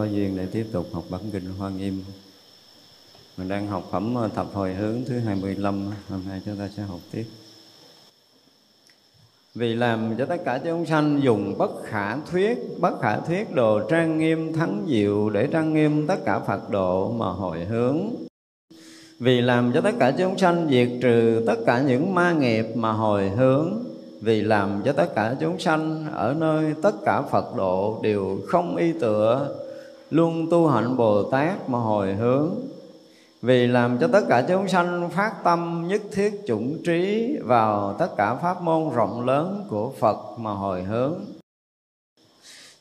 có duyên để tiếp tục học bản kinh Hoa Nghiêm. Mình đang học phẩm ờ, thập hồi hướng thứ 25 hôm nay chúng ta sẽ học tiếp. Vì làm cho tất cả chúng sanh dùng bất khả thuyết, bất khả thuyết đồ trang nghiêm, thắng diệu để trang nghiêm tất cả phật độ mà hồi hướng. Vì làm cho tất cả chúng sanh diệt trừ tất cả những ma nghiệp mà hồi hướng. Vì làm cho tất cả chúng sanh ở nơi tất cả Phật độ đều không y tựa luôn tu hạnh Bồ Tát mà hồi hướng. Vì làm cho tất cả chúng sanh phát tâm nhất thiết chủng trí vào tất cả pháp môn rộng lớn của Phật mà hồi hướng.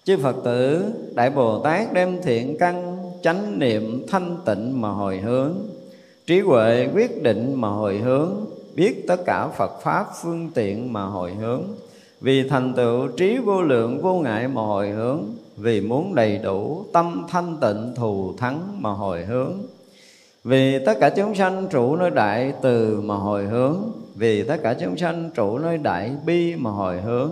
Chư Phật tử, Đại Bồ Tát đem thiện căn, chánh niệm thanh tịnh mà hồi hướng. Trí huệ quyết định mà hồi hướng, biết tất cả Phật pháp phương tiện mà hồi hướng. Vì thành tựu trí vô lượng vô ngại mà hồi hướng vì muốn đầy đủ tâm thanh tịnh thù thắng mà hồi hướng. Vì tất cả chúng sanh trụ nơi đại từ mà hồi hướng, vì tất cả chúng sanh trụ nơi đại bi mà hồi hướng.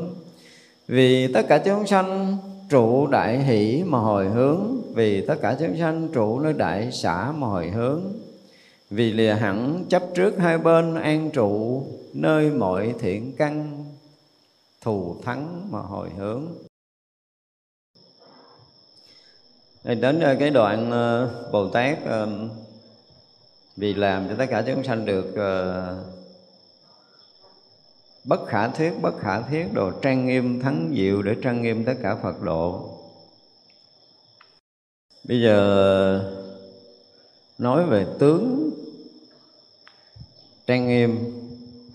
Vì tất cả chúng sanh trụ đại hỷ mà hồi hướng, vì tất cả chúng sanh trụ nơi đại xã mà hồi hướng. Vì lìa hẳn chấp trước hai bên an trụ, nơi mọi thiện căn thù thắng mà hồi hướng Thì đến ờ, cái đoạn ờ, Bồ Tát ờ, vì làm cho tất cả chúng sanh được bất khả thuyết, bất khả thiết đồ trang nghiêm, thắng diệu để trang nghiêm tất cả Phật độ. Bây giờ, nói về tướng, trang nghiêm,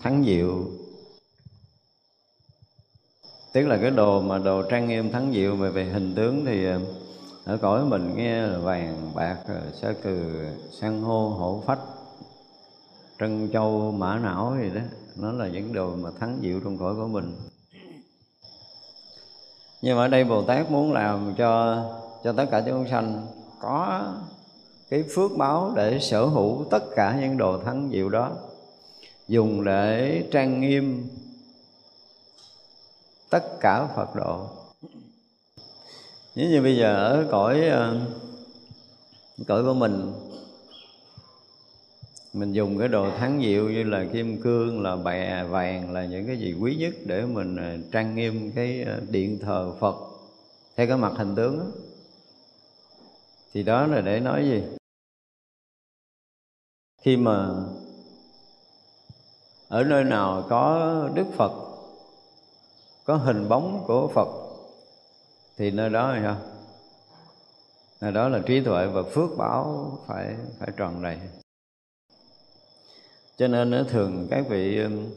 thắng diệu. Tức là cái đồ mà đồ trang nghiêm, thắng diệu về về hình tướng thì ở cõi mình nghe là vàng bạc ờ, sa cừ, san hô, hổ phách, trân châu, mã não gì đó. Nó là những đồ mà thắng diệu trong cõi của mình. Nhưng mà ở đây bồ tát muốn làm cho cho tất cả chúng sanh có cái phước báo để sở hữu tất cả những đồ thắng diệu đó. Dùng để trang nghiêm tất cả Phật độ nếu như bây giờ ở cõi ờ, cõi của mình mình dùng cái đồ thắng diệu như là kim cương, là bè, vàng là những cái gì quý nhất để mình ờ, trang nghiêm cái ờ, điện thờ Phật theo cái mặt hình tướng đó. thì đó là để nói gì khi mà ở nơi nào có đức phật, có hình bóng của phật thì nơi đó là sao? Nơi đó là trí tuệ và phước báo phải phải tròn đầy. Cho nên nó thường các vị um,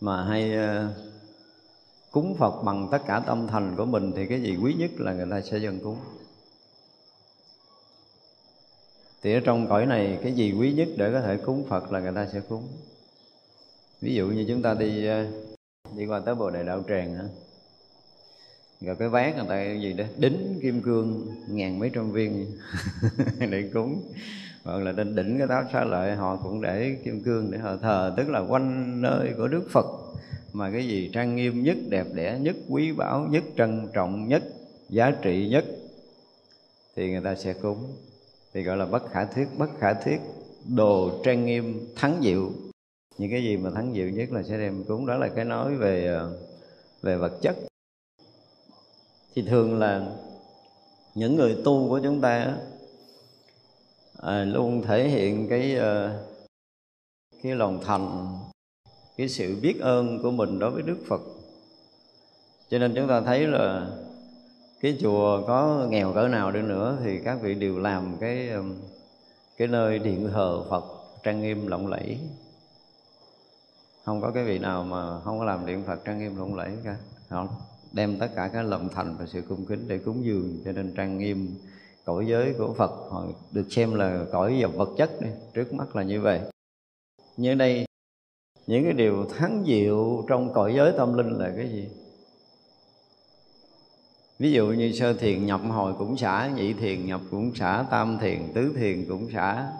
mà hay uh, cúng Phật bằng tất cả tâm thành của mình thì cái gì quý nhất là người ta sẽ dâng cúng. Thì ở trong cõi này cái gì quý nhất để có thể cúng phật là người ta sẽ cúng. Ví dụ như chúng ta đi uh, đi qua tới bồ đề đạo tràng hả rồi cái ván người ta gì đó, đính kim cương ngàn mấy trăm viên để cúng. Hoặc là trên đỉnh cái táo xá lợi, họ cũng để kim cương để họ thờ. Tức là quanh nơi của đức phật mà cái gì trang nghiêm nhất, đẹp đẽ nhất, quý báu nhất, trân trọng nhất, giá trị nhất thì người ta sẽ cúng. Thì gọi là bất khả thuyết, bất khả thuyết, đồ trang nghiêm, thắng diệu. Những cái gì mà thắng diệu nhất là sẽ đem cúng. Đó là cái nói về ờ, về vật chất thì thường là những người tu của chúng ta à, luôn thể hiện cái ờ, cái lòng thành cái sự biết ơn của mình đối với Đức Phật. Cho nên chúng ta thấy là cái chùa có nghèo cỡ nào đi nữa thì các vị đều làm cái ờ, cái nơi điện thờ Phật trang nghiêm lộng lẫy. Không có cái vị nào mà không có làm điện Phật trang nghiêm lộng lẫy cả không? Đem tất cả các lòng thành và sự cung kính để cúng dường. Cho nên trang nghiêm cõi giới của Phật họ được xem là cõi dòng vật chất đi. trước mắt là như vậy. Như đây, những cái điều thắng diệu trong cõi giới tâm linh là cái gì? Ví dụ như sơ thiền nhập hồi cũng xả, nhị thiền nhập cũng xả, tam thiền, tứ thiền cũng xả.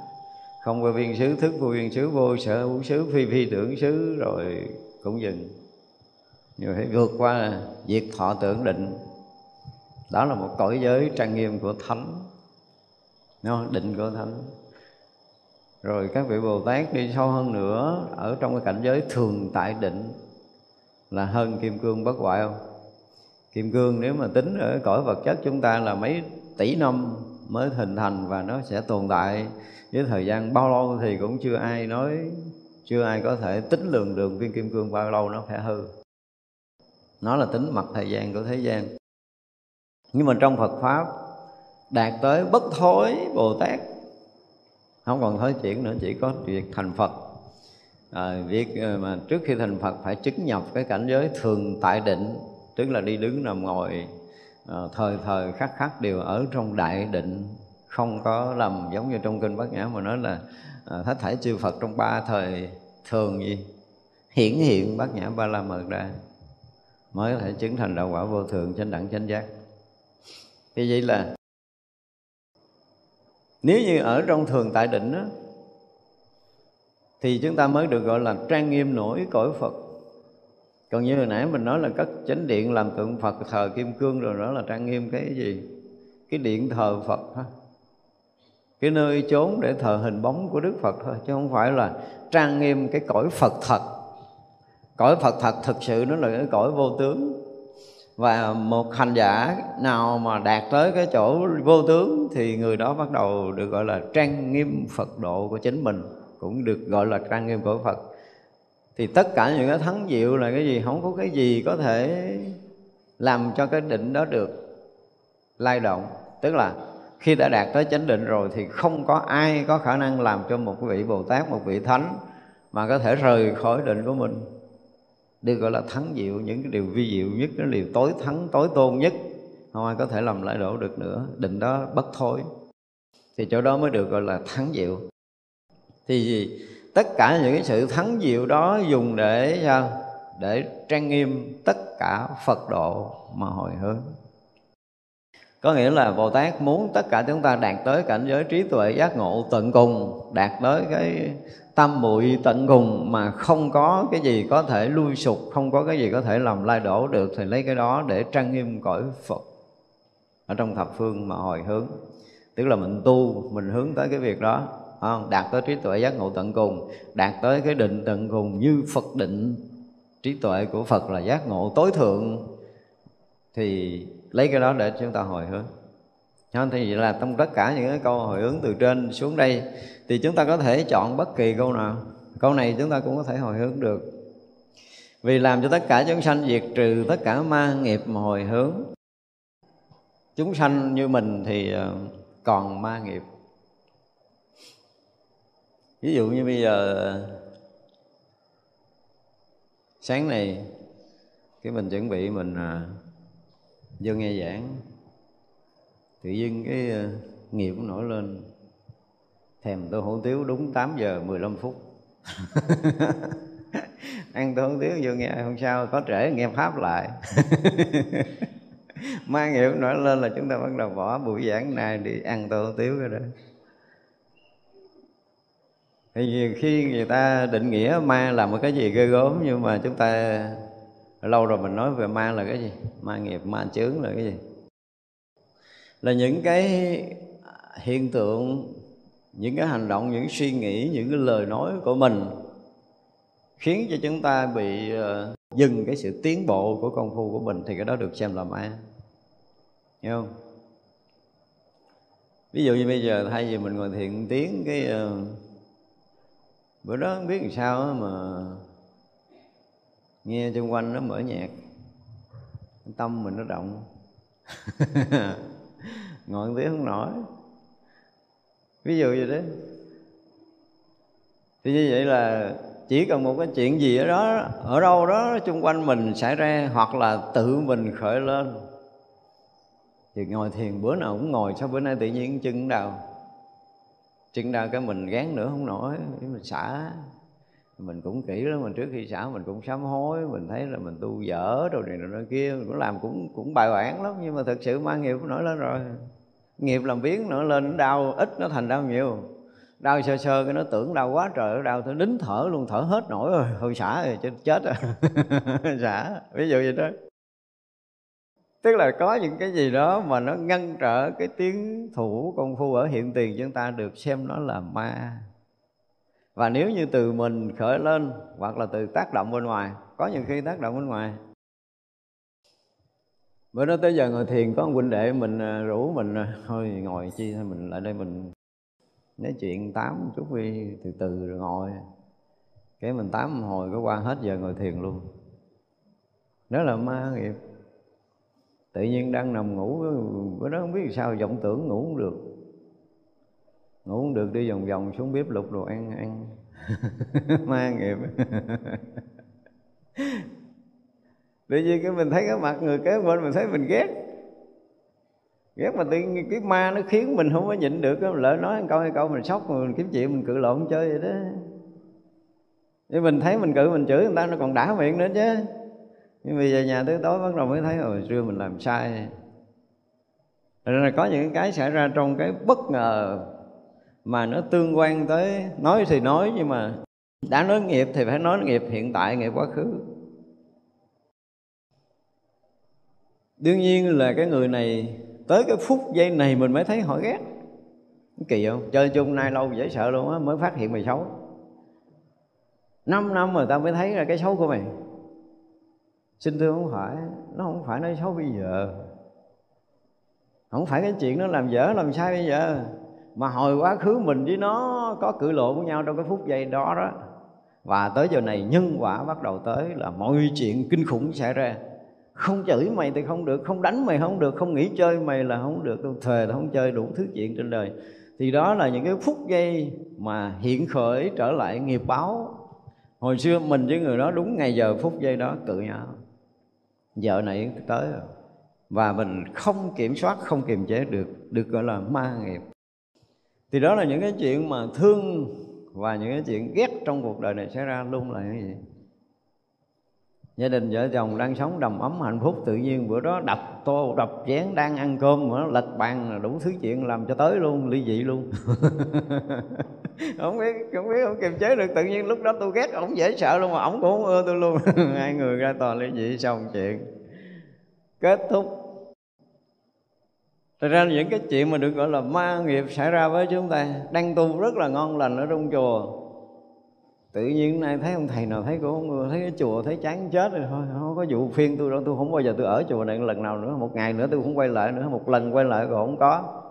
Không qua viên xứ, thức vô viên xứ, vô sở hữu xứ, phi phi tưởng xứ, rồi cũng dừng nhưng phải vượt qua việc thọ tưởng định. Đó là một cõi giới trang nghiêm của thánh. Nó định của thánh. Rồi các vị bồ tát đi sâu hơn nữa, ở trong cái cảnh giới thường tại định, là hơn kim cương bất hoại không? Kim cương nếu mà tính ở cõi vật chất chúng ta là mấy tỷ năm mới hình thành và nó sẽ tồn tại. Với thời gian bao lâu thì cũng chưa ai nói, chưa ai có thể tính lường đường viên kim cương bao lâu nó phải hư nó là tính mặt thời gian của thế gian. Nhưng mà trong Phật pháp đạt tới bất thối Bồ Tát không còn thối chuyển nữa chỉ có việc thành Phật. À, việc ờ, mà trước khi thành Phật phải chứng nhập cái cảnh giới thường tại định tức là đi đứng nằm ngồi à, thời thời khắc khắc đều ở trong đại định không có lầm giống như trong kinh bát nhã mà nói là à, hết thảy chư Phật trong ba thời thường gì? Hiển hiện bát nhã ba la mật đa mới có thể chứng thành đạo quả vô thường chánh đẳng chánh giác. Thì vậy là nếu như ở trong thường tại định đó, thì chúng ta mới được gọi là trang nghiêm nổi cõi Phật. Còn như hồi nãy mình nói là cất chánh điện làm tượng Phật thờ kim cương rồi đó là trang nghiêm cái gì? Cái điện thờ Phật thôi cái nơi chốn để thờ hình bóng của Đức Phật thôi chứ không phải là trang nghiêm cái cõi Phật thật cõi Phật thật thực sự nó là cái cõi vô tướng. Và một hành giả nào mà đạt tới cái chỗ vô tướng thì người đó bắt đầu được gọi là trang nghiêm Phật độ của chính mình cũng được gọi là trang nghiêm của Phật. Thì tất cả những cái thắng diệu là cái gì? Không có cái gì có thể làm cho cái định đó được lay động. Tức là khi đã đạt tới chánh định rồi thì không có ai có khả năng làm cho một vị Bồ Tát, một vị Thánh mà có thể rời khỏi định của mình được gọi là thắng diệu, những cái điều vi diệu nhất cái điều tối thắng, tối tôn nhất. Không ai có thể làm lại đổ được nữa, định đó bất thối thì chỗ đó mới được gọi là thắng diệu. Thì gì tất cả những cái sự thắng diệu đó dùng để sao để trang nghiêm tất cả phật độ mà hồi hướng. Có nghĩa là bồ tát muốn tất cả chúng ta đạt tới cảnh giới trí tuệ giác ngộ tận cùng, đạt tới cái tam muội tận cùng mà không có cái gì có thể lui sụp, không có cái gì có thể làm lai đổ được thì lấy cái đó để trang nghiêm cõi phật ở trong thập phương mà hồi hướng, tức là mình tu, mình hướng tới cái việc đó không? đạt tới trí tuệ giác ngộ tận cùng, đạt tới cái định tận cùng như phật định trí tuệ của phật là giác ngộ tối thượng, thì lấy cái đó để chúng ta hồi hướng Thế thì vậy là trong tất cả những cái câu hồi hướng từ trên xuống đây thì chúng ta có thể chọn bất kỳ câu nào. Câu này chúng ta cũng có thể hồi hướng được. Vì làm cho tất cả chúng sanh diệt trừ tất cả ma nghiệp mà hồi hướng. Chúng sanh như mình thì ờ, còn ma nghiệp. Ví dụ như bây giờ, sáng này cái mình chuẩn bị mình ờ, vô nghe giảng, tự dưng cái ờ, nghiệp nghiệp nổi lên thèm tô hủ tiếu đúng 8 giờ 15 phút. Ăn tô hủ tiếu vô nghe không sao có trễ nghe pháp lại. Ma nghiệp nổi lên là chúng ta bắt đầu bỏ buổi giảng này đi ăn tô hủ tiếu rồi đó. Thì khi người ta định nghĩa ma là một cái gì ghê gớm, nhưng mà chúng ta lâu rồi mình nói về ma là cái gì? Ma nghiệp, ma chướng là cái gì? Là những cái hiện tượng những cái hành động những suy nghĩ những cái lời nói của mình khiến cho chúng ta bị ờ, dừng cái sự tiến bộ của công phu của mình thì cái đó được xem là ma. Hiểu không? Ví dụ như bây giờ thay vì mình ngồi thiện tiếng cái uh, bữa đó không biết làm sao mà nghe xung quanh nó mở nhạc tâm mình nó động. Ngồi tiếng không nổi ví dụ vậy đấy thì như vậy là chỉ cần một cái chuyện gì ở đó, ở đâu đó xung quanh mình xảy ra, hoặc là tự mình khởi lên, thì ngồi thiền bữa nào cũng ngồi, sao bữa nay tự nhiên chân đau? Chân đau cái mình gán nữa không nổi mình xả. Mình cũng kỹ lắm, mình trước khi xả mình cũng sám hối, mình thấy là mình tu dở rồi này rồi kia, mình cũng làm cũng cũng bài bản lắm, nhưng mà thực sự mang nghiệp nổi lên rồi nghiệp làm biến nữa, lên nó đau, ít nó thành đau nhiều. Đau sơ sơ cái nó tưởng đau quá trời, nó đau tới đính thở luôn, thở hết nổi rồi, thôi xả rồi, chết chết rồi. Xả, ví dụ vậy đó. Tức là có những cái gì đó mà nó ngăn trở cái tiếng thủ công phu ở hiện tiền chúng ta được xem nó là ma. Và nếu như từ mình khởi lên, hoặc là từ tác động bên ngoài, có những khi tác động bên ngoài bữa đó tới giờ ngồi thiền, có một huynh đệ mình à, rủ mình à, thôi ngồi chi thôi, mình lại đây mình nói chuyện tám chút đi, từ từ rồi ngồi. Cái mình tám hồi có qua hết giờ ngồi thiền luôn. Đó là ma nghiệp. Tự nhiên đang nằm ngủ, bữa đó không biết sao vọng tưởng ngủ không được. Ngủ không được, đi vòng vòng xuống bếp lục đồ ăn ăn. Ma nghiệp. tự nhiên cái mình thấy cái mặt người kế bên mình thấy mình ghét. Ghét mà tự nhiên cái ma nó khiến mình không có nhịn được cái lỡ nói một câu hay câu mình sốc mình kiếm chuyện mình cự lộn chơi vậy đó. Nhưng mình thấy mình cự mình chửi người ta nó còn đã miệng nữa chứ. Nhưng bây giờ nhà tới tối bắt đầu mới thấy hồi xưa mình làm sai. Rồi là có những cái xảy ra trong cái bất ngờ mà nó tương quan tới, nói thì nói nhưng mà đã nói nghiệp thì phải nói nghiệp hiện tại, nghiệp quá khứ. Đương nhiên là cái người này, tới cái phút giây này mình mới thấy họ ghét. Kỳ không? Chơi chung nay lâu dễ sợ luôn á, mới phát hiện mày xấu. Năm năm rồi tao mới thấy ra cái xấu của mày. Xin thưa không phải, nó không phải nói xấu bây giờ. Không phải cái chuyện nó làm dở làm sai bây giờ. Mà hồi quá khứ mình với nó có cự lộ với nhau trong cái phút giây đó đó. Và tới giờ này nhân quả bắt đầu tới là mọi chuyện kinh khủng xảy ra không chửi mày thì không được, không đánh mày không được, không nghỉ chơi mày là không được tôi thề là không chơi đủ thứ chuyện trên đời. Thì đó là những cái phút giây mà hiện khởi trở lại nghiệp báo. Hồi xưa mình với người đó đúng ngày giờ phút giây đó cự nhau. Vợ này tới rồi. Và mình không kiểm soát, không kiềm chế được được gọi là ma nghiệp. Thì đó là những cái chuyện mà thương và những cái chuyện ghét trong cuộc đời này xảy ra luôn là cái gì? Gia đình vợ chồng đang sống đầm ấm hạnh phúc, tự nhiên bữa đó đập tô, đập chén đang ăn cơm mà nó lật bàn đủ thứ chuyện làm cho tới luôn, ly dị luôn. Không biết không biết không kiềm chế được, tự nhiên lúc đó tôi ghét, ổng dễ sợ luôn mà ổng cũng không ưa tôi luôn. Hai người ra tòa ly dị xong chuyện. Kết thúc. Thật ra những cái chuyện mà được gọi là ma nghiệp xảy ra với chúng ta, Đang tu rất là ngon lành ở trong chùa. Tự nhiên nay thấy ông thầy nào thấy cũng thấy cái chùa thấy chán chết rồi thôi Không có vụ phiên tôi đâu, tôi không bao giờ tôi ở chùa này lần nào nữa Một ngày nữa tôi không quay lại nữa, một lần quay lại còn không có.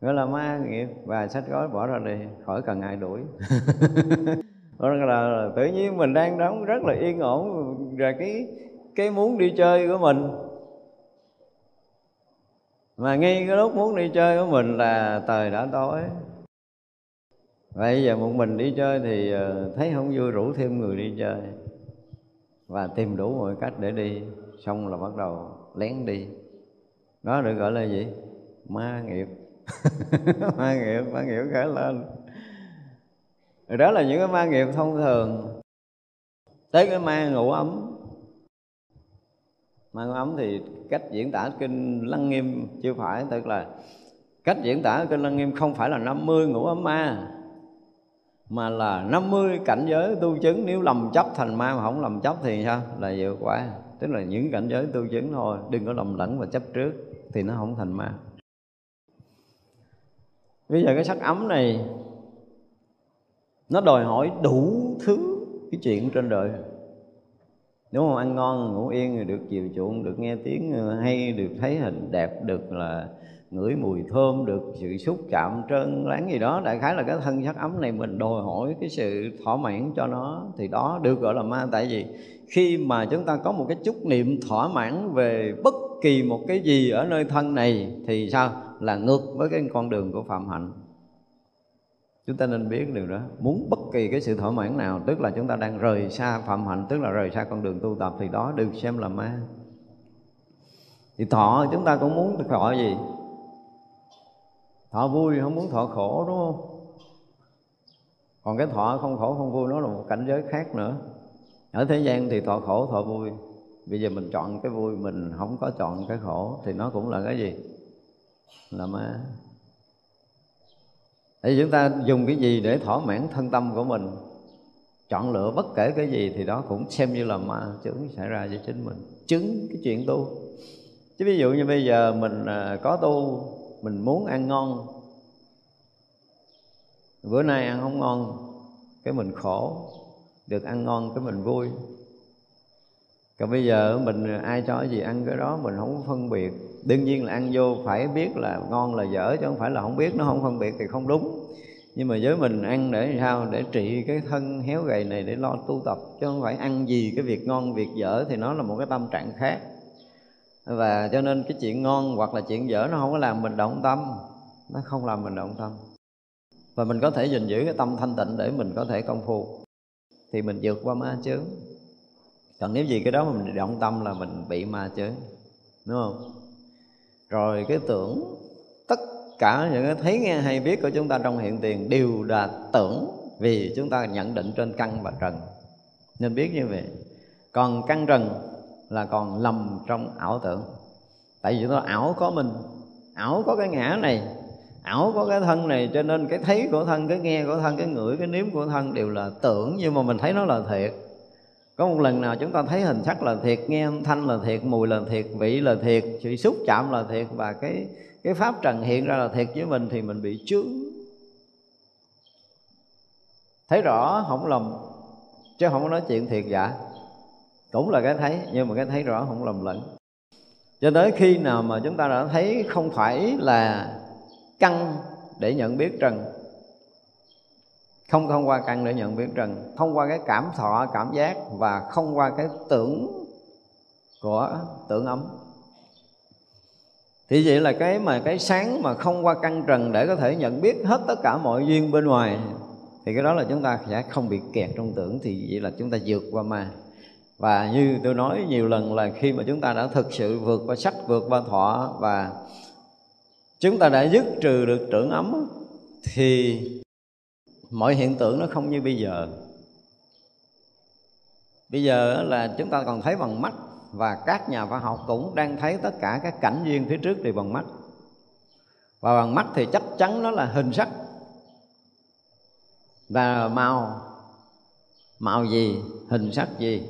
Gọi là ma nghiệp và sách gói bỏ ra đi, khỏi cần ai đuổi. Đó là tự nhiên mình đang đóng rất là yên ổn Rồi cái cái muốn đi chơi của mình. Mà ngay cái lúc muốn đi chơi của mình là trời đã tối vậy giờ một mình đi chơi thì ờ, thấy không vui, rủ thêm người đi chơi. Và tìm đủ mọi cách để đi. Xong là bắt đầu lén đi. Đó được gọi là gì? Ma nghiệp. Ma nghiệp ma nghiệp khởi lên. Rồi đó là những cái ma nghiệp thông thường. Tới cái ma ngủ ấm. Ma ngủ ấm thì cách diễn tả kinh lăng nghiêm chưa phải, tức là cách diễn tả kinh lăng nghiêm không phải là 50 ngủ ấm ma mà là 50 cảnh giới tu chứng, nếu lầm chấp thành ma mà không lầm chấp thì sao? Là vượt quả. Tức là những cảnh giới tu chứng thôi, đừng có lầm lẫn và chấp trước thì nó không thành ma. Bây giờ cái sắc ấm này, nó đòi hỏi đủ thứ cái chuyện trên đời. Đúng không? Ăn ngon, ngủ yên được chiều chuộng, được nghe tiếng, hay được thấy hình đẹp, được là ngửi mùi thơm được sự xúc chạm trơn láng gì đó, đại khái là cái thân sắc ấm này mình đòi hỏi cái sự thỏa mãn cho nó. Thì đó được gọi là ma, tại vì khi mà chúng ta có một cái chút niệm thỏa mãn về bất kỳ một cái gì ở nơi thân này, thì sao? Là ngược với cái con đường của phạm hạnh. Chúng ta nên biết điều đó. Muốn bất kỳ cái sự thỏa mãn nào, tức là chúng ta đang rời xa phạm hạnh, tức là rời xa con đường tu tập, thì đó được xem là ma. Thì thọ chúng ta cũng muốn thọ gì? Thọ vui, không muốn thọ khổ, đúng không? Còn cái thọ không khổ, không vui, nó là một cảnh giới khác nữa. Ở thế gian thì thọ khổ, thọ vui. Bây giờ mình chọn cái vui, mình không có chọn cái khổ, thì nó cũng là cái gì? Là ma. Thì chúng ta dùng cái gì để thỏa mãn thân tâm của mình? Chọn lựa bất kể cái gì thì đó cũng xem như là ma chứng xảy ra cho chính mình. Chứng cái chuyện tu. Chứ ví dụ như bây giờ mình à, có tu mình muốn ăn ngon. Bữa nay ăn không ngon, cái mình khổ. Được ăn ngon, cái mình vui. Còn bây giờ mình, ai cho gì ăn cái đó, mình không phân biệt. Đương nhiên là ăn vô phải biết là ngon là dở, chứ không phải là không biết. Nó không phân biệt thì không đúng. Nhưng mà với mình ăn để sao? Để trị cái thân héo gầy này để lo tu tập, chứ không phải ăn gì cái việc ngon, việc dở thì nó là một cái tâm trạng khác và cho nên cái chuyện ngon hoặc là chuyện dở nó không có làm mình động tâm. Nó không làm mình động tâm. Và mình có thể gìn giữ cái tâm thanh tịnh để mình có thể công phu. Thì mình vượt qua ma chướng. Còn nếu gì cái đó mà mình động tâm là mình bị ma chướng. Đúng không? Rồi cái tưởng, tất cả những cái thấy nghe hay biết của chúng ta trong hiện tiền đều là tưởng vì chúng ta nhận định trên căn và trần. Nên biết như vậy. Còn căn trần là còn lầm trong ảo tưởng. Tại vì nó ảo có mình, ảo có cái ngã này, ảo có cái thân này, cho nên cái thấy của thân, cái nghe của thân, cái ngửi, cái nếm của thân đều là tưởng, nhưng mà mình thấy nó là thiệt. Có một lần nào chúng ta thấy hình sắc là thiệt, nghe âm thanh là thiệt, mùi là thiệt, vị là thiệt, sự xúc chạm là thiệt, và cái cái pháp trần hiện ra là thiệt với mình thì mình bị chướng. Thấy rõ không lầm, chứ không có nói chuyện thiệt giả cũng là cái thấy, nhưng mà cái thấy rõ không lầm lẫn. Cho tới khi nào mà chúng ta đã thấy không phải là căn để nhận biết trần, không thông qua căn để nhận biết trần, thông qua cái cảm thọ, cảm giác và không qua cái tưởng của tưởng ấm. Thì vậy là cái mà cái sáng mà không qua căn trần để có thể nhận biết hết tất cả mọi duyên bên ngoài, thì cái đó là chúng ta sẽ không bị kẹt trong tưởng, thì vậy là chúng ta vượt qua ma và như tôi nói nhiều lần là khi mà chúng ta đã thực sự vượt qua sắc, vượt qua thọ và chúng ta đã dứt trừ được trưởng ấm thì mọi hiện tượng nó không như bây giờ. Bây giờ là chúng ta còn thấy bằng mắt và các nhà khoa học cũng đang thấy tất cả các cảnh duyên phía trước đều bằng mắt. Và bằng mắt thì chắc chắn nó là hình sắc. Và màu màu gì, hình sắc gì?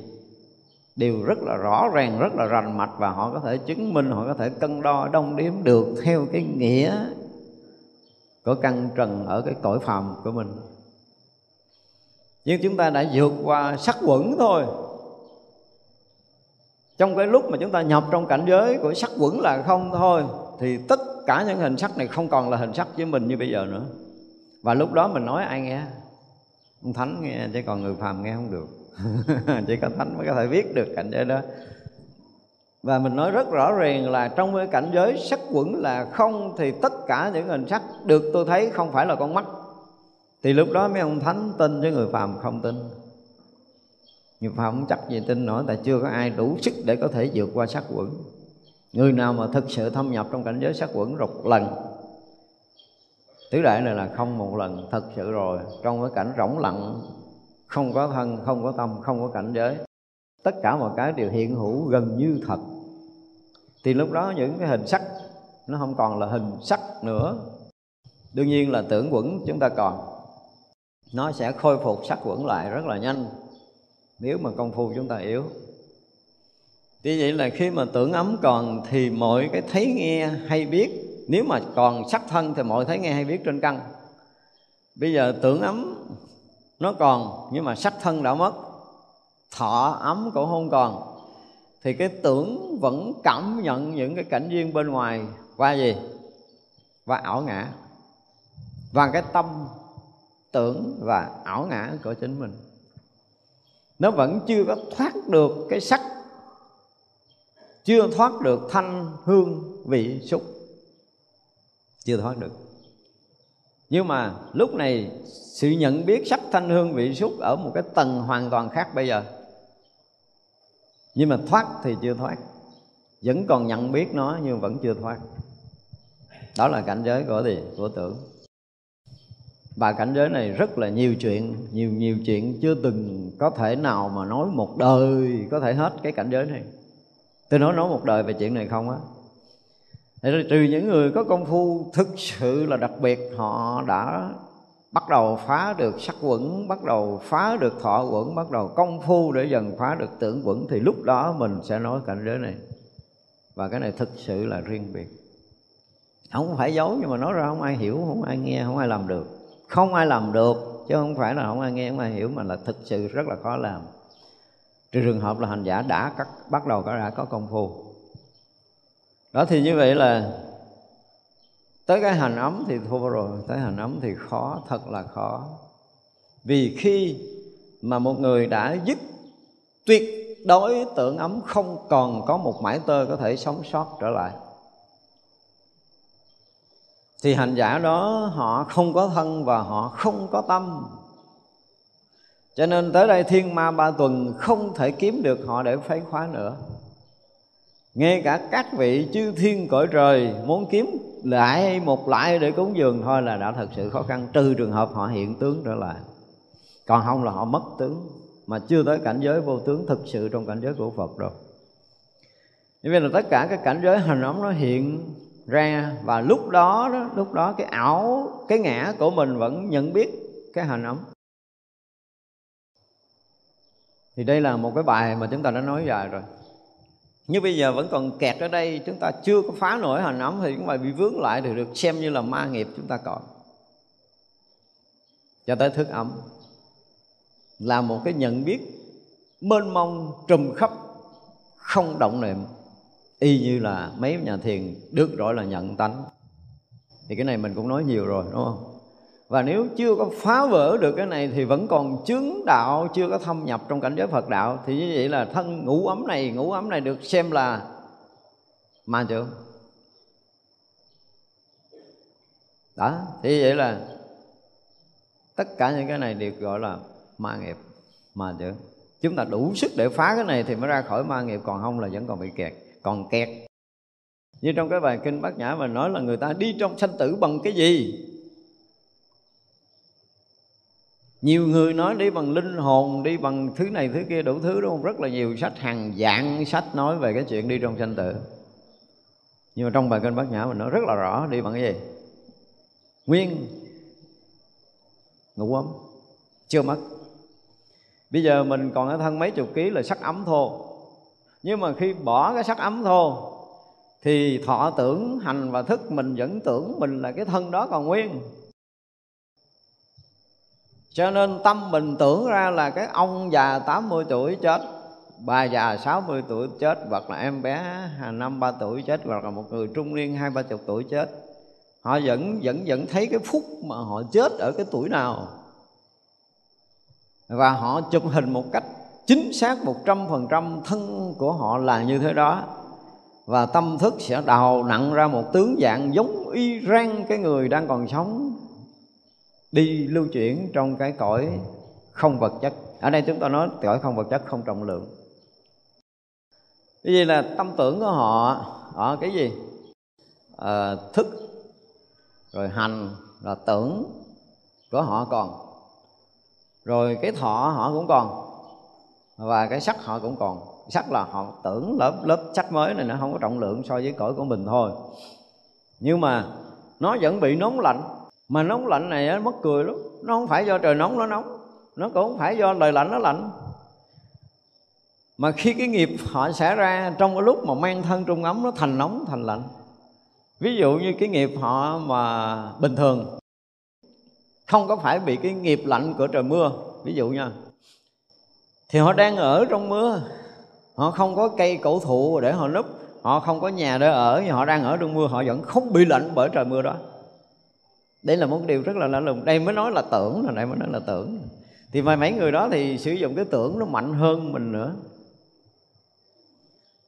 Đều rất là rõ ràng, rất là rành mạch và họ có thể chứng minh, họ có thể cân đo, đong đếm được theo cái nghĩa của căn trần ở cái cõi phàm của mình. Nhưng chúng ta đã vượt qua sắc quẩn thôi. Trong cái lúc mà chúng ta nhập trong cảnh giới của sắc quẩn là không thôi, thì tất cả những hình sắc này không còn là hình sắc với mình như bây giờ nữa. Và lúc đó mình nói, ai nghe? Ông thánh nghe, chứ còn người phàm nghe không được. chỉ có thánh mới có thể biết được cảnh giới đó. Và mình nói rất rõ ràng là trong cái cảnh giới sắc quẩn là không thì tất cả những hình sắc được tôi thấy không phải là con mắt. Thì lúc đó mấy ông thánh tin chứ người phàm không tin. Người phàm không chắc gì tin nổi tại chưa có ai đủ sức để có thể vượt qua sắc quẩn. Người nào mà thực sự thâm nhập trong cảnh giới sắc quẩn một lần, tứ đại này là không một lần, thật sự rồi. Trong cái cảnh rỗng lặng không có thân, không có tâm, không có cảnh giới. Tất cả mọi cái đều hiện hữu gần như thật. Thì lúc đó những cái hình sắc, nó không còn là hình sắc nữa. Đương nhiên là tưởng quẩn chúng ta còn. Nó sẽ khôi phục sắc quẩn lại rất là nhanh, nếu mà công phu chúng ta yếu. Như vậy là khi mà tưởng ấm còn thì mọi cái thấy nghe hay biết, nếu mà còn sắc thân thì mọi thấy nghe hay biết trên căn. Bây giờ tưởng ấm nó còn, nhưng mà sắc thân đã mất. Thọ ấm cũng không còn. Thì cái tưởng vẫn cảm nhận những cái cảnh duyên bên ngoài. Qua gì? Và ảo ngã. Và cái tâm tưởng và ảo ngã của chính mình. Nó vẫn chưa có thoát được cái sắc. Chưa thoát được thanh hương vị xúc. Chưa thoát được nhưng mà lúc này sự nhận biết sắc thanh hương vị xúc ở một cái tầng hoàn toàn khác bây giờ. Nhưng mà thoát thì chưa thoát. Vẫn còn nhận biết nó nhưng vẫn chưa thoát. Đó là cảnh giới của gì? Của tưởng. Và cảnh giới này rất là nhiều chuyện, nhiều nhiều chuyện chưa từng có thể nào mà nói một đời có thể hết cái cảnh giới này. Tôi nói nói một đời về chuyện này không á rồi trừ những người có công phu, thực sự là đặc biệt, họ đã bắt đầu phá được sắc quẩn, bắt đầu phá được thọ quẩn, bắt đầu công phu để dần phá được tưởng quẩn, thì lúc đó mình sẽ nói cảnh giới này. Và cái này thực sự là riêng biệt. Không phải giấu, nhưng mà nói ra không ai hiểu, không ai nghe, không ai làm được. Không ai làm được, chứ không phải là không ai nghe, không ai hiểu, mà là thực sự rất là khó làm. Trừ trường hợp là hành giả đã cắt, bắt đầu có, đã có công phu đó thì như vậy là tới cái hành ấm thì thua rồi, tới hành ấm thì khó, thật là khó. Vì khi mà một người đã dứt tuyệt đối tượng ấm, không còn có một mãi tơ có thể sống sót trở lại. Thì hành giả đó, họ không có thân và họ không có tâm. Cho nên tới đây thiên ma ba tuần không thể kiếm được họ để phái khóa nữa ngay cả các vị chư thiên cõi trời muốn kiếm lại một lại để cúng dường, thôi là đã thật sự khó khăn, trừ trường hợp họ hiện tướng trở lại. Còn không là họ mất tướng, mà chưa tới cảnh giới vô tướng thực sự trong cảnh giới của Phật đâu như vậy là tất cả các cảnh giới hình ống nó hiện ra, và lúc đó đó, lúc đó cái ảo, cái ngã của mình vẫn nhận biết cái hình ống. thì đây là một cái bài mà chúng ta đã nói dài rồi như bây giờ vẫn còn kẹt ở đây, chúng ta chưa có phá nổi hành ấm thì chúng ta bị vướng lại thì được xem như là ma nghiệp chúng ta còn. Cho tới thức ấm. Là một cái nhận biết mênh mông, trùm khắp, không động niệm. Y như là mấy nhà thiền, được gọi là nhận tánh. Thì cái này mình cũng nói nhiều rồi, đúng không? Và nếu chưa có phá vỡ được cái này thì vẫn còn chứng đạo, chưa có thâm nhập trong cảnh giới Phật đạo. Thì như vậy là thân ngũ ấm này, ngũ ấm này được xem là ma chưa đó, thì vậy là tất cả những cái này đều gọi là ma nghiệp, ma chưa chúng ta đủ sức để phá cái này thì mới ra khỏi ma nghiệp, còn không là vẫn còn bị kẹt, còn kẹt. Như trong cái bài kinh bát nhã mà nói là người ta đi trong sanh tử bằng cái gì? Nhiều người nói đi bằng linh hồn, đi bằng thứ này thứ kia đủ thứ, đúng không? Rất là nhiều sách, hàng dạng sách nói về cái chuyện đi trong sanh tử. Nhưng mà trong bài kinh bát nhã mình nói rất là rõ, đi bằng cái gì? Nguyên. Ngủ ấm. Chưa mất. Bây giờ mình còn ở thân mấy chục ký là sắc ấm thô. Nhưng mà khi bỏ cái sắc ấm thô, thì thọ tưởng, hành và thức mình vẫn tưởng mình là cái thân đó còn nguyên cho nên tâm mình tưởng ra là cái ông già 80 tuổi chết, bà già 60 tuổi chết, hoặc là em bé năm, ba tuổi chết, hoặc là một người trung niên hai, ba chục tuổi chết. Họ vẫn vẫn vẫn thấy cái phút mà họ chết ở cái tuổi nào. Và họ chụp hình một cách chính xác một trăm phần trăm thân của họ là như thế đó. Và tâm thức sẽ đào nặng ra một tướng dạng giống y rang cái người đang còn sống đi lưu chuyển trong cái cõi không vật chất. Ở đây chúng ta nói cõi không vật chất không trọng lượng. Cái gì là tâm tưởng của họ? Ở cái gì? À, thức rồi hành là tưởng của họ còn. Rồi cái thọ họ cũng còn và cái sắc họ cũng còn. Sắc là họ tưởng lớp lớp sắc mới này nó không có trọng lượng so với cõi của mình thôi. Nhưng mà nó vẫn bị nóng lạnh mà nóng lạnh này nó mất cười lắm. Nó không phải do trời nóng, nó nóng. Nó cũng không phải do lời lạnh, nó lạnh. Mà khi cái nghiệp họ xảy ra, trong cái lúc mà mang thân trung ấm, nó thành nóng, thành lạnh. Ví dụ như cái nghiệp họ mà bình thường, không có phải bị cái nghiệp lạnh của trời mưa, ví dụ nha. Thì họ đang ở trong mưa. Họ không có cây cổ thụ để họ núp. Họ không có nhà để ở, nhưng họ đang ở trong mưa. Họ vẫn không bị lạnh bởi trời mưa đó đây là một điều rất là lạ lùng. Đây mới nói là tưởng là đây mới nói là tưởng. Thì mà mấy người đó thì sử dụng cái tưởng nó mạnh hơn mình nữa.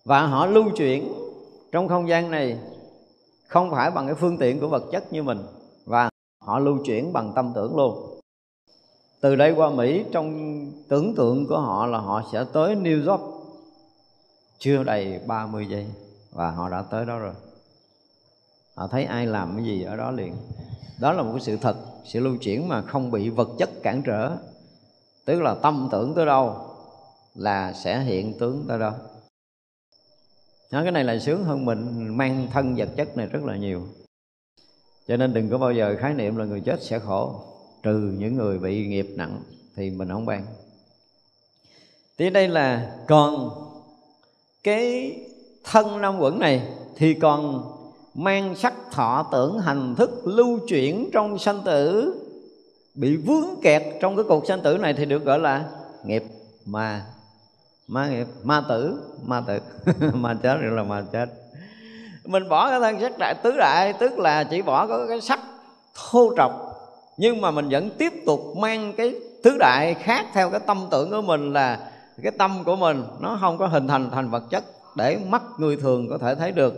Và họ lưu chuyển trong không gian này không phải bằng cái phương tiện của vật chất như mình, và họ lưu chuyển bằng tâm tưởng luôn. Từ đây qua Mỹ, trong tưởng tượng của họ là họ sẽ tới New York. Chưa đầy 30 giây, và họ đã tới đó rồi. Họ thấy ai làm cái gì ở đó liền đó là một cái sự thật, sự lưu chuyển mà không bị vật chất cản trở. Tức là tâm tưởng tới đâu là sẽ hiện tướng tới đó. Nói cái này là sướng hơn mình mang thân vật chất này rất là nhiều. Cho nên đừng có bao giờ khái niệm là người chết sẽ khổ, trừ những người bị nghiệp nặng thì mình không ban. Thì đây là còn cái thân năm quẩn này thì còn mang sắc thọ tưởng hành thức lưu chuyển trong sanh tử, bị vướng kẹt trong cái cuộc sanh tử này thì được gọi là nghiệp ma ma nghiệp, ma tử ma tử. Ma chết gọi là ma chết. Mình bỏ cái thân sắc đại, tứ đại, tức là chỉ bỏ có cái sắc thô trọc, nhưng mà mình vẫn tiếp tục mang cái tứ đại khác theo cái tâm tưởng của mình là cái tâm của mình nó không có hình thành thành vật chất để mắt người thường có thể thấy được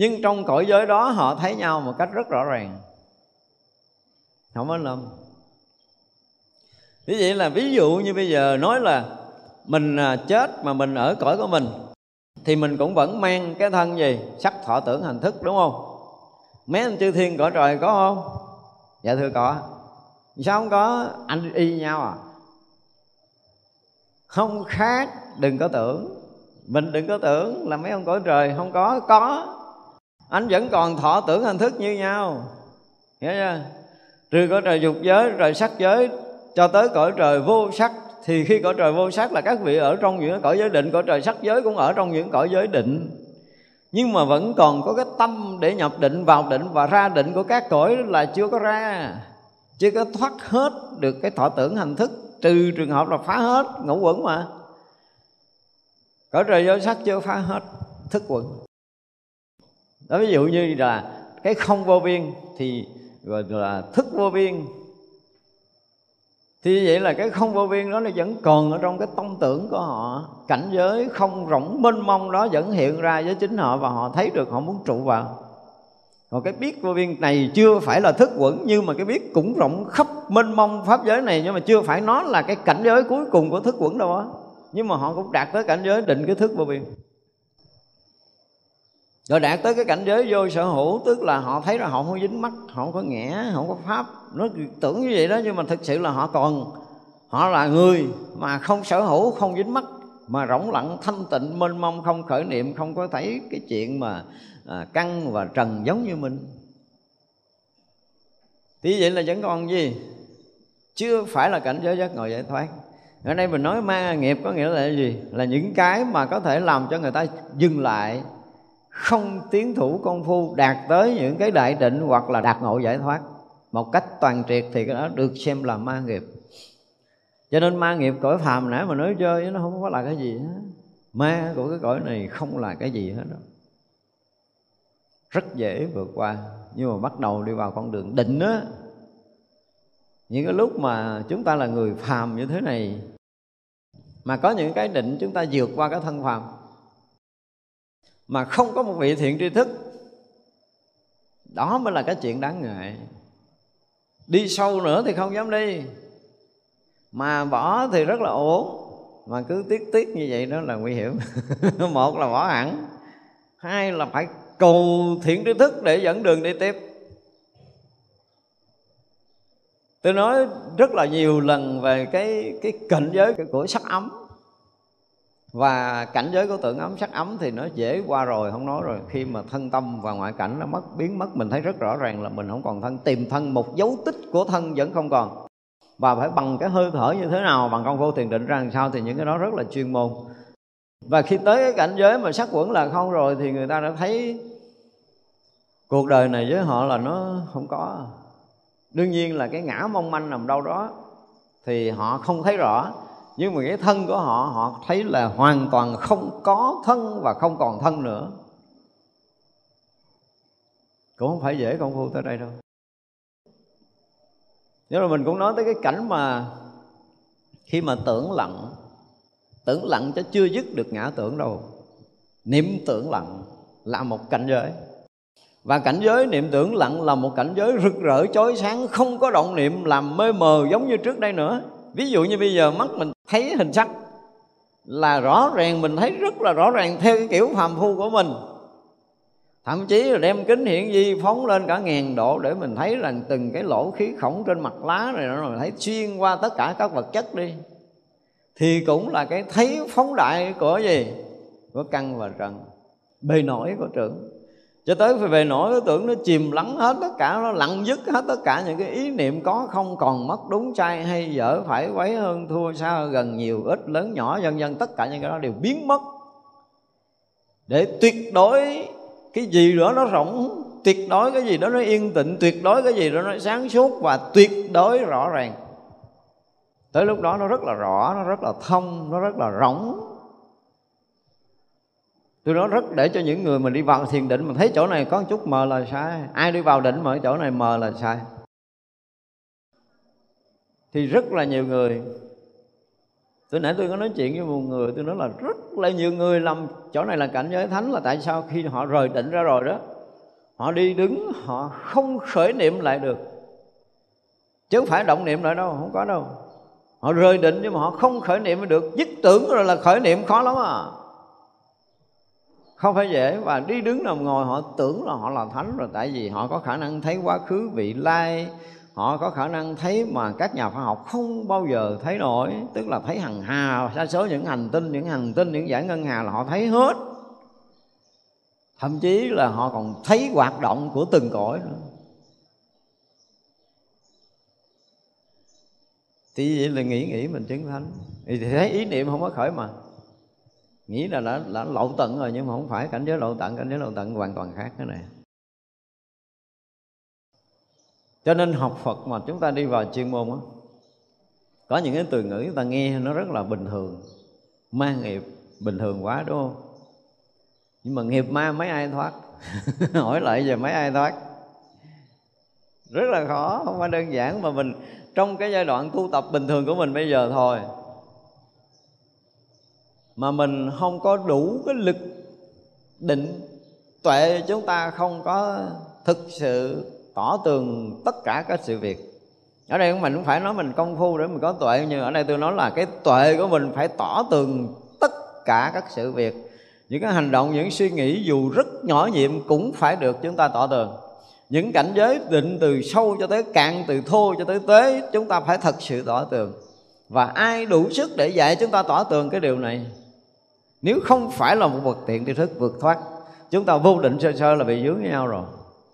nhưng trong cõi giới đó họ thấy nhau một cách rất rõ ràng. Không có lầm. Như vậy là ví dụ như bây giờ nói là mình à, chết mà mình ở cõi của mình, thì mình cũng vẫn mang cái thân gì? Sắc, thọ, tưởng, hành thức, đúng không? Mấy anh chư thiên cõi trời có không? Dạ thưa có. Sao không có? Anh y nhau à? Không khác, đừng có tưởng. Mình đừng có tưởng là mấy ông cõi trời không có. Có anh vẫn còn thọ tưởng hành thức như nhau. Hiểu chưa? Trừ cõi trời dục giới, rồi sắc giới, cho tới cõi trời vô sắc, thì khi cõi trời vô sắc là các vị ở trong những cõi giới định. Cõi trời sắc giới cũng ở trong những cõi giới định. Nhưng mà vẫn còn có cái tâm để nhập định, vào định và ra định của các cõi là chưa có ra. Chưa có thoát hết được cái thọ tưởng hành thức. Trừ trường hợp là phá hết, ngũ quẩn mà. Cõi trời vô sắc chưa phá hết, thức quẩn đó, ví dụ như là cái không vô biên thì gọi là thức vô biên. Thì vậy là cái không vô biên đó nó vẫn còn ở trong cái tâm tưởng của họ. Cảnh giới không rộng mênh mông đó vẫn hiện ra với chính họ và họ thấy được, họ muốn trụ vào. Còn cái biết vô biên này chưa phải là thức quẩn, nhưng mà cái biết cũng rộng khắp mênh mông pháp giới này, nhưng mà chưa phải nó là cái cảnh giới cuối cùng của thức quẩn đâu á. Nhưng mà họ cũng đạt tới cảnh giới định cái thức vô biên rồi đạt tới cái cảnh giới vô sở hữu tức là họ thấy là họ không dính mắt họ không có ngã họ không có pháp. Nó tưởng như vậy đó nhưng mà thực sự là họ còn họ là người mà không sở hữu không dính mắt mà rỗng lặng thanh tịnh mênh mông không khởi niệm không có thấy cái chuyện mà à, căng và trần giống như mình. Thì vậy là vẫn còn gì? Chưa phải là cảnh giới giác ngộ giải thoát. Ở đây mình nói ma nghiệp có nghĩa là gì? Là những cái mà có thể làm cho người ta dừng lại không tiến thủ công phu đạt tới những cái đại định hoặc là đạt ngộ giải thoát. Một cách toàn triệt thì cái đó được xem là ma nghiệp. Cho nên ma nghiệp cõi phàm nãy mà nói chơi nó không có là cái gì hết. Ma của cái cõi này không là cái gì hết đâu rất dễ vượt qua. Nhưng mà bắt đầu đi vào con đường định á. Những cái lúc mà chúng ta là người phàm như thế này, mà có những cái định chúng ta vượt qua cái thân phàm mà không có một vị thiện tri thức. Đó mới là cái chuyện đáng ngại. Đi sâu nữa thì không dám đi. Mà bỏ thì rất là ổn. Mà cứ tiếc tiếc như vậy đó là nguy hiểm. Một là bỏ hẳn. Hai là phải cầu thiện tri thức để dẫn đường đi tiếp. Tôi nói rất là nhiều lần về cái cái cảnh giới của sắc ấm và cảnh giới của tượng ấm, sắc ấm thì nó dễ qua rồi, không nói rồi. Khi mà thân tâm và ngoại cảnh nó mất, biến mất, mình thấy rất rõ ràng là mình không còn thân. Tìm thân một dấu tích của thân vẫn không còn. Và phải bằng cái hơi thở như thế nào, bằng công phu thiền định ra làm sao thì những cái đó rất là chuyên môn. Và khi tới cái cảnh giới mà sắc quẩn là không rồi thì người ta đã thấy cuộc đời này với họ là nó không có. Đương nhiên là cái ngã mong manh nằm đâu đó thì họ không thấy rõ nhưng mà cái thân của họ họ thấy là hoàn toàn không có thân và không còn thân nữa. Cũng không phải dễ công phu tới đây đâu. Nếu mà mình cũng nói tới cái cảnh mà khi mà tưởng lặng tưởng lặng chứ chưa dứt được ngã tưởng đâu. Niệm tưởng lặng là một cảnh giới. Và cảnh giới niệm tưởng lặng là một cảnh giới rực rỡ, chói sáng, không có động niệm, làm mê mờ giống như trước đây nữa ví dụ như bây giờ mắt mình thấy hình sắc là rõ ràng, mình thấy rất là rõ ràng theo cái kiểu phàm phu của mình. Thậm chí là đem kính hiển vi phóng lên cả ngàn độ để mình thấy rằng từng cái lỗ khí khổng trên mặt lá này nó thấy xuyên qua tất cả các vật chất đi. Thì cũng là cái thấy phóng đại của gì? Của căn và trần, bề nổi của trưởng cho tới phải về nổi cái tưởng nó chìm lắng hết tất cả, nó lặng dứt hết tất cả những cái ý niệm có không còn mất đúng sai hay dở phải quấy hơn, thua sao gần nhiều, ít, lớn, nhỏ vân vân tất cả những cái đó đều biến mất. Để tuyệt đối cái gì đó nó rộng tuyệt đối cái gì đó nó yên tịnh tuyệt đối cái gì đó nó sáng suốt và tuyệt đối rõ ràng. Tới lúc đó nó rất là rõ, nó rất là thông, nó rất là rỗng tôi nói rất để cho những người mà đi vào thiền định mà thấy chỗ này có một chút mờ là sai. Ai đi vào định mà chỗ này mờ là sai. Thì rất là nhiều người. Tôi nãy tôi có nói chuyện với một người, tôi nói là rất là nhiều người làm chỗ này là cảnh giới thánh là tại sao khi họ rời định ra rồi đó, họ đi đứng, họ không khởi niệm lại được. Chứ không phải động niệm lại đâu, không có đâu. Họ rời định nhưng mà họ không khởi niệm được. Dứt tưởng rồi là khởi niệm khó lắm à không phải dễ, và đi đứng nằm ngồi, họ tưởng là họ là thánh rồi, tại vì họ có khả năng thấy quá khứ vị lai, họ có khả năng thấy mà các nhà khoa học không bao giờ thấy nổi, tức là thấy hằng hà sa số những hành tinh, những hành tinh, những giải ngân hà là họ thấy hết. Thậm chí là họ còn thấy hoạt động của từng cõi nữa. Thì vậy là nghĩ nghĩ mình chứng thánh. Thì thấy ý niệm không có khởi mà nghĩ là đã, đã lậu tận rồi nhưng mà không phải cảnh giới lậu tận cảnh giới lậu tận hoàn toàn khác cái này cho nên học Phật mà chúng ta đi vào chuyên môn á có những cái từ ngữ chúng ta nghe nó rất là bình thường. Ma nghiệp bình thường quá đúng không? Nhưng mà nghiệp ma mấy ai thoát? Hỏi lại giờ mấy ai thoát? Rất là khó không phải đơn giản mà mình trong cái giai đoạn tu tập bình thường của mình bây giờ thôi mà mình không có đủ cái lực định tuệ, chúng ta không có thực sự tỏ tường tất cả các sự việc. Ở đây mình không phải nói mình công phu để mình có tuệ nhưng ở đây tôi nói là cái tuệ của mình phải tỏ tường tất cả các sự việc. Những cái hành động, những suy nghĩ dù rất nhỏ nhiệm cũng phải được chúng ta tỏ tường. Những cảnh giới định từ sâu cho tới cạn, từ thô cho tới tế chúng ta phải thật sự tỏ tường. Và ai đủ sức để dạy chúng ta tỏ tường cái điều này? Nếu không phải là một vật tiện tri thức vượt thoát. Chúng ta vô định sơ sơ là bị dướng với nhau rồi.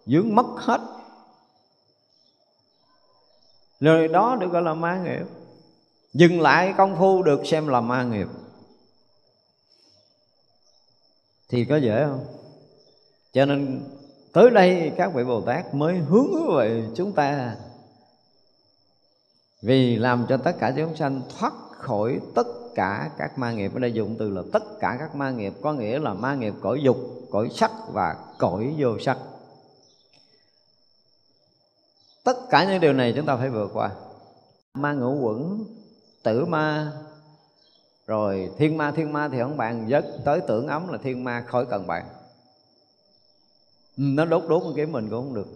Dướng mất hết. Lời đó được gọi là ma nghiệp. Dừng lại công phu được xem là ma nghiệp. Thì có dễ không? Cho nên tới đây các vị bồ tát mới hướng về chúng ta. Vì làm cho tất cả chúng sanh thoát khỏi tất cả các ma nghiệp. Ở đây dùng từ là tất cả các ma nghiệp, có nghĩa là ma nghiệp cõi dục, cõi sắc và cõi vô sắc. Tất cả những điều này chúng ta phải vượt qua. Ma ngũ quẩn, tử ma, rồi thiên ma. Thiên ma thì không bạn dứt tới tưởng ấm là thiên ma khỏi cần bạn. Nó đốt đốt cái mình cũng không được.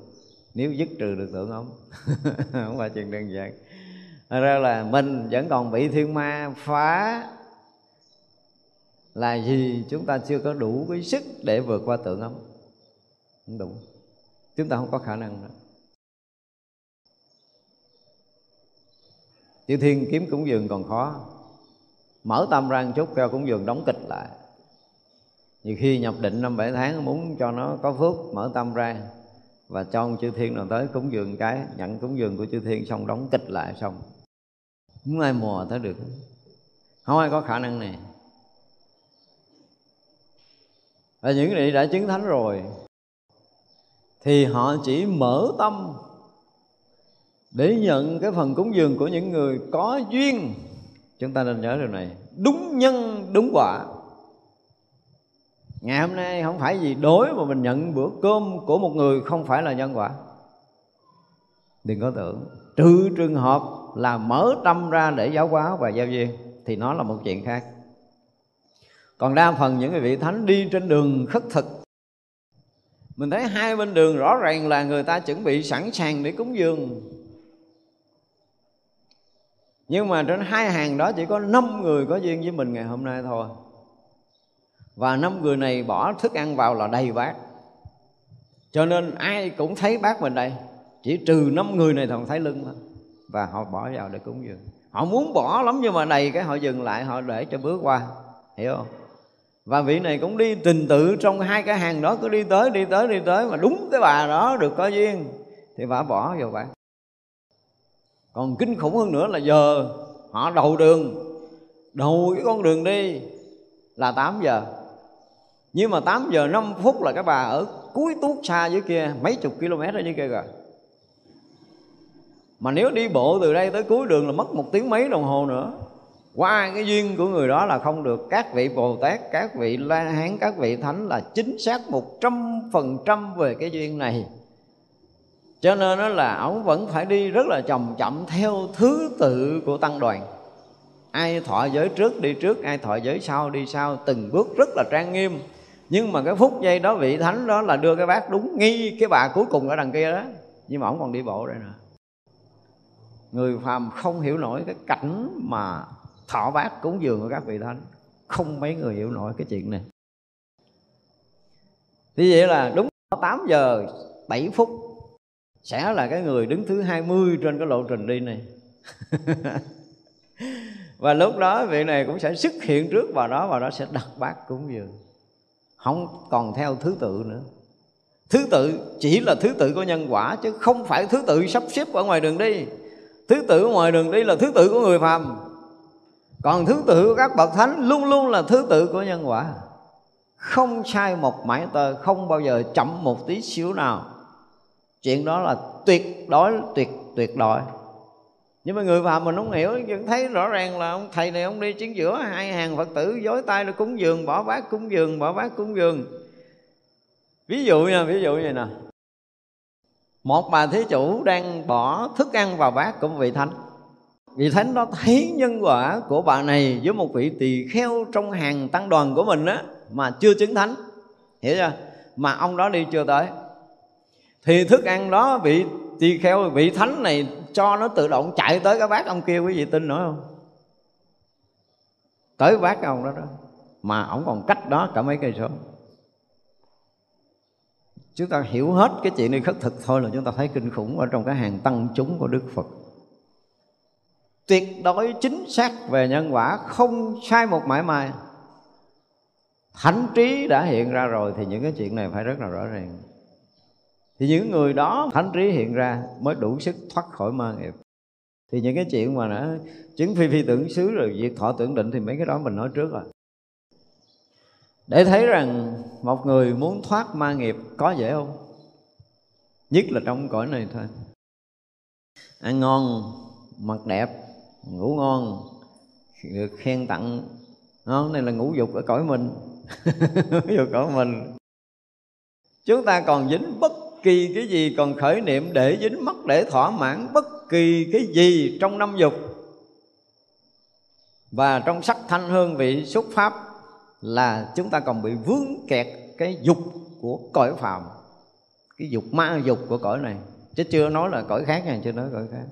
Nếu dứt trừ được tưởng ấm, không phải chuyện đơn giản. Thật ra là mình vẫn còn bị thiên ma phá là gì chúng ta chưa có đủ cái sức để vượt qua tượng ấm. Không đủ chúng ta không có khả năng nữa Chữ thiên kiếm cúng dường còn khó. Mở tâm ra một chút cho cúng dường đóng kịch lại. Nhiều khi nhập định năm bảy tháng, muốn cho nó có phước, mở tâm ra. Và cho chư thiên nào tới cúng dường cái, nhận cúng dường của chư thiên xong đóng kịch lại xong không ai mò tới được. Không ai có khả năng này. Và những người đã chứng thánh rồi. Thì họ chỉ mở tâm để nhận cái phần cúng dường của những người có duyên. Chúng ta nên nhớ điều này. Đúng nhân, đúng quả. Ngày hôm nay không phải gì đối mà mình nhận bữa cơm của một người không phải là nhân quả. Đừng có tưởng. Trừ trường hợp là mở tâm ra để giáo hóa và giao duyên, thì nó là một chuyện khác. Còn đa phần những vị thánh đi trên đường khất thực, mình thấy hai bên đường rõ ràng là người ta chuẩn bị sẵn sàng để cúng dường. Nhưng mà trên hai hàng đó chỉ có năm người có duyên với mình ngày hôm nay thôi. Và năm người này bỏ thức ăn vào là đầy bát. Cho nên ai cũng thấy bát mình đây, chỉ trừ năm người này còn thấy lưng thôi và họ bỏ vào để cúng dường. Họ muốn bỏ lắm nhưng mà đầy cái họ dừng lại, họ để cho bước qua. Hiểu không? Và vị này cũng đi tình tự trong hai cái hàng đó, cứ đi tới đi tới đi tới mà đúng cái bà đó được có duyên, thì bà bỏ vào bà. Còn kinh khủng hơn nữa là giờ họ đầu đường, đầu cái con đường đi là 8 giờ. Nhưng mà 8 giờ 5 phút là cái bà ở cuối tuốt xa dưới kia, mấy chục km ở dưới kia rồi mà nếu đi bộ từ đây tới cuối đường là mất một tiếng mấy đồng hồ nữa. Qua cái duyên của người đó là không được. Các vị bồ tát, các vị la hán, các vị thánh là chính xác một trăm phần trăm về cái duyên này. Cho nên đó là ổng vẫn phải đi rất là chậm chậm theo thứ tự của tăng đoàn. Ai thọ giới trước đi trước, ai thọ giới sau đi sau, từng bước rất là trang nghiêm. Nhưng mà cái phút giây đó vị thánh đó là đưa cái bát đúng nghi cái bà cuối cùng ở đằng kia đó. Nhưng mà ổng còn đi bộ đây nè người phàm không hiểu nổi cái cảnh mà thọ bát cúng dường của các vị thánh. Không mấy người hiểu nổi cái chuyện này. Thì vậy là đúng 8 giờ 7 phút sẽ là cái người đứng thứ 20 trên cái lộ trình đi này. Và lúc đó vị này cũng sẽ xuất hiện trước vào đó và đó sẽ đặt bát cúng dường. Không còn theo thứ tự nữa. Thứ tự chỉ là thứ tự của nhân quả chứ không phải thứ tự sắp xếp ở ngoài đường đi thứ tự ngoài đường đi là thứ tự của người phàm. Còn thứ tự của các bậc thánh luôn luôn là thứ tự của nhân quả. Không sai một mãi tơ, không bao giờ chậm một tí xíu nào. Chuyện đó là tuyệt đối, tuyệt tuyệt đối. Nhưng mà người phàm mình không hiểu vẫn thấy rõ ràng là ông thầy này ông đi chiến giữa, hai hàng phật tử dối tay nó cúng dường, bỏ bát cúng dường, bỏ bát cúng dường. Ví dụ nha, ví dụ vậy nè một bà thí chủ đang bỏ thức ăn vào bát của một vị thánh. Vị thánh đó thấy nhân quả của bà này với một vị tỳ kheo trong hàng tăng đoàn của mình á, mà chưa chứng thánh. Hiểu chưa? Mà ông đó đi chưa tới. Thì thức ăn đó vị tỳ kheo, vị thánh này cho nó tự động chạy tới cái bát ông kia quý vị tin nữa không? Tới bát ông đó đó. Mà ông còn cách đó cả mấy cây số chúng ta hiểu hết cái chuyện này khất thực thôi là chúng ta thấy kinh khủng ở trong cái hàng tăng chúng của đức phật. Tuyệt đối chính xác về nhân quả, không sai một mãi may. Thánh trí đã hiện ra rồi thì những cái chuyện này phải rất là rõ ràng. Thì những người đó, thánh trí hiện ra mới đủ sức thoát khỏi ma nghiệp. Thì những cái chuyện mà đã chứng phi phi tưởng xứ rồi việc thọ tưởng định thì mấy cái đó mình nói trước rồi để thấy rằng một người muốn thoát ma nghiệp có dễ không? Nhất là trong cõi này thôi. Ăn ngon mặc đẹp ngủ ngon được khen tặng. Đó, này là ngũ dục ở cõi mình. Ngũ dục cõi mình. Chúng ta còn dính bất kỳ cái gì còn khởi niệm để dính mắt để thỏa mãn bất kỳ cái gì trong năm dục. Và trong sắc thanh hương vị xúc pháp là chúng ta còn bị vướng kẹt cái dục của cõi phàm. Cái dục ma dục của cõi này. Chứ chưa nói là cõi khác nha chưa nói cõi khác.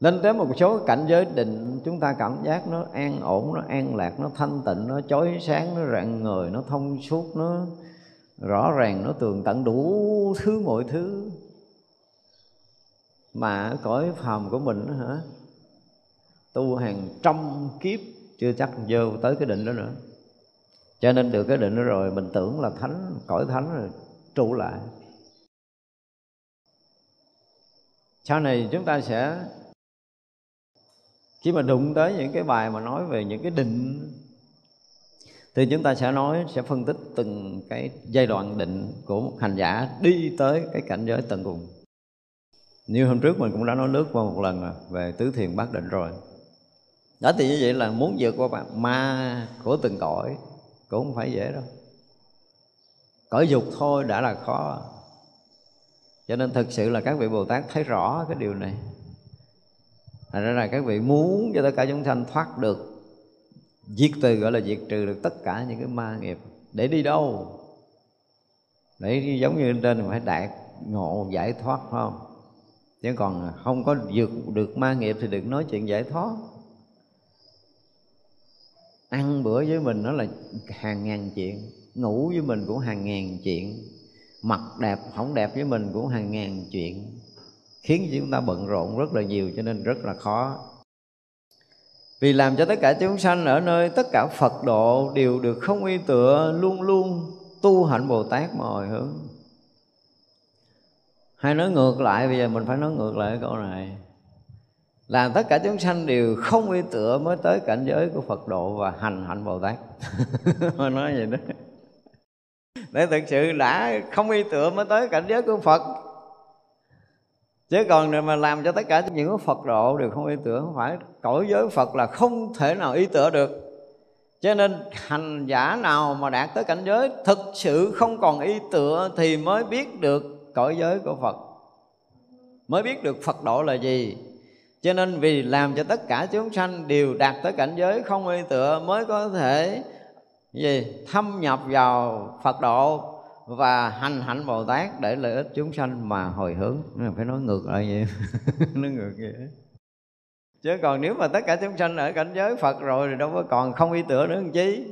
Nên tới một số cảnh giới định chúng ta cảm giác nó an ổn nó an lạc nó thanh tịnh nó chói sáng nó rạng người nó thông suốt nó rõ ràng nó tường tận đủ thứ mọi thứ. Mà cõi phàm của mình đó, hả? Tu hàng trăm kiếp chưa chắc vô tới cái định đó nữa. Cho nên được cái định đó rồi mình tưởng là thánh, cõi thánh rồi, trụ lại. Sau này chúng ta sẽ, khi mà đụng tới những cái bài mà nói về những cái định, thì chúng ta sẽ nói, sẽ phân tích từng cái giai đoạn định của một hành giả đi tới cái cảnh giới tận cùng. Như hôm trước mình cũng đã nói lướt qua một lần rồi về tứ thiền bát định rồi đó thì như vậy là muốn vượt qua ma của từng cõi cũng không phải dễ đâu. Cõi dục thôi đã là khó. Cho nên thực sự là các vị bồ tát thấy rõ cái điều này. Thành ra là các vị muốn cho tất cả chúng sanh thoát được, Diệt từ gọi là diệt trừ được tất cả những cái ma nghiệp. Để đi đâu? Để giống như trên phải đạt ngộ, giải thoát, phải không? Chứ còn không có vượt được ma nghiệp thì đừng nói chuyện giải thoát. Ăn bữa với mình nó là hàng ngàn chuyện, Ngủ với mình cũng hàng ngàn chuyện, Mặt đẹp không đẹp với mình cũng hàng ngàn chuyện, khiến chúng ta bận rộn rất là nhiều cho nên rất là khó. Vì làm cho tất cả chúng sanh ở nơi tất cả Phật độ đều được không y tựa, luôn luôn tu hạnh Bồ Tát mà hồi hướng. Hay nói ngược lại, bây giờ mình phải nói ngược lại câu này làm tất cả chúng sanh đều không y tựa mới tới cảnh giới của Phật độ và hành hạnh Bồ Tát. Nói vậy đó. Để thực sự đã không y tựa mới tới cảnh giới của Phật. Chứ còn mà làm cho tất cả những cái Phật độ đều không y tựa không phải cõi giới Phật là không thể nào y tựa được. Cho nên hành giả nào mà đạt tới cảnh giới thực sự không còn y tựa thì mới biết được cõi giới của Phật. Mới biết được Phật độ là gì cho nên vì làm cho tất cả chúng sanh đều đạt tới cảnh giới không y tựa mới có thể gì, thâm nhập vào Phật độ và hành hạnh Bồ Tát để lợi ích chúng sanh mà hồi hướng. Nên phải nói ngược lại vậy. Nó ngược vậy. Chứ còn nếu mà tất cả chúng sanh ở cảnh giới Phật rồi thì đâu có còn không y tựa nữa làm chi.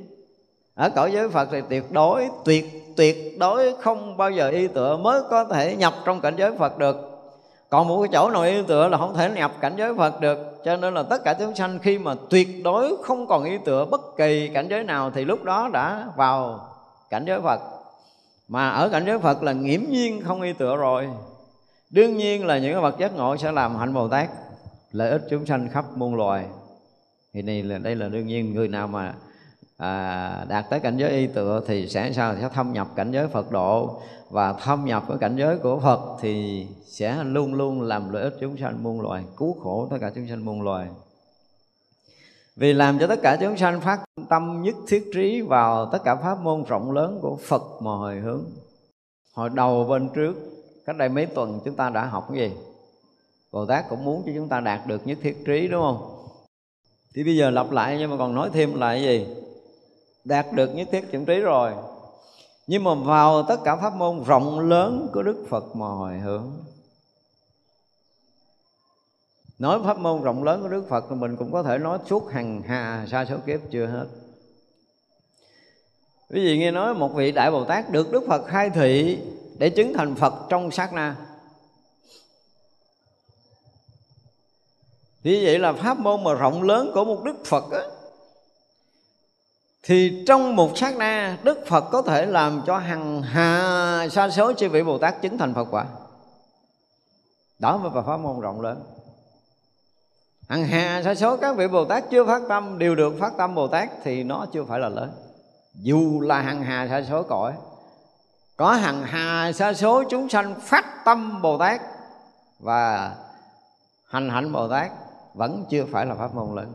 Ở cõi giới Phật thì tuyệt đối, tuyệt tuyệt đối không bao giờ y tựa mới có thể nhập trong cảnh giới Phật được còn một cái chỗ nội y tựa là không thể nhập cảnh giới Phật được. Cho nên là tất cả chúng sanh khi mà tuyệt đối không còn y tựa bất kỳ cảnh giới nào thì lúc đó đã vào cảnh giới Phật. Mà ở cảnh giới Phật là nghiễm nhiên không y tựa rồi. Đương nhiên là những vật giác ngộ sẽ làm hạnh Bồ Tát lợi ích chúng sanh khắp muôn loài. Thì này là đây là đương nhiên người nào mà à, đạt tới cảnh giới y tựa thì sẽ sao? Sẽ thâm nhập cảnh giới Phật độ và thâm nhập với cảnh giới của Phật thì sẽ luôn luôn làm lợi ích chúng sanh muôn loài, cứu khổ tất cả chúng sanh muôn loài. Vì làm cho tất cả chúng sanh phát tâm nhất thiết trí vào tất cả pháp môn rộng lớn của Phật mà hồi hướng. Hồi đầu bên trước, cách đây mấy tuần chúng ta đã học cái gì? Bồ Tát cũng muốn cho chúng ta đạt được nhất thiết trí, đúng không? Thì bây giờ lặp lại, nhưng mà còn nói thêm lại gì? Đạt được nhất thiết chủng trí rồi nhưng mà vào tất cả pháp môn, rộng lớn của Đức Phật mà hồi hướng. Nói pháp môn rộng lớn của đức phật thì mình cũng có thể nói suốt hàng hà, sa số kiếp chưa hết. Quý vị nghe nói một vị đại bồ tát được đức phật khai thị để chứng thành phật trong sát na. Vì vậy là pháp môn mà rộng lớn của một đức phật á thì trong một sát na, đức phật có thể làm cho hằng hà sa số chư vị bồ tát chứng thành phật quả. Đó mới là pháp môn rộng lớn. Hằng hà sa số các vị bồ tát chưa phát tâm, đều được phát tâm bồ tát thì nó chưa phải là lớn. Dù là hằng hà sa số cõi, có hằng hà sa số chúng sanh phát tâm bồ tát và hành hạnh bồ tát vẫn chưa phải là pháp môn lớn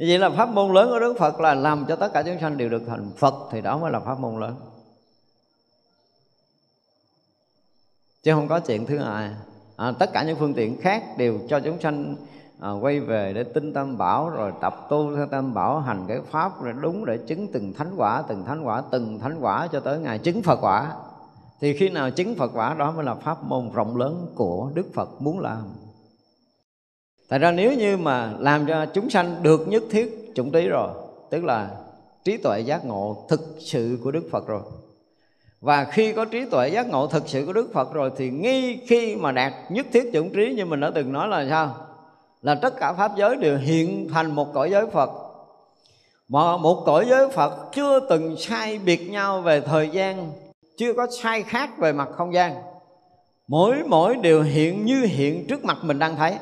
như vậy là pháp môn lớn của đức phật là làm cho tất cả chúng sanh đều được thành phật thì đó mới là pháp môn lớn. Chứ không có chuyện thứ hai. À, tất cả những phương tiện khác đều cho chúng sanh à, quay về để tin tam bảo rồi tập tu theo tam bảo hành cái pháp rồi đúng để chứng từng thánh quả từng thánh quả từng thánh quả cho tới ngày chứng phật quả. Thì khi nào chứng phật quả đó mới là pháp môn rộng lớn của đức phật muốn làm tại ra nếu như mà làm cho chúng sanh được nhất thiết chủng trí rồi tức là trí tuệ giác ngộ thực sự của đức phật rồi và khi có trí tuệ giác ngộ thực sự của Đức Phật rồi thì ngay khi mà đạt nhất thiết chủng trí như mình đã từng nói là sao? Là tất cả pháp giới đều hiện thành một cõi giới Phật. Mà một cõi giới Phật chưa từng sai biệt nhau về thời gian, chưa có sai khác về mặt không gian. Mỗi mỗi đều hiện như hiện trước mặt mình đang thấy.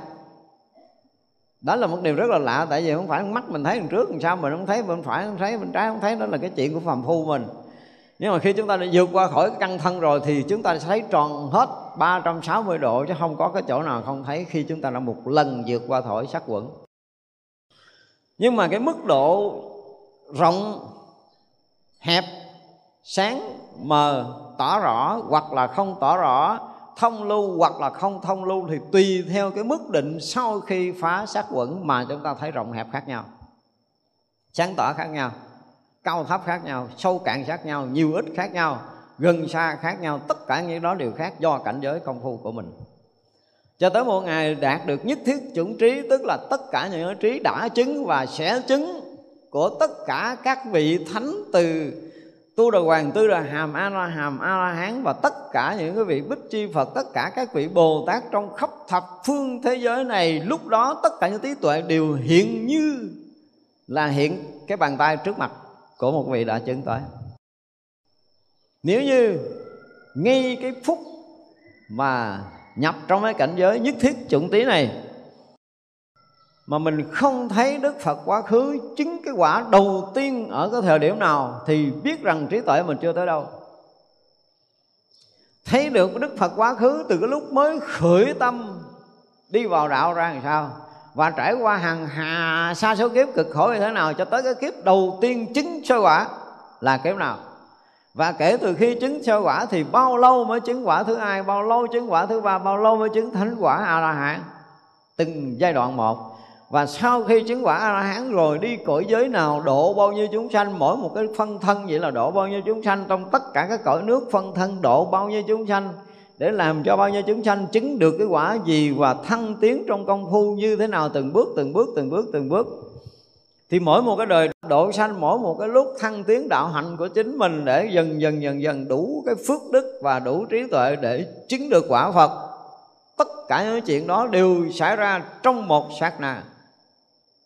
Đó là một điều rất là lạ, tại vì không phải mắt mình thấy đằng trước, làm sao mình không thấy bên phải, không thấy bên trái, không thấy đó là cái chuyện của phàm phu mình. Nhưng mà khi chúng ta đã vượt qua khỏi cái căn thân rồi thì chúng ta sẽ thấy tròn hết 360 độ, chứ không có cái chỗ nào không thấy khi chúng ta đã một lần vượt qua thổi sắc quẩn. Nhưng mà cái mức độ rộng, hẹp, sáng, mờ, tỏ rõ hoặc là không tỏ rõ thông lưu hoặc là không thông lưu thì tùy theo cái mức định sau khi phá sát quẩn mà chúng ta thấy rộng hẹp khác nhau, sáng tỏ khác nhau, cao thấp khác nhau, sâu cạn khác nhau, nhiều ít khác nhau, gần xa khác nhau, tất cả những đó đều khác do cảnh giới công phu của mình. Cho tới một ngày đạt được nhất thiết chuẩn trí, tức là tất cả những trí đã chứng và sẽ chứng của tất cả các vị thánh từ tu đà hoàng, tư đà hàm a la hàm a la hán và tất cả những cái vị bích chi phật, tất cả các vị bồ tát trong khắp thập phương thế giới này, lúc đó tất cả những trí tuệ đều hiện như là hiện cái bàn tay trước mặt của một vị đã chứng tới nếu như ngay cái phút mà nhập trong cái cảnh giới nhất thiết chuẩn tí này mà mình không thấy Đức Phật quá khứ chứng cái quả đầu tiên ở cái thời điểm nào thì biết rằng trí tuệ mình chưa tới đâu. Thấy được Đức Phật quá khứ từ cái lúc mới khởi tâm đi vào đạo ra làm sao? Và trải qua hàng hà xa số kiếp, cực khổ như thế nào cho tới cái kiếp đầu tiên chứng sơ quả là kiếp nào? Và kể từ khi chứng sơ quả thì bao lâu mới chứng quả thứ hai, bao lâu chứng quả thứ ba, bao lâu mới chứng thánh quả a la hán? Từng giai đoạn một và sau khi chứng quả a la hán rồi đi cõi giới nào, độ bao nhiêu chúng sanh, mỗi một cái phân thân vậy là độ bao nhiêu chúng sanh, trong tất cả các cõi nước phân thân độ bao nhiêu chúng sanh, để làm cho bao nhiêu chúng sanh chứng được cái quả gì và thăng tiến trong công phu như thế nào, từng bước từng bước từng bước từng bước. Thì mỗi một cái đời độ sanh, mỗi một cái lúc thăng tiến đạo hạnh của chính mình để dần dần dần dần đủ cái phước đức và đủ trí tuệ để chứng được quả Phật, tất cả những chuyện đó đều xảy ra trong một sát na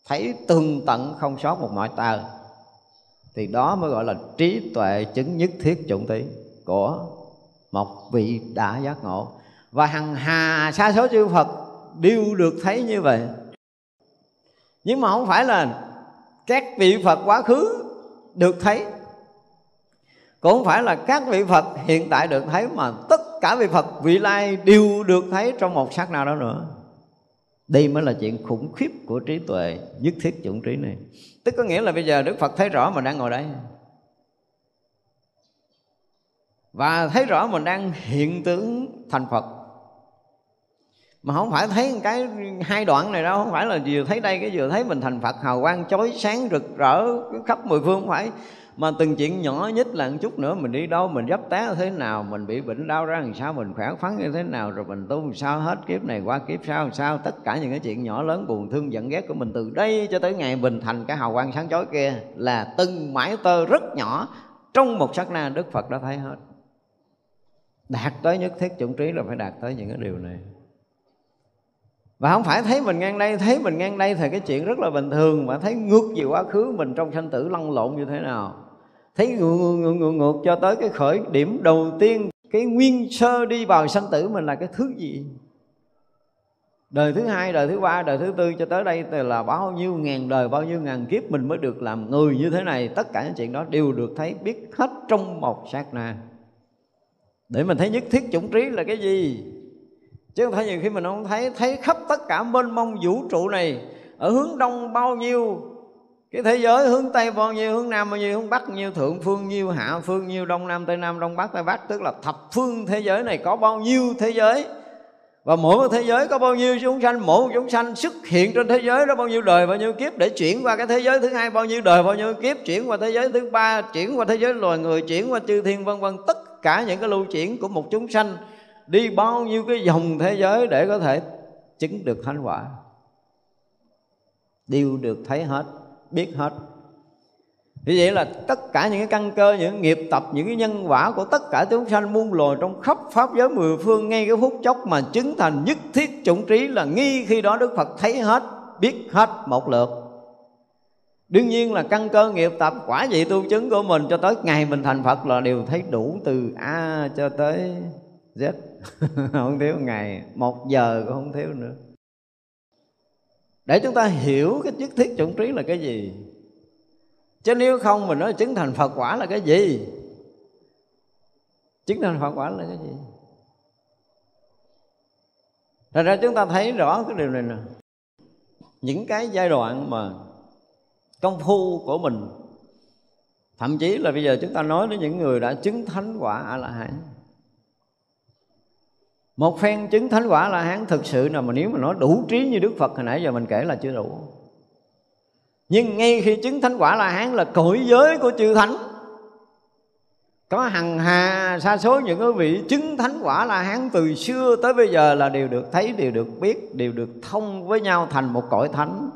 thấy tương tận không sót một mọi tờ, thì đó mới gọi là trí tuệ chứng nhất thiết chủng tí của một vị đã giác ngộ. Và hằng hà sa số chư Phật đều được thấy như vậy. Nhưng mà không phải là các vị Phật quá khứ được thấy, cũng không phải là các vị Phật hiện tại được thấy, mà tất cả vị Phật vị lai đều được thấy trong một sát nào đó nữa đây mới là chuyện khủng khiếp của trí tuệ, nhất thiết chủng trí này. Tức có nghĩa là bây giờ đức phật thấy rõ mình đang ngồi đây. Và thấy rõ mình đang hiện tướng thành phật. Mà không phải thấy cái hai đoạn này đâu, không phải là vừa thấy đây cái vừa thấy mình thành phật. Hào quang chói sáng rực rỡ khắp mười phương, không phải mà từng chuyện nhỏ nhất là một chút nữa, mình đi đâu, mình dấp té thế nào, mình bị bệnh đau ra làm sao, mình khỏe khoắn như thế nào, rồi mình tu làm sao hết kiếp này qua kiếp sau, làm sao? Tất cả những cái chuyện nhỏ lớn buồn thương giận ghét của mình từ đây cho tới ngày bình thành cái hào quang sáng chói kia là từng mãi tơ rất nhỏ trong một sát na đức phật đã thấy hết. Đạt tới nhất thiết chủng trí là phải đạt tới những cái điều này. Và không phải thấy mình ngang đây, thấy mình ngang đây thì cái chuyện rất là bình thường, mà thấy ngược về quá khứ mình trong sanh tử lăn lộn như thế nào thấy ngược, ngược, ngược, ngược cho tới cái khởi điểm đầu tiên cái nguyên sơ đi vào sanh tử mình là cái thứ gì? Đời thứ hai đời thứ ba đời thứ tư cho tới đây là bao nhiêu ngàn đời bao nhiêu ngàn kiếp mình mới được làm người như thế này. Tất cả những chuyện đó đều được thấy biết hết trong một sát na. Để mình thấy nhất thiết chủng trí là cái gì? Chứ không phải nhiều khi mình không thấy thấy khắp tất cả mênh mông vũ trụ này ở hướng đông bao nhiêu cái thế giới hướng tây bao nhiêu, hướng nam bao nhiêu, hướng bắc bao nhiêu, thượng phương nhiêu, hạ phương nhiêu, đông nam tây nam, đông bắc tây bắc, tức là thập phương thế giới này có bao nhiêu thế giới. Và mỗi một thế giới có bao nhiêu chúng sanh, mỗi một chúng sanh xuất hiện trên thế giới đó bao nhiêu đời, bao nhiêu kiếp, để chuyển qua cái thế giới thứ hai bao nhiêu đời, bao nhiêu kiếp, chuyển qua thế giới thứ ba, chuyển qua thế giới loài người, chuyển qua chư thiên, vân vân. Tất cả những cái lưu chuyển của một chúng sanh đi bao nhiêu cái dòng thế giới để có thể chứng được thánh quả. Đều được thấy hết biết hết. Như vậy là tất cả những cái căn cơ, những nghiệp tập, những cái nhân quả của tất cả chúng sanh muôn loài trong khắp Pháp giới mười phương ngay cái phút chốc mà chứng thành nhất thiết chủng trí là nghi khi đó Đức Phật thấy hết, biết hết một lượt. Đương nhiên là căn cơ nghiệp tập quả vị tu chứng của mình cho tới ngày mình thành Phật là đều thấy đủ từ A cho tới Z. Không thiếu ngày một giờ cũng không thiếu nữa để chúng ta hiểu cái nhất thiết chủng trí là cái gì. Chứ nếu không mình nói chứng thành phật quả là cái gì? Chứng thành phật quả là cái gì? Thật ra chúng ta thấy rõ cái điều này nè. Những cái giai đoạn mà công phu của mình, thậm chí là bây giờ chúng ta nói đến những người đã chứng thánh quả a la hán một phen chứng thánh quả là hán thực sự là mà nếu mà nói đủ trí như đức phật hồi nãy giờ mình kể là chưa đủ. Nhưng ngay khi chứng thánh quả là hán là cõi giới của chư thánh, có hằng hà sa số những cái vị chứng thánh quả là hán từ xưa tới bây giờ là đều được thấy, đều được biết, đều được thông với nhau thành một cõi thánh.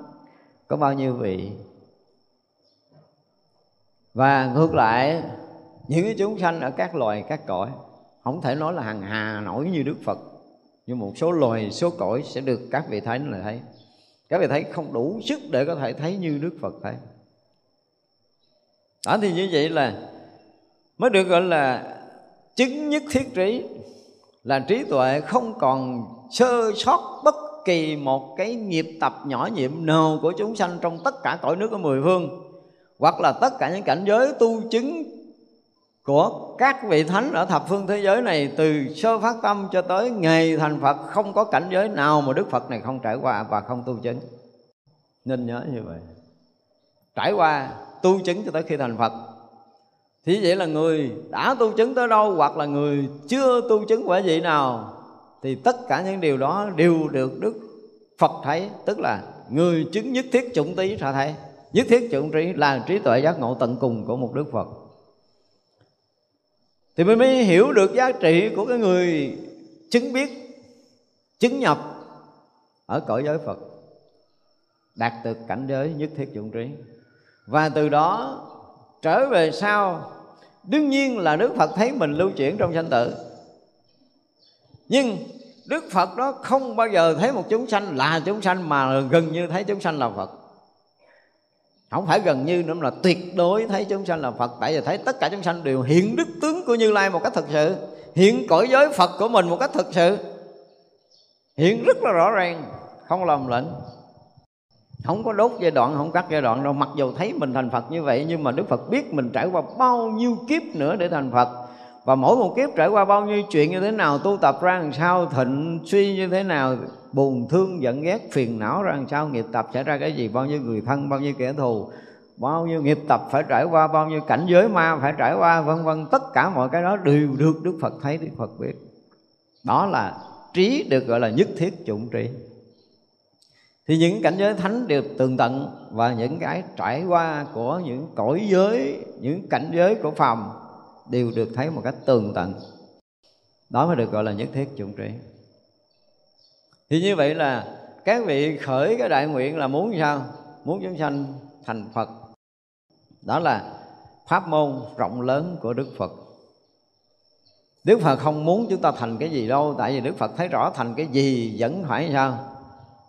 Có bao nhiêu vị? Và ngược lại, những cái chúng sanh ở các loài, các cõi không thể nói là hằng hà nổi như đức phật, nhưng một số loài, số cõi sẽ được các vị thấy là thấy. Các vị thấy không đủ sức để có thể thấy như đức phật thấy đó, thì như vậy là mới được gọi là chứng nhất thiết trí, là trí tuệ không còn sơ sót bất kỳ một cái nghiệp tập nhỏ nhiệm nào của chúng sanh trong tất cả cõi nước của mười phương, hoặc là tất cả những cảnh giới tu chứng của các vị thánh ở thập phương thế giới này, từ sơ phát tâm cho tới ngày thành Phật, không có cảnh giới nào mà Đức Phật này không trải qua và không tu chứng. Nên nhớ như vậy. Trải qua tu chứng cho tới khi thành Phật. Thì vậy là người đã tu chứng tới đâu, hoặc là người chưa tu chứng quả vị nào, thì tất cả những điều đó đều được Đức Phật thấy, tức là người chứng nhất thiết chủng tí sẽ thấy? Nhất thiết chủng trí là trí tuệ giác ngộ tận cùng của một Đức Phật thì mình mới hiểu được giá trị của cái người chứng biết, chứng nhập ở cõi giới Phật. Đạt được cảnh giới nhất thiết dụng trí. Và từ đó trở về sau, đương nhiên là Đức Phật thấy mình lưu chuyển trong sanh tử. Nhưng Đức Phật đó không bao giờ thấy một chúng sanh là chúng sanh mà gần như thấy chúng sanh là Phật không phải gần như nữa mà là tuyệt đối thấy chúng sanh là Phật. Tại vì thấy tất cả chúng sanh đều hiện đức tướng của Như Lai một cách thực sự. Hiện cõi giới Phật của mình một cách thực sự. Hiện rất là rõ ràng, không lầm lẫn. Không có đốt giai đoạn, không cắt giai đoạn đâu. Mặc dù thấy mình thành phật như vậy, nhưng mà đức phật biết mình trải qua bao nhiêu kiếp nữa để thành phật. Và mỗi một kiếp trải qua bao nhiêu chuyện như thế nào, tu tập ra làm sao, thịnh suy như thế nào buồn thương, giận ghét, phiền não ra làm sao? Nghiệp tập xảy ra cái gì? Bao nhiêu người thân, bao nhiêu kẻ thù, bao nhiêu nghiệp tập phải trải qua, bao nhiêu cảnh giới ma phải trải qua, vân vân. Tất cả mọi cái đó đều được đức phật thấy, đức phật biết. Đó là trí được gọi là nhất thiết chủng trí. Thì những cảnh giới thánh đều tường tận và những cái trải qua của những cõi giới, những cảnh giới của phàm đều được thấy một cách tường tận. Đó mới được gọi là nhất thiết chủng trí thì như vậy là các vị khởi cái đại nguyện là muốn sao? Muốn chúng sanh thành phật. Đó là pháp môn rộng lớn của đức phật. Đức phật không muốn chúng ta thành cái gì đâu, tại vì đức phật thấy rõ thành cái gì vẫn phải sao?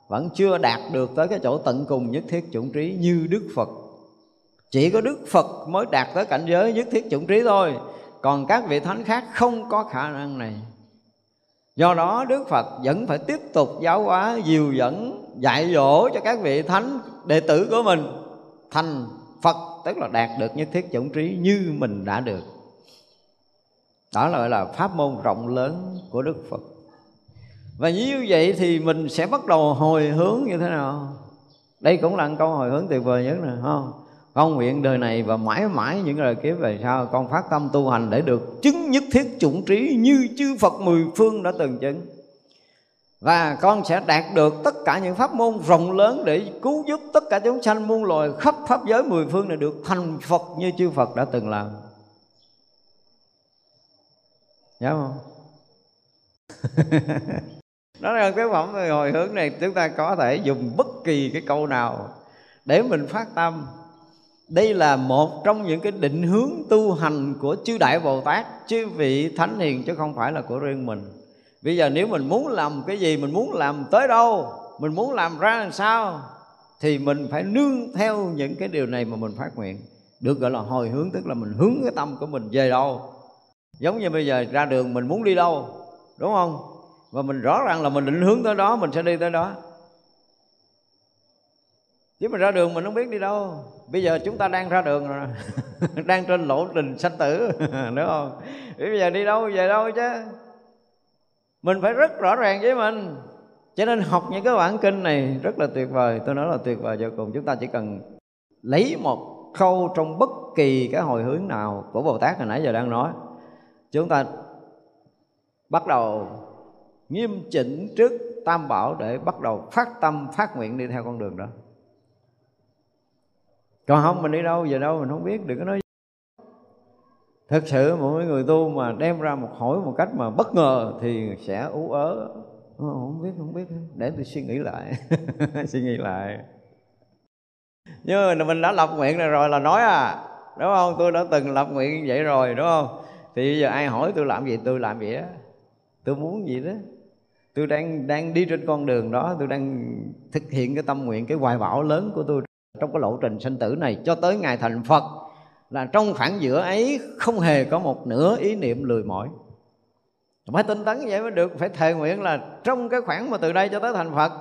Vẫn chưa đạt được tới cái chỗ tận cùng nhất thiết chủng trí như đức phật. Chỉ có đức phật mới đạt tới cảnh giới nhất thiết chủng trí thôi. Còn các vị thánh khác không có khả năng này do đó đức phật vẫn phải tiếp tục giáo hóa, dìu dẫn, dạy dỗ cho các vị thánh đệ tử của mình thành phật, tức là đạt được nhất thiết chủng trí như mình đã được. Đó là gọi là pháp môn rộng lớn của đức phật. Và như vậy thì mình sẽ bắt đầu hồi hướng như thế nào? Đây cũng là câu hồi hướng tuyệt vời nhất nè không? Con nguyện đời này và mãi mãi những đời kiếp về sau con phát tâm tu hành để được chứng nhất thiết chủng trí như chư Phật mười phương đã từng chứng và con sẽ đạt được tất cả những pháp môn rộng lớn để cứu giúp tất cả chúng sanh muôn loài khắp pháp giới mười phương này được thành Phật như chư Phật đã từng làm. Nhớ không? đó là cái phẩm hồi hướng này chúng ta có thể dùng bất kỳ cái câu nào để mình phát tâm đây là một trong những cái định hướng tu hành của chư đại bồ tát, chư vị thánh hiền chứ không phải là của riêng mình. Bây giờ nếu mình muốn làm cái gì, mình muốn làm tới đâu, mình muốn làm ra làm sao, thì mình phải nương theo những cái điều này mà mình phát nguyện. Được gọi là hồi hướng, tức là mình hướng cái tâm của mình về đâu. Giống như bây giờ ra đường mình muốn đi đâu, đúng không? Và mình rõ ràng là mình định hướng tới đó, mình sẽ đi tới đó. Chứ mình ra đường mình không biết đi đâu bây giờ chúng ta đang ra đường rồi. Đang trên lộ trình sanh tử đúng không? Bây giờ đi đâu về đâu chứ? Mình phải rất rõ ràng với mình. Cho nên học những cái bản kinh này rất là tuyệt vời. Tôi nói là tuyệt vời vô cùng. Chúng ta chỉ cần lấy một khâu trong bất kỳ cái hồi hướng nào của bồ tát hồi nãy giờ đang nói. Chúng ta bắt đầu nghiêm chỉnh trước tam bảo để bắt đầu phát tâm phát nguyện đi theo con đường đó còn không, mình đi đâu, về đâu mình không biết, đừng có nói. Thực sự mỗi người tu mà đem ra một hỏi một cách mà bất ngờ thì sẽ ú ớ. Ờ, không biết không biết. Để tôi suy nghĩ lại. Suy nghĩ lại. Nhưng mà mình đã lập nguyện này rồi là nói à. Đúng không? Tôi đã từng lập nguyện như vậy rồi, đúng không? Thì bây giờ ai hỏi tôi làm gì, tôi làm vậy đó. Tôi muốn gì đó. Tôi đang đang đi trên con đường đó. Tôi đang thực hiện cái tâm nguyện, cái hoài bão lớn của tôi trong cái lộ trình sinh tử này cho tới ngày thành phật là trong khoảng giữa ấy không hề có một nửa ý niệm lười mỏi. Phải tinh tấn như vậy mới được, phải thề nguyện là trong cái khoảng mà từ đây cho tới thành phật,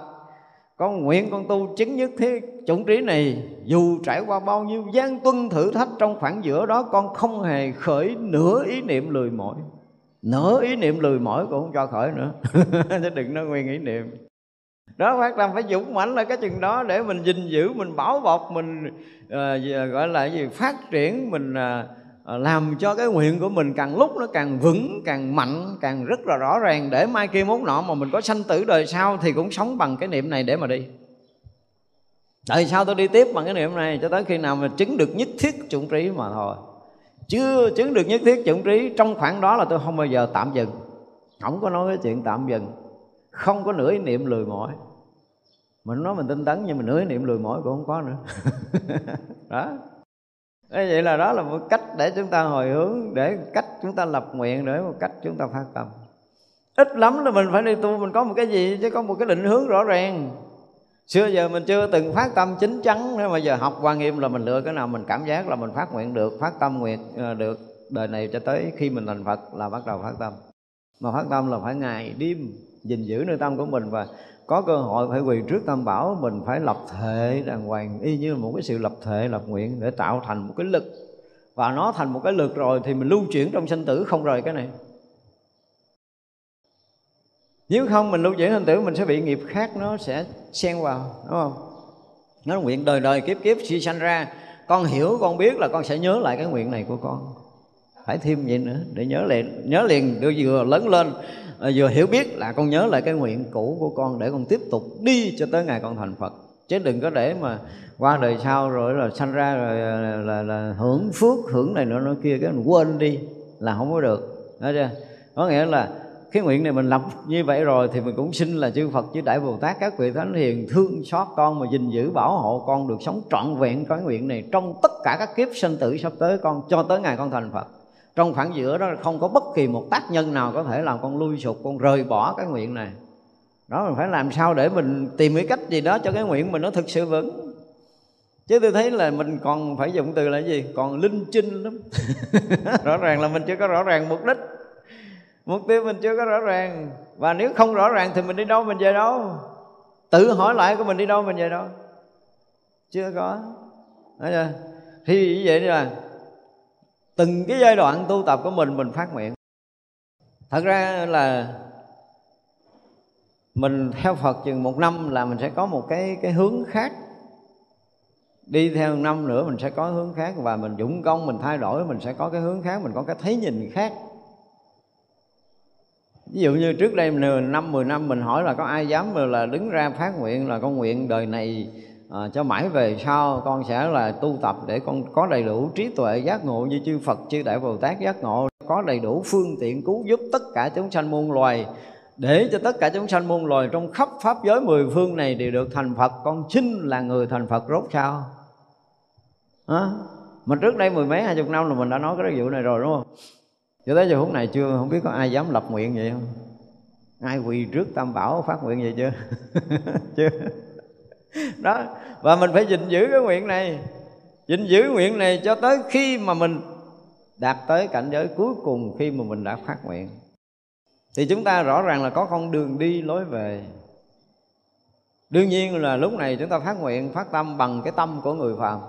con nguyện con tu chứng nhất thế chủng trí này, dù trải qua bao nhiêu gian tuân thử thách trong khoảng giữa đó, con không hề khởi nửa ý niệm lười mỏi. Nửa ý niệm lười mỏi cũng không cho khởi nữa. Chứ đừng nói nguyên ý niệm đó phát tâm phải dũng mãnh là cái chừng đó để mình gìn giữ mình bảo bọc mình uh, gọi là gì phát triển mình uh, làm cho cái nguyện của mình càng lúc nó càng vững càng mạnh càng rất là rõ ràng để mai kia mốt nọ mà mình có sanh tử đời sau thì cũng sống bằng cái niệm này để mà đi. Đời sau tôi đi tiếp bằng cái niệm này cho tới khi nào mà chứng được nhất thiết chủng trí mà thôi. Chưa chứng được nhất thiết chủng trí trong khoảng đó là tôi không bao giờ tạm dừng. Không có nói cái chuyện tạm dừng. Không có nửa ý niệm lười mỏi mình nói mình tinh tấn, nhưng mình hứa niệm lười mỏi cũng không có nữa. Đó. Thế vậy là đó là một cách để chúng ta hồi hướng, để cách chúng ta lập nguyện, để một cách chúng ta phát tâm. Ít lắm là mình phải đi tu, mình có một cái gì, chứ có một cái định hướng rõ ràng. Xưa giờ mình chưa từng phát tâm chính chắn, nếu mà giờ học quan nghiêm là mình lựa cái nào mình cảm giác là mình phát nguyện được, phát tâm nguyện ờ, được. Đời này cho tới khi mình thành phật là bắt đầu phát tâm. Mà phát tâm là phải ngày đêm gìn giữ nơi tâm của mình và có cơ hội phải quỳ trước tam bảo, mình phải lập thể đàng hoàng, y như một cái sự lập thể, lập nguyện để tạo thành một cái lực. Và nó thành một cái lực rồi thì mình lưu chuyển trong sinh tử, không rời cái này. Nếu không mình lưu chuyển sinh tử, mình sẽ bị nghiệp khác nó sẽ xen vào, đúng không? Nó nguyện đời đời kiếp kiếp khi sanh ra. Con hiểu, con biết là con sẽ nhớ lại cái nguyện này của con phải thêm vậy nữa để nhớ liền nhớ liền đưa vừa lớn lên à, vừa hiểu biết là con nhớ lại cái nguyện cũ của con để con tiếp tục đi cho tới ngày con thành phật. Chứ đừng có để mà qua đời sau rồi là sanh ra rồi à, là, là, là hưởng phước hưởng này nữa nó kia cái mình quên đi là không có được. Đó chưa? Có nghĩa là cái nguyện này mình lập như vậy rồi thì mình cũng xin là chư Phật chư Đại Bồ Tát các vị thánh hiền thương xót con mà gìn giữ bảo hộ con được sống trọn vẹn cái nguyện này trong tất cả các kiếp sinh tử sắp tới con cho tới ngày con thành Phật trong khoảng giữa đó không có bất kỳ một tác nhân nào có thể làm con lui sụp, con rời bỏ cái nguyện này. Đó, mình phải làm sao để mình tìm cái cách gì đó cho cái nguyện mình nó thực sự vững. Chứ tôi thấy là mình còn phải dùng từ là gì? Còn linh chinh lắm. Rõ ràng là mình chưa có rõ ràng mục đích. Mục tiêu mình chưa có rõ ràng. Và nếu không rõ ràng thì mình đi đâu, mình về đâu? Tự hỏi lại của mình đi đâu, mình về đâu? Chưa có. Đấy chưa? thì như vậy là từng cái giai đoạn tu tập của mình mình phát nguyện. Thật ra là mình theo Phật chừng một năm là mình sẽ có một cái cái hướng khác. Đi theo năm nữa mình sẽ có hướng khác và mình dũng công, mình thay đổi, mình sẽ có cái hướng khác, mình có cái thấy nhìn khác. Ví dụ như trước đây năm, mười năm mình hỏi là có ai dám là đứng ra phát nguyện là con nguyện đời này à, cho mãi về sau con sẽ là tu tập để con có đầy đủ trí tuệ giác ngộ như chư Phật chư Đại Bồ Tát giác ngộ có đầy đủ phương tiện cứu giúp tất cả chúng sanh muôn loài. Để cho tất cả chúng sanh muôn loài trong khắp pháp giới mười phương này đều được thành Phật con xin là người thành Phật rốt sao à, mà trước đây mười mấy hai chục năm là mình đã nói cái vụ này rồi đúng không? Cho tới giờ phút này chưa không biết có ai dám lập nguyện vậy không? Ai quỳ trước tam bảo phát nguyện vậy chưa? Chưa đó. Và mình phải gìn giữ cái nguyện này. Gìn giữ nguyện này cho tới khi mà mình đạt tới cảnh giới cuối cùng khi mà mình đã phát nguyện. Thì chúng ta rõ ràng là có con đường đi lối về. Đương nhiên là lúc này chúng ta phát nguyện, phát tâm bằng cái tâm của người phàm.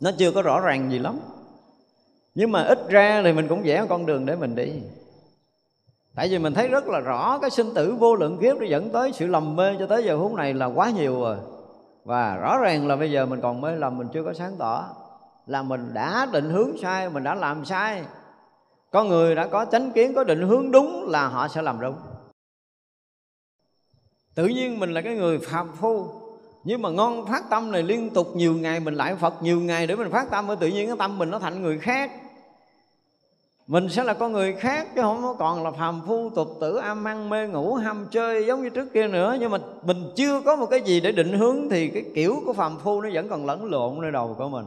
Nó chưa có rõ ràng gì lắm. Nhưng mà ít ra thì mình cũng vẽ con đường để mình đi tại vì mình thấy rất là rõ cái sinh tử vô lượng kiếp nó dẫn tới sự lầm mê cho tới giờ phút này là quá nhiều rồi. Và rõ ràng là bây giờ mình còn mê lầm, mình chưa có sáng tỏ. Là mình đã định hướng sai, mình đã làm sai. Con người đã có chánh kiến, có định hướng đúng là họ sẽ làm đúng. Tự nhiên mình là cái người phàm phu. Nhưng mà ngon phát tâm này liên tục nhiều ngày mình lại Phật nhiều ngày để mình phát tâm tự nhiên cái tâm mình nó thành người khác mình sẽ là con người khác, chứ không còn là phàm phu, tục tử, am ăn, mê ngủ, ham chơi, giống như trước kia nữa. Nhưng mà mình chưa có một cái gì để định hướng, thì cái kiểu của phàm phu nó vẫn còn lẫn lộn nơi đầu của mình.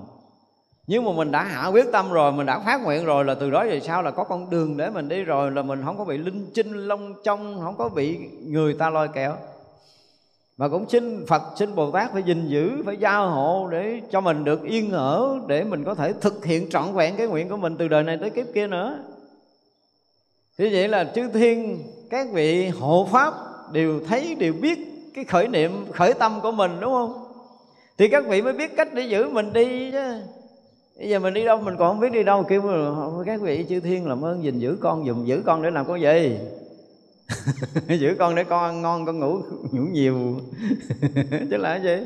Nhưng mà mình đã hạ quyết tâm rồi, mình đã phát nguyện rồi, là từ đó về sau là có con đường để mình đi rồi, là mình không có bị linh chinh long trong không có bị người ta lôi kéo mà cũng xin Phật, xin Bồ Tát phải gìn giữ, phải giao hộ để cho mình được yên ở, để mình có thể thực hiện trọn vẹn cái nguyện của mình từ đời này tới kiếp kia nữa. Như vậy là chư thiên, các vị hộ pháp đều thấy, đều biết cái khởi niệm, khởi tâm của mình, đúng không? Thì các vị mới biết cách để giữ mình đi chứ. Bây giờ mình đi đâu, mình còn không biết đi đâu, kêu các vị chư thiên làm ơn gìn giữ con, dùng giữ con để làm con gì? giữ con để con ăn ngon, con ngủ ngủ nhiều. Chứ là cái gì?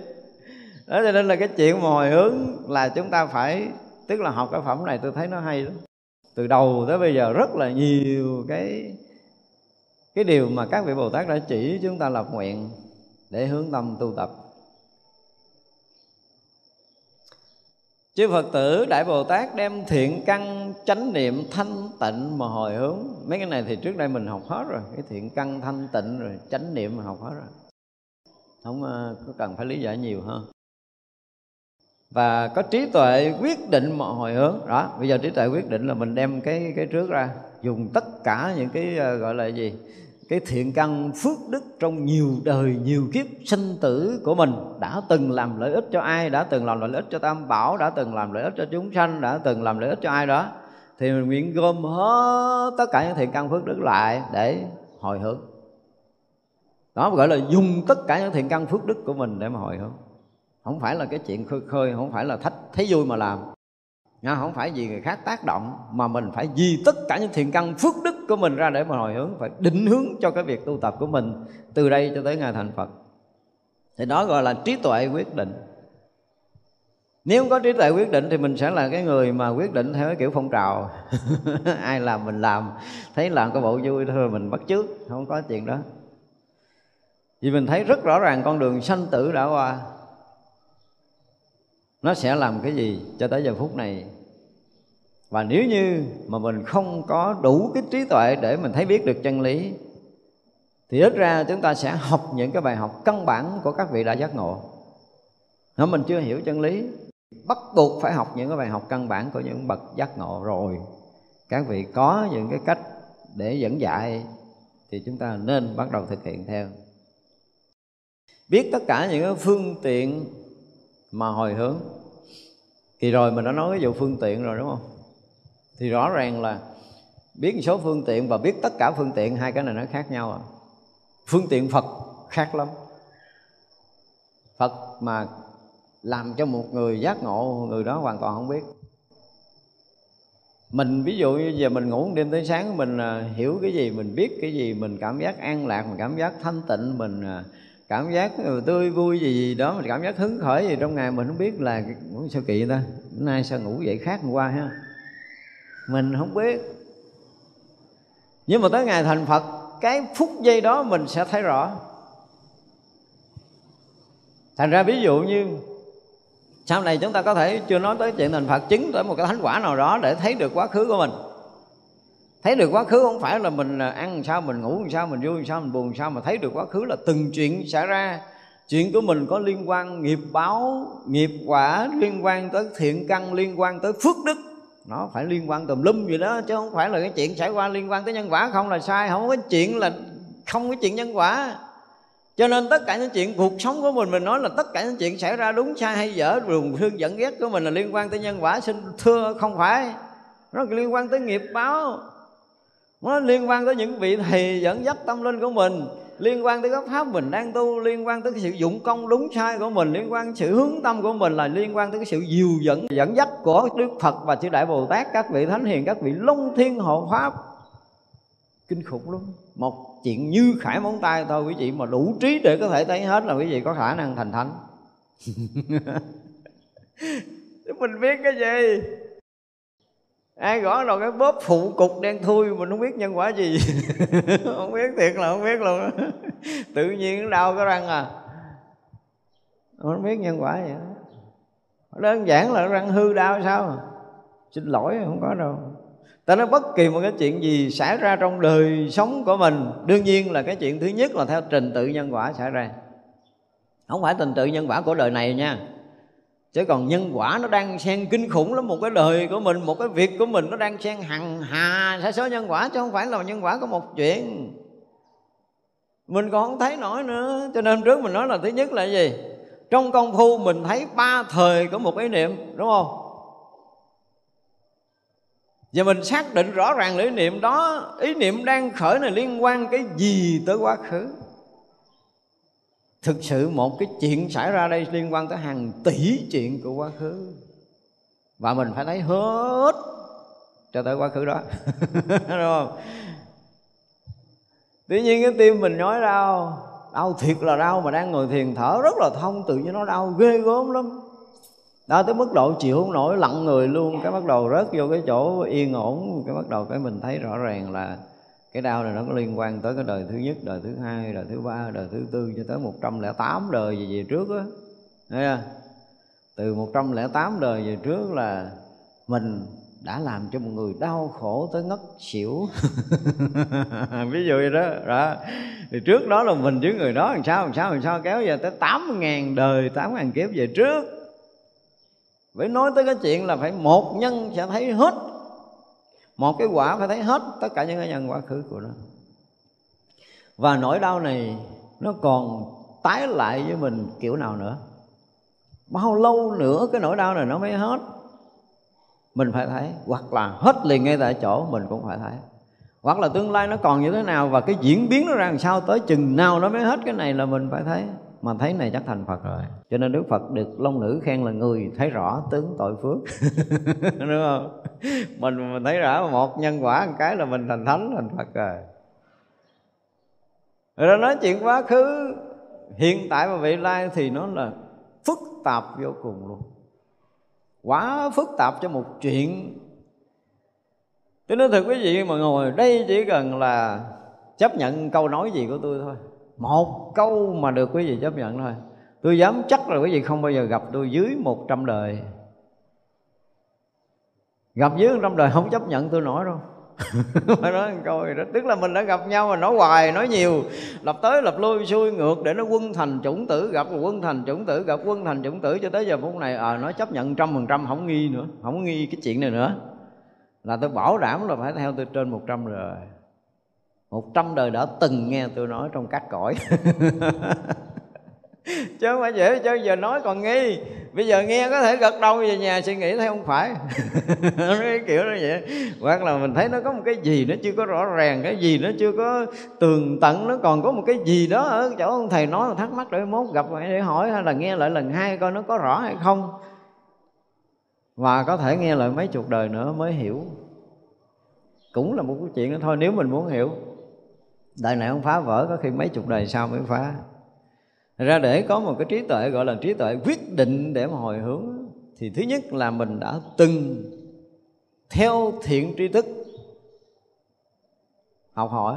Đó, cho nên là cái chuyện mà hồi hướng là chúng ta phải, tức là học cái phẩm này tôi thấy nó hay lắm. Từ đầu tới bây giờ rất là nhiều cái cái điều mà các vị bồ tát đã chỉ chúng ta lập nguyện để hướng tâm tu tập. Chư phật tử, đại bồ tát đem thiện căn chánh niệm thanh tịnh mà hồi hướng. Mấy cái này thì trước đây mình học hết rồi. Cái thiện căn thanh tịnh rồi, chánh niệm mà học hết rồi. Không ờ, có cần phải lý giải nhiều hơn. Và có trí tuệ quyết định mà hồi hướng. Đó, bây giờ trí tuệ quyết định là mình đem cái cái trước ra, dùng tất cả những cái ờ, gọi là gì? Cái thiện căn phước đức trong nhiều đời, nhiều kiếp sinh tử của mình đã từng làm lợi ích cho ai, đã từng làm lợi ích cho tam bảo, đã từng làm lợi ích cho chúng sanh, đã từng làm lợi ích cho ai đó, thì mình nguyện gom hết tất cả những thiện căn phước đức lại để hồi hướng. Đó gọi là dùng tất cả những thiện căn phước đức của mình để mà hồi hướng. Không phải là cái chuyện khơi khơi, không phải là thách, thấy vui mà làm. Nha, không phải vì người khác tác động mà mình phải vì tất cả những thiện căn phước đức của mình ra để mà hồi hướng phải định hướng cho cái việc tu tập của mình từ đây cho tới ngày thành Phật. Thì đó gọi là trí tuệ quyết định. Nếu không có trí tuệ quyết định thì mình sẽ là cái người mà quyết định theo cái kiểu phong trào. Ai làm mình làm thấy làm cái bộ vui thôi mình bắt trước không có chuyện đó. Vì mình thấy rất rõ ràng con đường sanh tử đã qua. Nó sẽ làm cái gì cho tới giờ phút này? Và nếu như mà mình không có đủ cái trí tuệ để mình thấy biết được chân lý, thì ít ra chúng ta sẽ học những cái bài học căn bản của các vị đã giác ngộ. Nếu mình chưa hiểu chân lý. Bắt buộc phải học những cái bài học căn bản của những bậc giác ngộ rồi. Các vị có những cái cách để dẫn dạy thì chúng ta nên bắt đầu thực hiện theo. Biết tất cả những phương tiện mà hồi hướng. Thì rồi mình đã nói cái vụ phương tiện rồi, đúng không? Thì rõ ràng là biết một số phương tiện và biết tất cả phương tiện hai cái này nó khác nhau à. Phương tiện phật khác lắm. Phật mà làm cho một người giác ngộ người đó hoàn toàn không biết. Mình ví dụ như giờ mình ngủ đêm tới sáng mình à, hiểu cái gì mình biết cái gì mình cảm giác an lạc mình cảm giác thanh tịnh mình à, cảm giác ừ, tươi vui gì, gì đó mình cảm giác hứng khởi gì trong ngày mình không biết là sao kỳ ta? Bữa nay sao ngủ vậy khác hôm qua ha? Mình không biết. Nhưng mà tới ngày thành phật, cái phút giây đó mình sẽ thấy rõ. Thành ra ví dụ như, sau này chúng ta có thể chưa nói tới chuyện thành phật, chứng tới một cái thánh quả nào đó để thấy được quá khứ của mình. Thấy được quá khứ không phải là mình à, ăn làm sao mình ngủ, làm sao mình vui, làm sao mình buồn, làm sao mà thấy được quá khứ, là từng chuyện xảy ra. Chuyện của mình có liên quan nghiệp báo, nghiệp quả, liên quan tới thiện căn, liên quan tới phước đức nó phải liên quan tùm lum gì đó, chứ không phải là cái chuyện xảy qua liên quan tới nhân quả không là sai. Không có chuyện là không có chuyện nhân quả. Cho nên tất cả những chuyện cuộc sống của mình mình nói là tất cả những chuyện xảy ra đúng sai hay dở buồn thương giận ghét của mình là liên quan tới nhân quả, xin thưa không phải. Nó liên quan tới nghiệp báo. Nó liên quan tới những vị thầy dẫn dắt tâm linh của mình liên quan tới cái pháp mình đang tu, liên quan tới cái sự dụng công đúng sai của mình, liên quan sự hướng tâm của mình là liên quan tới cái sự dìu dẫn dẫn dắt của đức phật và chư đại bồ tát, các vị thánh hiền, các vị long thiên hộ pháp. Kinh khủng luôn một chuyện như khải móng tay thôi, quý vị, mà đủ trí để có thể thấy hết là quý vị có khả năng thành thánh. Mình biết cái gì? Ai gõ đầu cái bóp phụ cục đen thui mình không biết nhân quả gì? Không biết thiệt là không biết luôn tự nhiên đau cái răng à. Không biết nhân quả gì đơn giản là răng hư đau sao à? xin lỗi, không có đâu. Ta nói bất kỳ một cái chuyện gì xảy ra trong đời sống của mình, đương nhiên là cái chuyện thứ nhất là theo trình tự nhân quả xảy ra. Không phải trình tự nhân quả của đời này nha chứ còn nhân quả nó đang xen kinh khủng lắm. Một cái đời của mình, một cái việc của mình nó đang xen hằng hà. Sa số nhân quả chứ không phải là nhân quả của một chuyện. Mình còn không thấy nổi nữa. Cho nên trước mình nói là thứ nhất là gì? Trong công phu mình thấy ba thời của một ý niệm, đúng không? Và mình xác định rõ ràng ý niệm đó, ý niệm đang khởi này liên quan cái gì tới quá khứ? Thực sự một cái chuyện xảy ra đây liên quan tới hàng tỷ chuyện của quá khứ. Và mình phải thấy hết cho tới quá khứ đó. Đúng không? Tuy nhiên cái tim mình nói đau. Đau thiệt là đau mà đang ngồi thiền thở rất là thông, tự nhiên nó đau ghê gớm lắm. Đau tới mức độ chịu không nổi, lặng người luôn. Cái bắt đầu rớt vô cái chỗ yên ổn. Cái bắt đầu cái mình thấy rõ ràng là cái đau này nó có liên quan tới cái đời thứ nhất đời thứ hai đời thứ ba đời thứ tư cho tới 108 đời về, về trước á. Thấy không? từ 108 đời về trước là mình đã làm cho một người đau khổ tới ngất xỉu. Ví dụ vậy đó đó. Thì trước đó là mình với người đó làm sao làm sao làm sao kéo dài tới tám ngàn đời tám ngàn kiếp về trước. Phải nói tới cái chuyện là phải một nhân sẽ thấy hết một cái quả phải thấy hết tất cả những cái nhân quá khứ của nó. Và nỗi đau này nó còn tái lại với mình kiểu nào nữa? Bao lâu nữa cái nỗi đau này nó mới hết? Mình phải thấy, hoặc là hết liền ngay tại chỗ, mình cũng phải thấy. Hoặc là tương lai nó còn như thế nào và cái diễn biến nó ra làm sao tới chừng nào nó mới hết cái này là mình phải thấy mà thấy này chắc thành Phật rồi. Cho nên Đức Phật được Long Nữ khen là người thấy rõ tướng tội phước. Đúng không? Mình mình thấy rõ một nhân quả một cái là mình thành thánh, thành Phật rồi. Rồi đó nói chuyện quá khứ, hiện tại và vị lai thì nó là phức tạp vô cùng luôn. Quá phức tạp cho một chuyện. Cho nên thật quý vị mà ngồi đây chỉ cần là chấp nhận câu nói gì của tôi thôi một câu mà được quý vị chấp nhận thôi. Tôi dám chắc là quý vị không bao giờ gặp tôi dưới một trăm đời. Gặp dưới một trăm đời không chấp nhận tôi nổi đâu. Mà nói một câu đó. Tức là mình đã gặp nhau mà nói hoài nói nhiều. Lập tới lập lui xuôi ngược để nó quân thành chủng tử gặp quân thành chủng tử gặp quân thành chủng tử cho tới giờ phút này. À, nó chấp nhận trăm phần trăm không nghi nữa không nghi cái chuyện này nữa. Là tôi bảo đảm là phải theo tôi trên một trăm rồi một trăm đời đã từng nghe tôi nói trong các cõi. Chứ không phải dễ, chứ giờ nói còn nghi. Bây giờ nghe có thể gật đầu về nhà, suy nghĩ thấy không phải. Cái kiểu nó vậy. Hoặc là mình thấy nó có một cái gì nó chưa có rõ ràng, cái gì nó chưa có tường tận, nó còn có một cái gì đó ở chỗ ông thầy nói, thắc mắc để mốt gặp để hỏi, hay là nghe lại lần hai coi nó có rõ hay không. Và có thể nghe lại mấy chục đời nữa mới hiểu. Cũng là một cái chuyện đó thôi, nếu mình muốn hiểu đời này không phá vỡ, có khi mấy chục đời sau mới phá. Ra để có một cái trí tuệ gọi là trí tuệ quyết định để mà hồi hướng, thì thứ nhất là mình đã từng theo thiện tri thức học hỏi.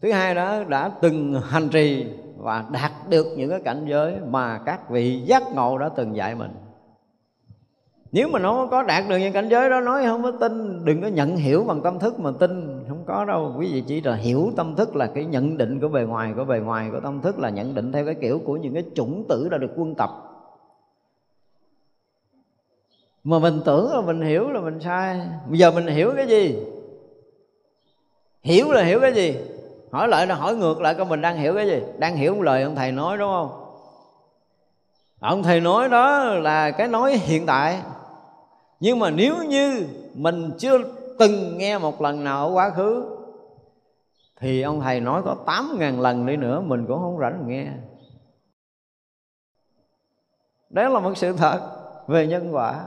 Thứ hai đó, đã từng hành trì và đạt được những cái cảnh giới mà các vị giác ngộ đã từng dạy mình nếu mà nó có đạt được những cảnh giới đó, nói không có tin, đừng có nhận hiểu bằng tâm thức mà tin. Không có đâu, quý vị chỉ là hiểu tâm thức là cái nhận định của bề ngoài, của bề ngoài của tâm thức là nhận định theo cái kiểu của những cái chủng tử đã được quân tập. Mà mình tưởng là mình hiểu là mình sai. Bây giờ mình hiểu cái gì? Hiểu là hiểu cái gì? Hỏi lại là hỏi ngược lại coi mình đang hiểu cái gì. Đang hiểu lời ông thầy nói, đúng không? Ông thầy nói đó là cái nói hiện tại nhưng mà nếu như mình chưa từng nghe một lần nào ở quá khứ, thì ông thầy nói có tám ngàn lần đi nữa mình cũng không rảnh nghe. Đó là một sự thật về nhân quả.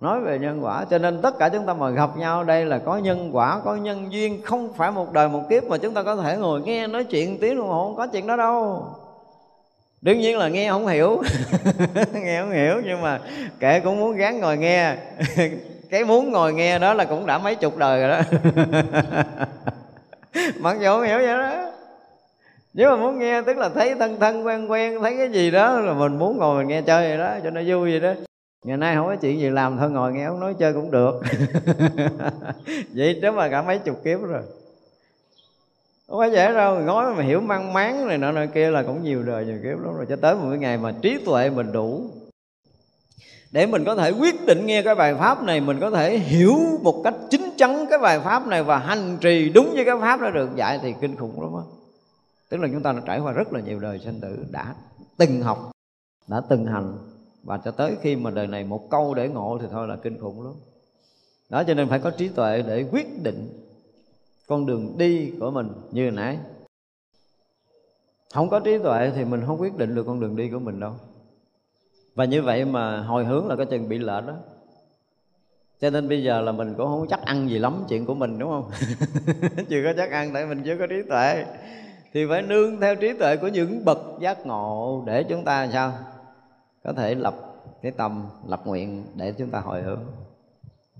Nói về nhân quả, cho nên tất cả chúng ta mà gặp nhau đây là có nhân quả, có nhân duyên, không phải một đời một kiếp mà chúng ta có thể ngồi nghe nói chuyện tiếng đồng hồ, không có chuyện đó đâu đương nhiên là nghe không hiểu. Nghe không hiểu, nhưng mà kệ, cũng muốn gán ngồi nghe. Cái muốn ngồi nghe đó là cũng đã mấy chục đời rồi đó. Mặc dù không hiểu vậy đó. Nếu mà muốn nghe, tức là thấy thân thân, quen quen, thấy cái gì đó, là mình muốn ngồi mình nghe chơi vậy đó, cho nó vui vậy đó. Ngày nay không có chuyện gì làm, thôi ngồi nghe ông nói chơi cũng được. Vậy đó mà cả mấy chục kiếp rồi không phải dễ đâu nói mà hiểu mang máng này nọ nọ kia là cũng nhiều đời, nhiều kiếp lắm rồi. Cho tới một cái ngày mà trí tuệ mình đủ, để mình có thể quyết định nghe cái bài pháp này, mình có thể hiểu một cách chính chắn cái bài pháp này và hành trì đúng với cái pháp đã được. Dạy thì kinh khủng lắm á. Tức là chúng ta đã trải qua rất là nhiều đời sinh tử, đã từng học, đã từng hành. Và cho tới khi mà đời này một câu để ngộ thì thôi là kinh khủng lắm. Đó, cho nên phải có trí tuệ để quyết định con đường đi của mình như nãy. Không có trí tuệ thì mình không quyết định được con đường đi của mình đâu. Và như vậy mà hồi hướng là cái chừng bị lệch đó. Cho nên bây giờ là mình cũng không chắc ăn gì lắm chuyện của mình, đúng không? Chưa có chắc ăn tại mình chưa có trí tuệ. Thì phải nương theo trí tuệ của những bậc giác ngộ để chúng ta sao? Có thể lập cái tâm, lập nguyện để chúng ta hồi hướng.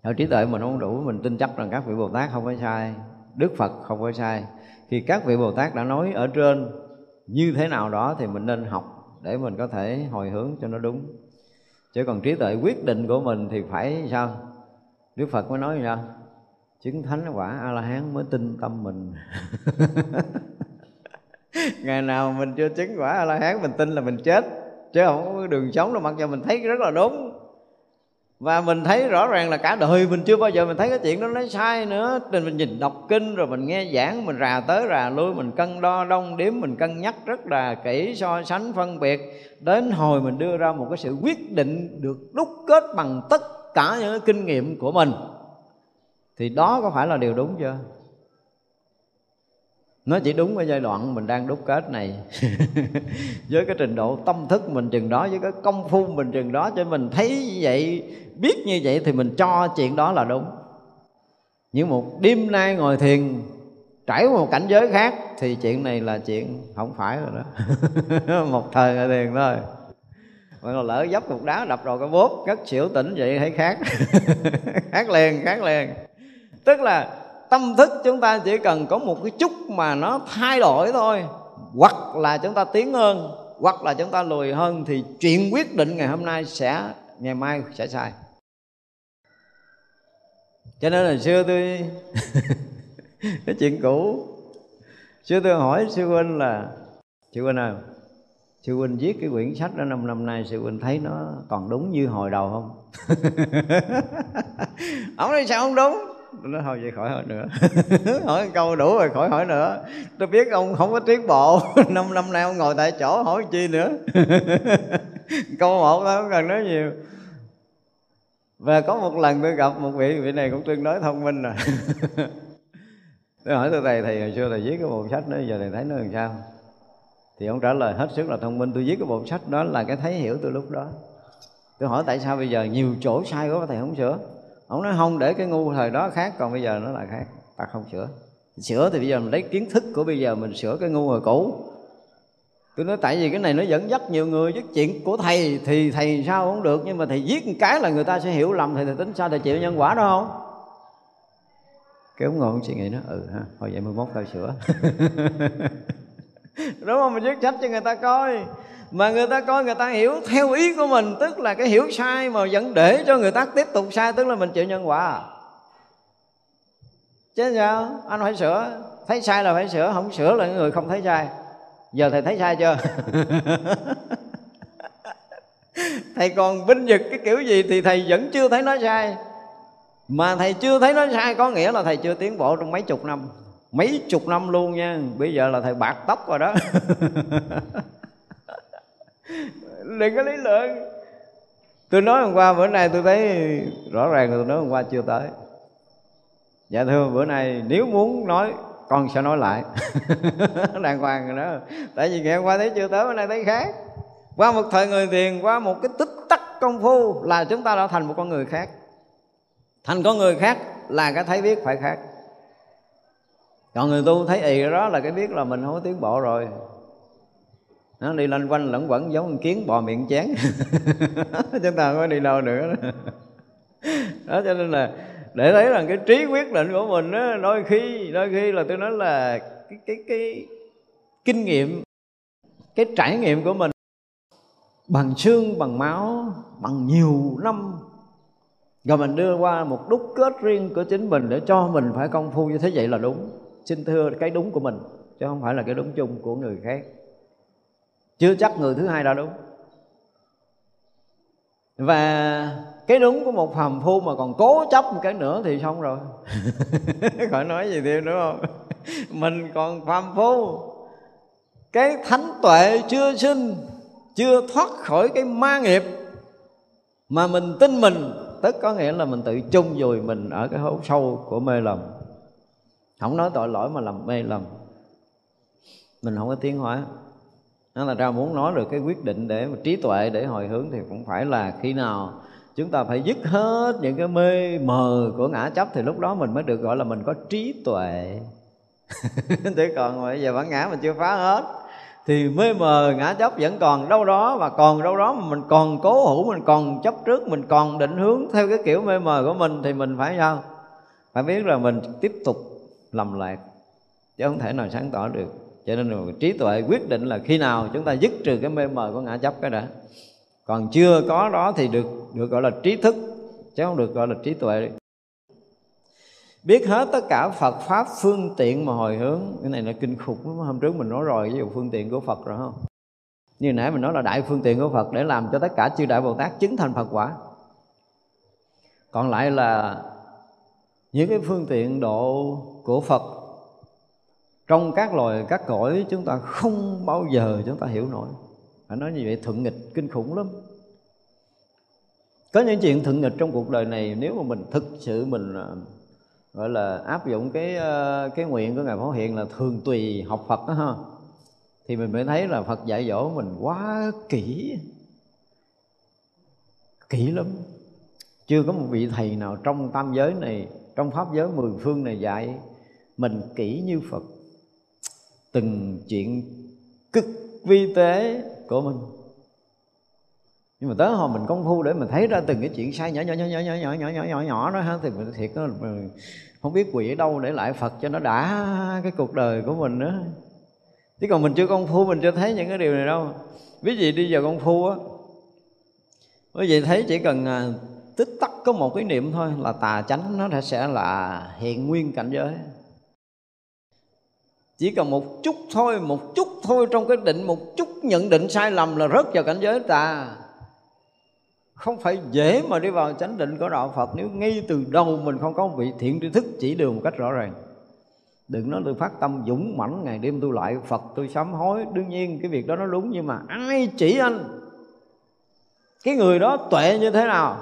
Ở trí tuệ mình không đủ, mình tin chắc rằng các vị bồ tát không có sai đức phật không có sai. Khi các vị bồ tát đã nói ở trên, như thế nào đó thì mình nên học để mình có thể hồi hướng cho nó đúng. Chứ còn trí tuệ quyết định của mình thì phải sao? Đức phật mới nói sao chứng thánh quả a la hán mới tin tâm mình. Ngày nào mình chưa chứng quả a la hán mình tin là mình chết. Chứ không có đường sống đâu, mặc dù mình thấy rất là đúng và mình thấy rõ ràng là cả đời mình chưa bao giờ mình thấy cái chuyện đó nó sai nữa. Nên mình nhìn đọc kinh rồi mình nghe giảng, mình rà tới rà lui, mình cân đo đong đếm, mình cân nhắc rất là kỹ, so sánh, phân biệt. Đến hồi mình đưa ra một cái sự quyết định được đúc kết bằng tất cả những cái kinh nghiệm của mình. Thì đó có phải là điều đúng chưa? Nó chỉ đúng ở giai đoạn mình đang đúc kết này. Với cái trình độ tâm thức mình chừng đó, với cái công phu mình chừng đó, cho mình thấy như vậy, biết như vậy thì mình cho chuyện đó là đúng. Nhưng một đêm nay ngồi thiền, trải qua một cảnh giới khác, thì chuyện này là chuyện không phải rồi đó. Một thời ngồi thiền thôi. Mà còn lỡ dấp cục đá, đập rồi cái bốp, cất xỉu tỉnh vậy thấy khác. Khác liền khác liền. Tức là tâm thức chúng ta chỉ cần có một cái chút mà nó thay đổi thôi, hoặc là chúng ta tiến hơn, hoặc là chúng ta lùi hơn thì chuyện quyết định ngày hôm nay sẽ, ngày mai sẽ sai. Cho nên là xưa tôi cái chuyện cũ. Xưa tôi hỏi sư huynh là, sư huynh ơi, sư huynh viết cái quyển sách đó năm năm nay sư huynh thấy nó còn đúng như hồi đầu không? Ông nói, sao không đúng? Tôi nói thôi, vậy khỏi hỏi nữa. Hỏi câu đủ rồi, khỏi hỏi nữa. Tôi biết ông không có tiến bộ. Năm năm nay ông ngồi tại chỗ, hỏi chi nữa? Câu một đó không cần nói nhiều. Và có một lần tôi gặp một vị vị này cũng tương đối thông minh rồi. Tôi hỏi tôi, thầy thầy hồi xưa thầy viết cái bộ sách đó, giờ thầy thấy nó làm sao? Thì ông trả lời hết sức là thông minh, tôi viết cái bộ sách đó là cái thấy hiểu tôi lúc đó. Tôi hỏi, tại sao bây giờ nhiều chỗ sai quá thầy không sửa? Ông nói, không, để cái ngu thời đó khác, còn bây giờ nó lại khác. Ta không sửa. Sửa thì bây giờ mình lấy kiến thức của bây giờ mình sửa cái ngu hồi cũ. Tôi nói, tại vì cái này nó dẫn dắt nhiều người chứ chuyện của thầy thì thầy sao cũng được, nhưng mà thầy viết một cái là người ta sẽ hiểu lầm, thầy thì tính sao, thầy chịu nhân quả đó không? Cái ông ngồi ông suy nghĩ nó ừ ha hồi vậy 11 tao sửa. Đúng không? Mình viết sách cho người ta coi mà người ta coi người ta hiểu theo ý của mình, tức là cái hiểu sai mà vẫn để cho người ta tiếp tục sai, tức là mình chịu nhân quả à. Chứ sao? Anh phải sửa. Thấy sai là phải sửa, không sửa là người không thấy sai. Giờ thầy thấy sai chưa? Thầy còn binh vực cái kiểu gì thì thầy vẫn chưa thấy nó sai. Mà thầy chưa thấy nó sai có nghĩa là thầy chưa tiến bộ trong mấy chục năm. Mấy chục năm luôn nha. Bây giờ là thầy bạc tóc rồi đó. đừng có lý luận. Tôi nói hôm qua, bữa nay tôi thấy rõ ràng tôi nói hôm qua chưa tới. Dạ thưa, bữa nay nếu muốn nói, con sẽ nói lại. Đàng hoàng rồi đó. Tại vì ngày hôm qua thấy chưa tới, bữa nay thấy khác. Qua một thời người thiền, qua một cái tích tắc công phu là chúng ta đã thành một con người khác. Thành con người khác là cái thấy biết phải khác. Còn người tu thấy ì đó là cái biết là mình không có tiến bộ rồi nó đi lanh quanh lẫn quẩn giống con kiến bò miệng chén chúng ta không có đi đâu nữa. Đó cho nên là để thấy rằng cái trí quyết định của mình đó, đôi khi đôi khi là tôi nói là cái cái cái kinh nghiệm cái trải nghiệm của mình bằng xương bằng máu bằng nhiều năm. Rồi mình đưa qua một đúc kết riêng của chính mình để cho mình phải công phu như thế vậy là đúng. Xin thưa cái đúng của mình chứ không phải là cái đúng chung của người khác chưa chắc người thứ hai đã đúng. Và cái đúng của một phàm phu mà còn cố chấp một cái nữa thì xong rồi. Khỏi nói gì thêm đúng không? Mình còn phàm phu. Cái thánh tuệ chưa sinh, chưa thoát khỏi cái ma nghiệp mà mình tin mình, tức có nghĩa là mình tự chung vùi mình ở cái hố sâu của mê lầm. Không nói tội lỗi mà làm mê lầm. Mình không có tiến hóa nó là ra muốn nói được cái quyết định để mà trí tuệ để hồi hướng thì cũng phải là khi nào chúng ta phải dứt hết những cái mê mờ của ngã chấp thì lúc đó mình mới được gọi là mình có trí tuệ. Thế còn bây giờ bản ngã mình chưa phá hết, thì mê mờ ngã chấp vẫn còn đâu đó và còn đâu đó mà mình còn cố hữu, mình còn chấp trước, mình còn định hướng theo cái kiểu mê mờ của mình thì mình phải sao? Phải biết là mình tiếp tục lầm lạc chứ không thể nào sáng tỏ được cho nên là trí tuệ quyết định là khi nào chúng ta dứt trừ cái mê mờ của ngã chấp cái đã. Còn chưa có đó thì được được gọi là trí thức, chứ không được gọi là trí tuệ biết hết tất cả Phật pháp phương tiện mà hồi hướng. Cái này là kinh khủng lắm. Hôm trước mình nói rồi, ví dụ phương tiện của Phật rồi, không? Như nãy mình nói là đại phương tiện của Phật để làm cho tất cả chư đại Bồ Tát chứng thành Phật quả. Còn lại là những cái phương tiện độ của Phật trong các loài, các cõi, chúng ta không bao giờ chúng ta hiểu nổi. Phải nói như vậy thuận nghịch kinh khủng lắm. Có những chuyện thuận nghịch trong cuộc đời này, nếu mà mình thực sự mình à, gọi là áp dụng cái à, cái nguyện của ngài phổ hiện là thường tùy học phật đó ha, thì mình mới thấy là phật dạy dỗ mình quá kỹ. Kỹ lắm. Chưa có một vị thầy nào trong tam giới này, trong pháp giới mười phương này dạy mình kỹ như phật từng chuyện cực vi tế của mình. Nhưng mà tới hồi mình công phu để mình thấy ra từng cái chuyện sai nhỏ nhỏ nhỏ nhỏ nhỏ nhỏ nhỏ nhỏ nhỏ nhỏ đó ha thì mình thiệt đó, mình không biết quỷ ở đâu để lại Phật cho nó đã cái cuộc đời của mình nữa chứ còn mình chưa công phu mình chưa thấy những cái điều này đâu. Ví dụ đi vào công phu á quý vị thấy chỉ cần à, tích tắc có một cái niệm thôi là tà chánh nó sẽ là hiện nguyên cảnh giới chỉ cần một chút thôi, một chút thôi trong cái định, một chút nhận định sai lầm là rớt vào cảnh giới tà không phải dễ mà đi vào chánh định của đạo Phật, nếu ngay từ đầu mình không có một vị thiện tri thức chỉ đường một cách rõ ràng. Đừng nói tôi phát tâm dũng mãnh, ngày đêm tu lại Phật, tôi sám hối. Đương nhiên cái việc đó nó đúng, nhưng mà ai chỉ anh? Cái người đó tuệ như thế nào?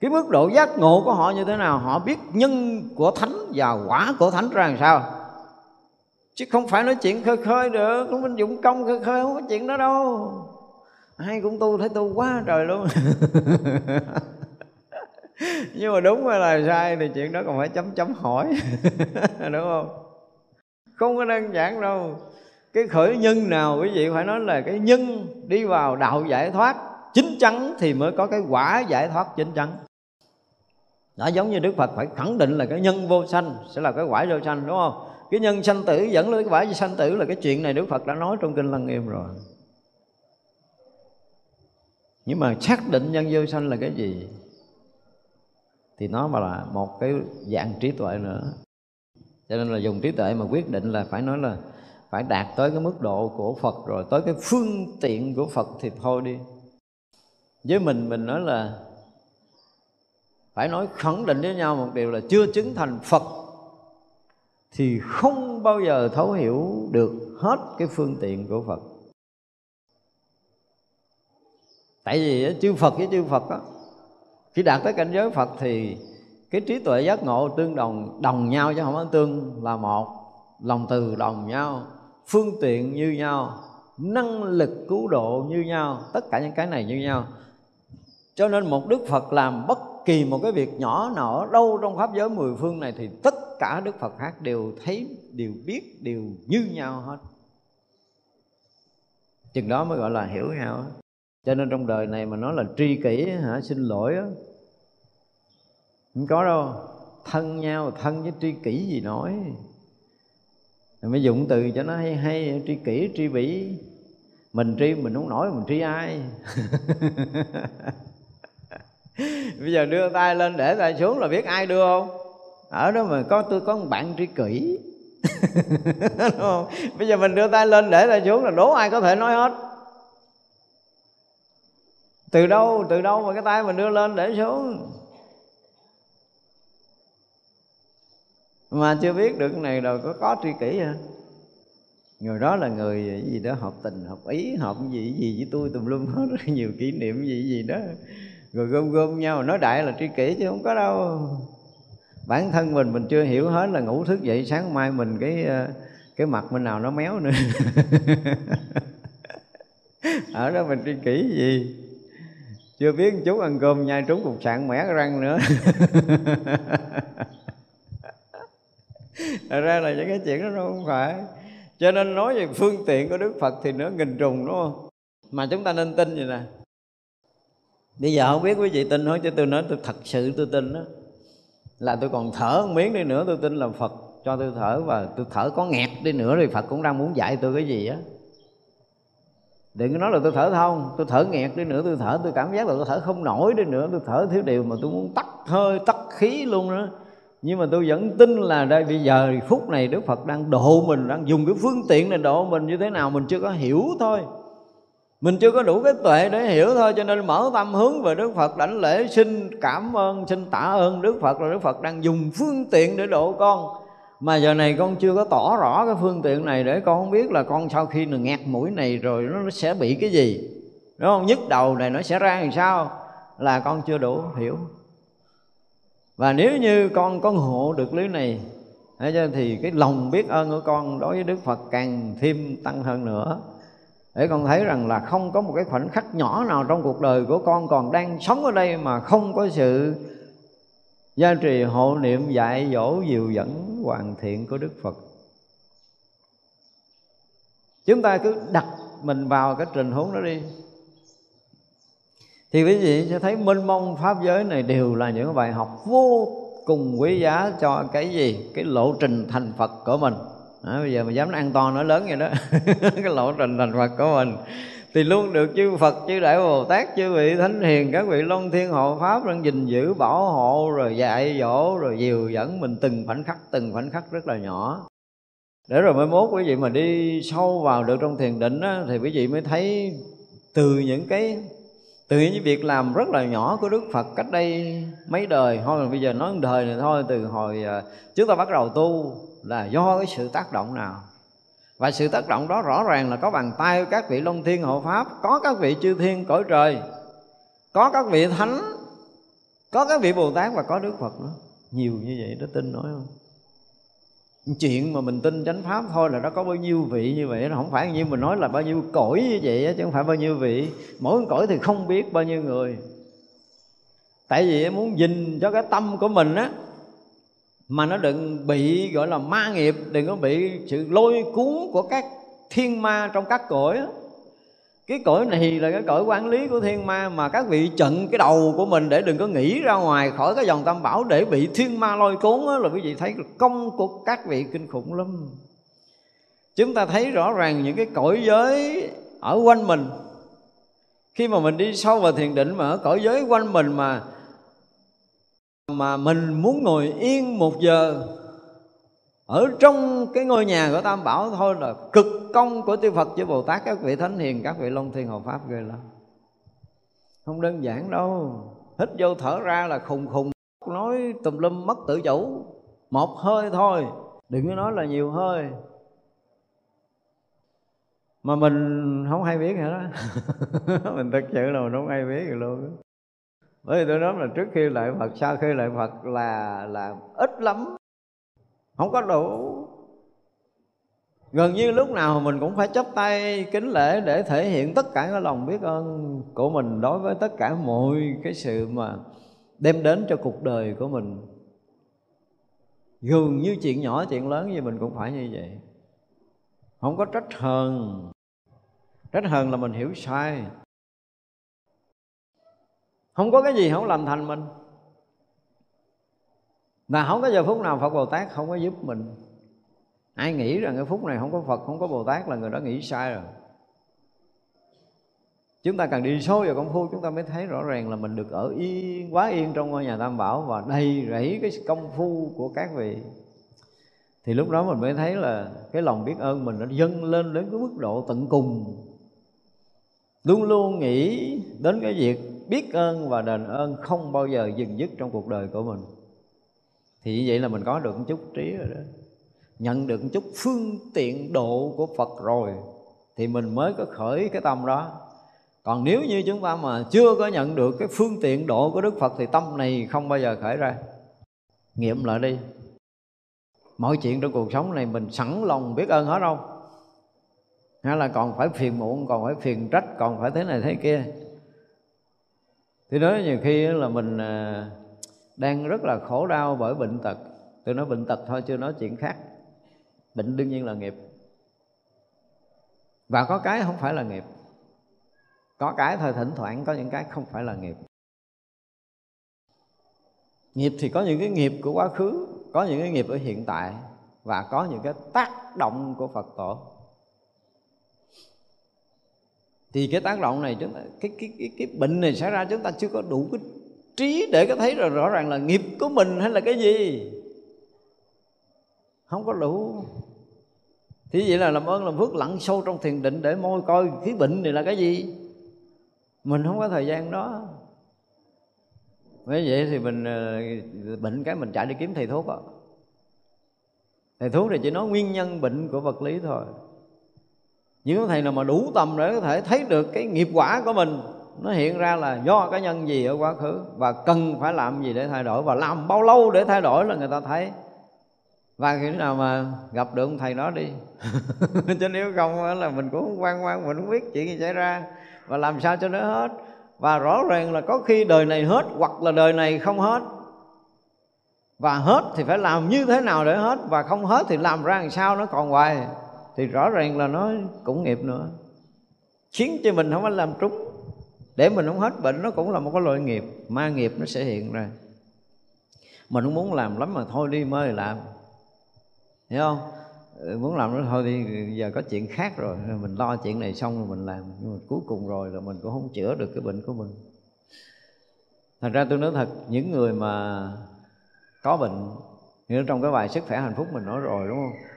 Cái mức độ giác ngộ của họ như thế nào, họ biết nhân của thánh và quả của thánh ra làm sao. Chứ không phải nói chuyện khơi khơi được, không minh dụng công khơi khơi, không có chuyện đó đâu. Ai cũng tu thấy tu quá trời luôn. Nhưng mà đúng hay là sai thì chuyện đó còn phải chấm chấm hỏi, đúng không? Không có đơn giản đâu. Cái khởi nhân nào quý vị phải nói là cái nhân đi vào đạo giải thoát chính chắn thì mới có cái quả giải thoát chính chắn. Đó giống như đức phật phải khẳng định là cái nhân vô sanh sẽ là cái quả vô sanh, đúng không? Cái nhân sanh tử dẫn lên cái quả sanh tử là cái chuyện này đức phật đã nói trong kinh lăng nghiêm rồi. Nhưng mà xác định nhân vô sanh là cái gì thì nó mà là một cái dạng trí tuệ nữa. Cho nên là dùng trí tuệ mà quyết định là phải nói là phải đạt tới cái mức độ của Phật rồi, tới cái phương tiện của Phật thì thôi đi với mình mình nói là phải nói khẳng định với nhau một điều là chưa chứng thành Phật thì không bao giờ thấu hiểu được hết cái phương tiện của Phật. Tại vì chư Phật với chư Phật đó, khi đạt tới cảnh giới Phật thì cái trí tuệ giác ngộ tương đồng đồng nhau chứ không có tương là một. Lòng từ đồng nhau phương tiện như nhau năng lực cứu độ như nhau tất cả những cái này như nhau cho nên một đức phật làm bất kỳ một cái việc nhỏ nào ở đâu trong pháp giới mười phương này thì tất cả đức phật khác đều thấy, đều biết, đều như nhau hết. Chừng đó mới gọi là hiểu nhau. Cho nên trong đời này mà nói là tri kỷ hả, xin lỗi á. Không có đâu. Thân nhau, thân với tri kỷ gì nói mới dụng từ cho nó hay hay, tri kỷ, tri bỉ. Mình tri, mình không nổi, mình tri ai? bây giờ đưa tay lên để tay xuống là biết ai đưa không? Ở đó mà có tôi có một bạn tri kỷ. Đúng không? bây giờ mình đưa tay lên để tay xuống là đố ai có thể nói hết. Từ đâu từ đâu mà cái tay mình đưa lên để xuống? Mà chưa biết được cái này rồi có có tri kỷ hả? Người đó là người gì đó hợp tình hợp ý hợp gì gì với tôi tùm lum hết. Nhiều kỷ niệm gì gì đó rồi gom gom nhau, nói đại là tri kỷ chứ không có đâu. Bản thân mình mình chưa hiểu hết là ngủ thức dậy sáng mai mình cái ờ, cái mặt mình nào nó méo nữa. Ở đó mình tri kỷ gì? Chưa biết chú ăn cơm nhai trúng cục sạn mẻ răng nữa. Thật ra là những cái chuyện đó nó không phải. Cho nên nói về phương tiện của Đức Phật thì nó nghìn trùng, đúng không? Mà chúng ta nên tin vậy nè? Bây giờ không biết quý vị tin không? Chứ tôi nói tôi thật sự tôi tin đó Là tôi còn thở một miếng đi nữa, tôi tin là Phật cho tôi thở Và tôi thở có nghẹt đi nữa thì Phật cũng đang muốn dạy tôi cái gì á. Đừng có nói là tôi thở thông tôi thở nghẹt đi nữa, tôi thở, tôi cảm giác là tôi thở không nổi đi nữa, tôi thở thiếu điều mà tôi muốn tắt hơi, tắt khí luôn đó nhưng mà tôi vẫn tin là đây, bây giờ phút này Đức Phật đang độ mình, đang dùng cái phương tiện này độ mình như thế nào mình chưa có hiểu thôi mình chưa có đủ cái tuệ để hiểu thôi, cho nên mở tâm hướng về Đức Phật, đảnh lễ, xin cảm ơn, xin tạ ơn Đức Phật là Đức Phật đang dùng phương tiện để độ con. Mà giờ này con chưa có tỏ rõ cái phương tiện này để con không biết là con sau khi nó ngạt mũi này rồi nó sẽ bị cái gì. Đúng không? Nhức đầu này nó sẽ ra làm sao? Là con chưa đủ hiểu. Và nếu như con có hộ được lý này thì cái lòng biết ơn của con đối với Đức Phật càng thêm tăng hơn nữa để con thấy rằng là không có một cái khoảnh khắc nhỏ nào trong cuộc đời của con còn đang sống ở đây mà không có sự gia trì hộ niệm dạy dỗ dìu dẫn hoàn thiện của Đức Phật. Chúng ta cứ đặt mình vào cái trình huống đó đi. Thì quý vị sẽ thấy mênh mông pháp giới này đều là những bài học vô cùng quý giá cho cái gì? Cái lộ trình thành Phật của mình à, bây giờ mà dám ăn to nó lớn vậy đó. Cái lộ trình thành Phật của mình. Thì luôn được chư Phật chư Đại Bồ Tát chư vị Thánh Hiền các vị Long Thiên Hộ Pháp đang gìn giữ bảo hộ rồi dạy dỗ rồi dìu dẫn mình từng khoảnh khắc từng khoảnh khắc rất là nhỏ. Để rồi mới mốt quý vị mà đi sâu vào được trong thiền định á, thì quý vị mới thấy từ những cái từ những việc làm rất là nhỏ của Đức Phật cách đây mấy đời. Thôi mà bây giờ nói đời này thôi từ hồi à, trước chúng ta bắt đầu tu là do cái sự tác động nào. Và sự tác động đó rõ ràng là có bàn tay của các vị long thiên hộ pháp, có các vị chư thiên cõi trời, có các vị thánh, có các vị bồ tát và có đức phật nữa. Nhiều như vậy đó tin nói không? Chuyện mà mình tin chánh pháp thôi là nó có bao nhiêu vị như vậy, nó không phải như mình nói là bao nhiêu cõi như vậy chứ không phải bao nhiêu vị. Mỗi cõi thì không biết bao nhiêu người. Tại vì muốn dình cho cái tâm của mình á mà nó đừng bị gọi là ma nghiệp đừng có bị sự lôi cuốn của các thiên ma trong các cõi cái cõi này là cái cõi quản lý của thiên ma mà các vị trận cái đầu của mình để đừng có nghĩ ra ngoài khỏi cái dòng tam bảo để bị thiên ma lôi cuốn đó, là quý vị thấy công của các vị kinh khủng lắm. Chúng ta thấy rõ ràng những cái cõi giới ở quanh mình. Khi mà mình đi sâu vào thiền định mà ở cõi giới quanh mình mà mà mình muốn ngồi yên một giờ ở trong cái ngôi nhà của Tam Bảo thôi là cực công của chư Phật, chư Bồ Tát, các vị thánh hiền, các vị long thiên hộ pháp ghê lắm. Không đơn giản đâu. Hít vô thở ra là khùng khùng, nói tùm lum mất tự chủ. Một hơi thôi, đừng có nói là nhiều hơi. Mà mình không hay biết nữa đó mình thật sự là mình không hay biết rồi luôn bởi vì tôi nói là trước khi lại Phật, sau khi lại Phật là là ít lắm. Không có đủ. Gần như lúc nào mình cũng phải chấp tay kính lễ để thể hiện tất cả cái lòng biết ơn của mình đối với tất cả mọi cái sự mà đem đến cho cuộc đời của mình. Dường như chuyện nhỏ, chuyện lớn gì mình cũng phải như vậy. Không có trách hờn. Trách hờn là mình hiểu sai không có cái gì không làm thành mình. Và không có giờ phút nào Phật Bồ Tát không có giúp mình. Ai nghĩ rằng cái phút này không có Phật, không có Bồ Tát là người đó nghĩ sai rồi. Chúng ta cần đi sâu vào công phu chúng ta mới thấy rõ ràng là mình được ở yên, quá yên trong ngôi nhà Tam Bảo Và đầy rẫy cái công phu của các vị. Thì lúc đó mình mới thấy là cái lòng biết ơn mình nó dâng lên đến cái mức độ tận cùng. Luôn luôn nghĩ đến cái việc biết ơn và đền ơn không bao giờ dừng dứt trong cuộc đời của mình. Thì như vậy là mình có được một chút trí rồi đó. Nhận được một chút phương tiện độ của phật rồi, thì mình mới có khởi cái tâm đó. Còn nếu như chúng ta mà chưa có nhận được cái phương tiện độ của đức phật, thì tâm này không bao giờ khởi ra. Nghiệm lại đi. Mọi chuyện trong cuộc sống này mình sẵn lòng biết ơn hết không? Hay là còn phải phiền muộn, còn phải phiền trách, còn phải thế này thế kia? Thì đó nhiều khi là mình à, đang rất là khổ đau bởi bệnh tật. Tôi nói bệnh tật thôi chưa nói chuyện khác. Bệnh đương nhiên là nghiệp. Và có cái không phải là nghiệp. Có cái thôi, thỉnh thoảng có những cái không phải là nghiệp. Nghiệp thì có những cái nghiệp của quá khứ, có những cái nghiệp ở hiện tại và có những cái tác động của phật tổ thì cái tác động này chúng ta cái cái cái cái bệnh này xảy ra chúng ta chưa có đủ cái trí để có thấy rõ, rõ ràng là nghiệp của mình hay là cái gì. Không có đủ. Thì vậy là làm ơn làm phước lặn sâu trong thiền định để môi coi cái bệnh này là cái gì. Mình không có thời gian đó. Bởi vậy thì mình ờ, bệnh cái mình chạy đi kiếm thầy thuốc đó. Thầy thuốc thì chỉ nói nguyên nhân bệnh của vật lý thôi. Những thầy nào mà đủ tầm để có thể thấy được cái nghiệp quả của mình, nó hiện ra là do cái nhân gì ở quá khứ và cần phải làm gì để thay đổi và làm bao lâu để thay đổi là người ta thấy. Và khi nào mà gặp được ông thầy đó đi, chứ nếu không là mình cũng không quan mình không biết chuyện gì xảy ra. Và làm sao cho nó hết? Và rõ ràng là có khi đời này hết hoặc là đời này không hết. Và hết thì phải làm như thế nào để hết? Và không hết thì làm ra làm sao nó còn hoài? Thì rõ ràng là nó cũng nghiệp nữa. Khiến cho mình không có làm trúng. Để mình không hết bệnh, nó cũng là một cái loại nghiệp. Ma nghiệp nó sẽ hiện ra. Mình không muốn làm lắm mà thôi đi mới làm. Hiểu không? Ừ, muốn làm nó thôi đi, giờ có chuyện khác rồi. Mình lo chuyện này xong rồi mình làm. Nhưng mà cuối cùng rồi là mình cũng không chữa được cái bệnh của mình. Thật ra tôi nói thật, những người mà có bệnh, như trong cái bài sức khỏe hạnh phúc mình nói rồi, đúng không?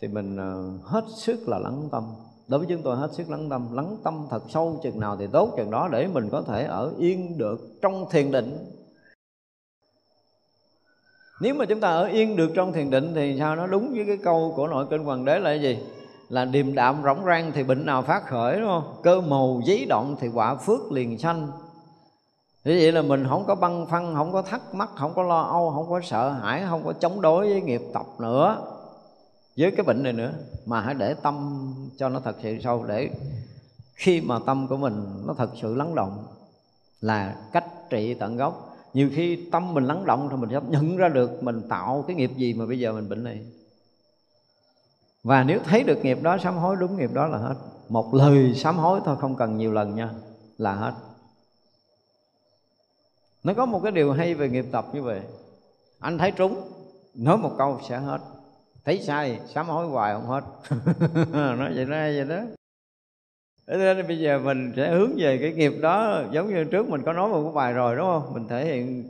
Thì mình ờ, hết sức là lắng tâm. Đối với chúng tôi hết sức lắng tâm. Lắng tâm thật sâu chừng nào thì tốt chừng đó để mình có thể ở yên được trong thiền định. Nếu mà chúng ta ở yên được trong thiền định thì sao? Nó đúng với cái câu của nội kinh hoàng đế là cái gì? Là điềm đạm rỗng rang thì bệnh nào phát khởi đúng không? Cơ màu giấy động thì quả phước liền sanh. Thế vậy là mình không có băn phăng không có thắc mắc, không có lo âu, không có sợ hãi, không có chống đối với nghiệp tập nữa với cái bệnh này nữa, mà hãy để tâm cho nó thật sự sâu, để khi mà tâm của mình nó thật sự lắng động là cách trị tận gốc. Nhiều khi tâm mình lắng động thì mình sẽ nhận ra được mình tạo cái nghiệp gì mà bây giờ mình bệnh này. Và nếu thấy được nghiệp đó, sám hối đúng nghiệp đó là hết. Một lời sám hối thôi, không cần nhiều lần nha, là hết. Nó có một cái điều hay về nghiệp tập như vậy. Anh thấy trúng, nói một câu sẽ hết thấy sai sám hối hoài không hết. Nói vậy đó vậy đó. Thế nên bây giờ mình sẽ hướng về cái nghiệp đó Giống như trước mình có nói một cái bài rồi đúng không? Mình thể hiện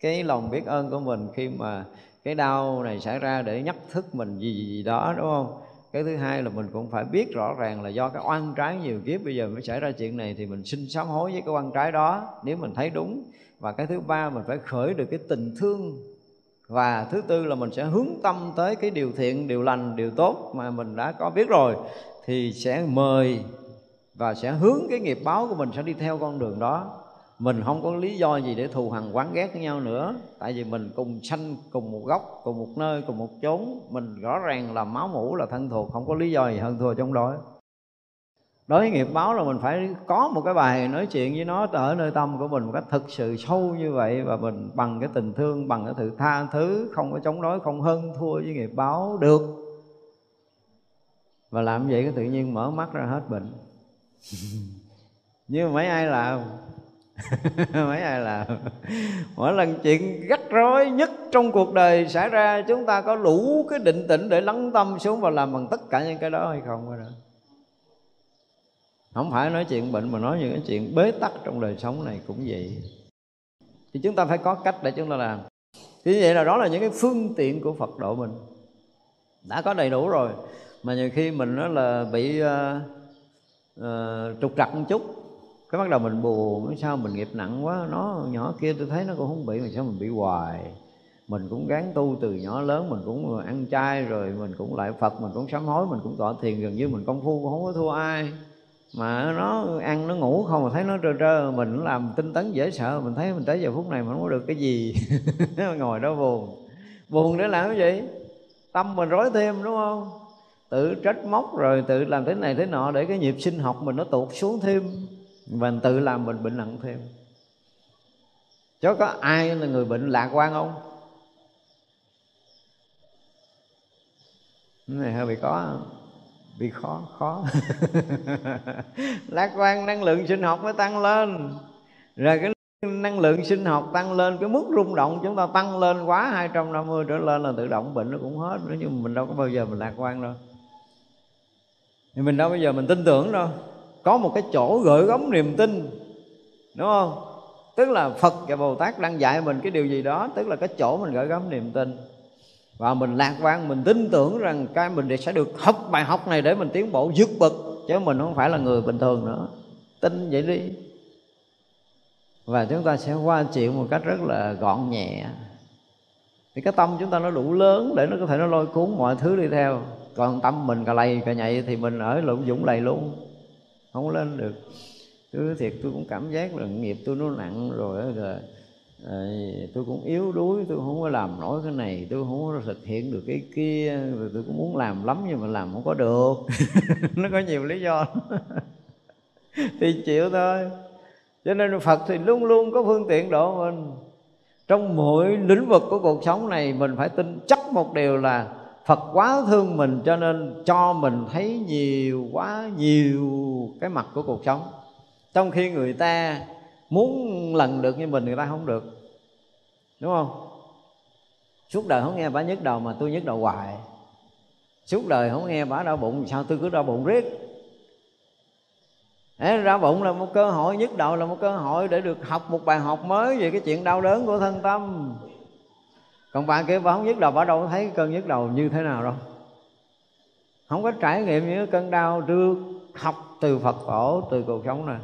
cái lòng biết ơn của mình Khi mà cái đau này xảy ra để nhắc thức mình gì gì, gì đó đúng không? Cái thứ hai là mình cũng phải biết rõ ràng là do cái oan trái nhiều kiếp bây giờ mới xảy ra chuyện này thì mình xin sám hối với cái oan trái đó nếu mình thấy đúng. Và cái thứ ba mình phải khởi được cái tình thương và thứ tư là mình sẽ hướng tâm tới cái điều thiện, điều lành, điều tốt mà mình đã có biết rồi, thì sẽ mời và sẽ hướng cái nghiệp báo của mình sẽ đi theo con đường đó. Mình không có lý do gì để thù hằn, quán ghét với nhau nữa, tại vì mình cùng sanh, cùng một góc cùng một nơi, cùng một chốn. Mình rõ ràng là máu mủ là thân thuộc, không có lý do gì hơn thua trong đó đối với nghiệp báo là mình phải có một cái bài nói chuyện với nó ở nơi tâm của mình một cách thực sự sâu như vậy và mình bằng cái tình thương, bằng cái sự tha thứ, không có chống đối, không hơn thua với nghiệp báo được. Và làm vậy cái tự nhiên mở mắt ra hết bệnh. Nhưng mà mấy ai làm, mấy ai làm, mỗi lần chuyện gắt rối nhất trong cuộc đời xảy ra, chúng ta có đủ cái định tĩnh để lắng tâm xuống và làm bằng tất cả những cái đó hay không? Đó không phải nói chuyện bệnh mà nói những cái chuyện bế tắc trong đời sống này cũng vậy. Thì chúng ta phải có cách để chúng ta làm. Thì như vậy là đó là những cái phương tiện của Phật độ mình. Đã có đầy đủ rồi mà nhiều khi mình nó là bị uh, uh, trục trặc một chút. Cái bắt đầu mình buồn sao mình nghiệp nặng quá nó nhỏ kia tôi thấy nó cũng không bị mà sao mình bị hoài. Mình cũng gán tu từ nhỏ lớn mình cũng ăn chay rồi mình cũng lại phật mình cũng sám hối mình cũng tọa thiền gần như mình công phu cũng không có thua ai mà nó ăn nó ngủ không mà thấy nó trơ trơ, mình làm tinh tấn dễ sợ, mình thấy mình tới giờ phút này mà không có được cái gì. Ngồi đó buồn. Buồn để làm cái gì? Tâm mình rối thêm, đúng không? Tự trách móc rồi tự làm thế này thế nọ để cái nhịp sinh học mình nó tụt xuống thêm. Và tự làm mình bệnh nặng thêm. Chứ có ai là người bệnh lạc quan không? Cái này hơi bị có vì khó khó. Lạc quan năng lượng sinh học mới tăng lên. Rồi cái năng lượng sinh học tăng lên, cái mức rung động chúng ta tăng lên quá 250 trở lên là tự động bệnh nó cũng hết. Nữa nhưng mà mình đâu có bao giờ mình lạc quan đâu. Thì mình đâu bao giờ mình tin tưởng đâu. Có một cái chỗ gửi gắm niềm tin, đúng không? Tức là phật và bồ tát đang dạy mình cái điều gì đó, tức là cái chỗ mình gửi gắm niềm tin và mình lạc quan, mình tin tưởng rằng cái mình sẽ được học bài học này để mình tiến bộ dứt bậc. Chứ mình không phải là người bình thường nữa. Tin vậy đi. Và chúng ta sẽ qua chịu một cách rất là gọn nhẹ. Thì cái tâm chúng ta nó đủ lớn để nó có thể nó lôi cuốn mọi thứ đi theo. Còn tâm mình cà lầy cà nhạy thì mình ở lũng dũng lầy luôn. Không lên được. Tôi thiệt, tôi cũng cảm giác là nghiệp tôi nó nặng rồi rồi Đấy, tôi cũng yếu đuối tôi không có làm nổi cái này tôi không có thực hiện được cái kia rồi tôi cũng muốn làm lắm nhưng mà làm không có được. Nó có nhiều lý do thì chịu thôi. Cho nên phật thì luôn luôn có phương tiện độ mình. Trong mỗi lĩnh vực của cuộc sống này mình phải tin chắc một điều là Phật quá thương mình cho nên cho mình thấy nhiều quá nhiều cái mặt của cuộc sống. Trong khi người ta muốn lần được như mình người ta không được. Đúng không? Suốt đời không nghe bà nhức đầu mà tôi nhức đầu hoài. Suốt đời không nghe bà đau bụng sao tôi cứ đau bụng riết? Đấy, ra bụng là một cơ hội nhức đầu là một cơ hội để được học một bài học mới về cái chuyện đau đớn của thân tâm. Còn bạn kia bà không nhức đầu bà đâu có thấy cơn nhức đầu như thế nào đâu. Không có trải nghiệm những cơn đau được học từ phật tổ từ cuộc sống này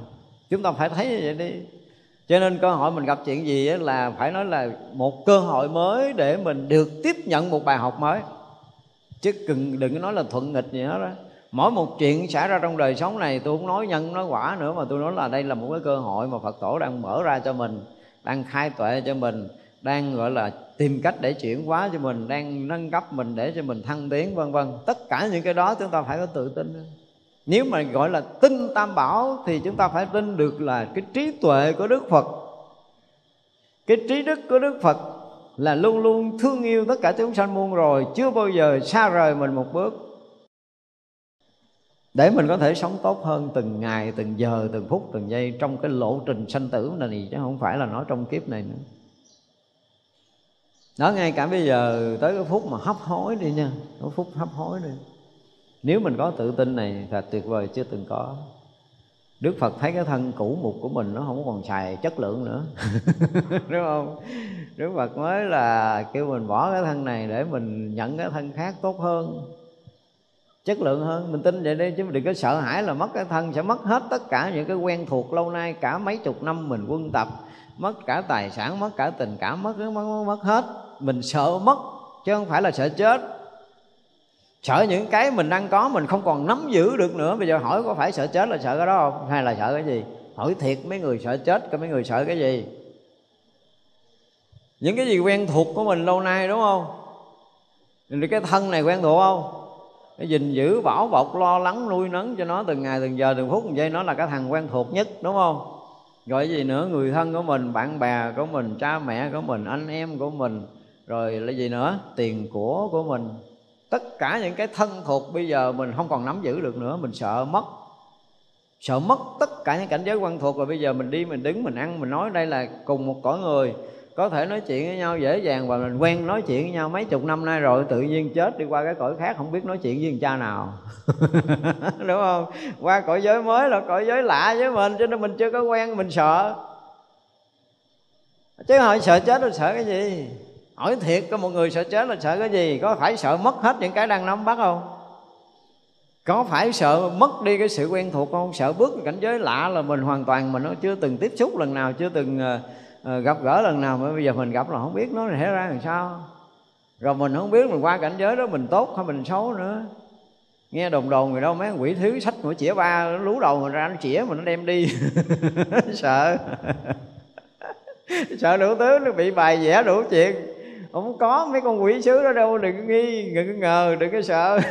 chúng ta phải thấy như vậy đi cho nên cơ hội mình gặp chuyện gì là phải nói là một cơ hội mới để mình được tiếp nhận một bài học mới. Chứ đừng, đừng nói là thuận nghịch gì hết đó mỗi một chuyện xảy ra trong đời sống này tôi không nói nhân nói quả nữa mà tôi nói là đây là một cái cơ hội mà phật tổ đang mở ra cho mình đang khai tuệ cho mình đang gọi là tìm cách để chuyển hóa cho mình đang nâng cấp mình để cho mình thăng tiến vân vân. Tất cả những cái đó chúng ta phải có tự tin nếu mà gọi là tin tam bảo thì chúng ta phải tin được là cái trí tuệ của đức phật. Cái trí đức của đức phật là luôn luôn thương yêu tất cả chúng sanh muôn rồi, chưa bao giờ xa rời mình một bước. Để mình có thể sống tốt hơn từng ngày, từng giờ, từng phút, từng giây trong cái lộ trình sanh tử này chứ không phải là nói trong kiếp này nữa. Nói ngay cả bây giờ tới cái phút mà hấp hối đi nha cái phút hấp hối đi nếu mình có tự tin này là tuyệt vời chưa từng có. Đức Phật thấy cái thân cũ mục của mình nó không còn xài chất lượng nữa. Đúng không? Đức Phật mới là kêu mình bỏ cái thân này để mình nhận cái thân khác tốt hơn Chất lượng hơn, mình tin vậy đi chứ đừng có sợ hãi là mất cái thân Sẽ mất hết tất cả những cái quen thuộc lâu nay Cả mấy chục năm mình quân tập Mất cả tài sản, mất cả tình cảm, mất mất, mất, mất hết. Mình sợ mất chứ không phải là sợ chết sợ những cái mình đang có mình không còn nắm giữ được nữa. Bây giờ hỏi có phải sợ chết là sợ cái đó không? Hay là sợ cái gì? Hỏi thiệt mấy người sợ chết có mấy người sợ cái gì? Những cái gì quen thuộc của mình lâu nay đúng không? Thì cái thân này quen thuộc không? Cái gìn giữ, bảo bọc, lo lắng, nuôi nấng cho nó từng ngày, từng giờ, từng phút, từng giây, nó là cái thằng quen thuộc nhất, đúng không? Gọi gì nữa? Người thân của mình, bạn bè của mình, cha mẹ của mình, anh em của mình, rồi là gì nữa? Tiền của của mình tất cả những cái thân thuộc bây giờ mình không còn nắm giữ được nữa, mình sợ mất. Sợ mất tất cả những cảnh giới quen thuộc rồi bây giờ mình đi, mình đứng, mình ăn, mình nói đây là cùng một cõi người. Có thể nói chuyện với nhau dễ dàng và mình quen nói chuyện với nhau mấy chục năm nay rồi, tự nhiên chết đi qua cái cõi khác, không biết nói chuyện với cha nào. Đúng không? Qua cõi giới mới là cõi giới lạ với mình, cho nên mình chưa có quen, mình sợ. Chứ hỏi sợ chết rồi sợ cái gì? Hỏi thiệt có một người sợ chết là sợ cái gì? Có phải sợ mất hết những cái đang nắm bắt không? Có phải sợ mất đi cái sự quen thuộc không? Sợ bước cảnh giới lạ là mình hoàn toàn mình nó chưa từng tiếp xúc lần nào chưa từng uh, gặp gỡ lần nào. Mà bây giờ mình gặp là không biết nó sẽ ra làm sao. Rồi mình không biết mình qua cảnh giới đó mình tốt hay mình xấu nữa. Nghe đồn đồn người đâu mấy quỷ thứ sách của chĩa ba nó lú đầu mình ra nó chĩa mình nó đem đi. Sợ. Sợ đủ thứ nó bị bài vẽ đủ chuyện không có mấy con quỷ sứ đó đâu, đừng có nghi, đừng có ngờ, đừng có sợ.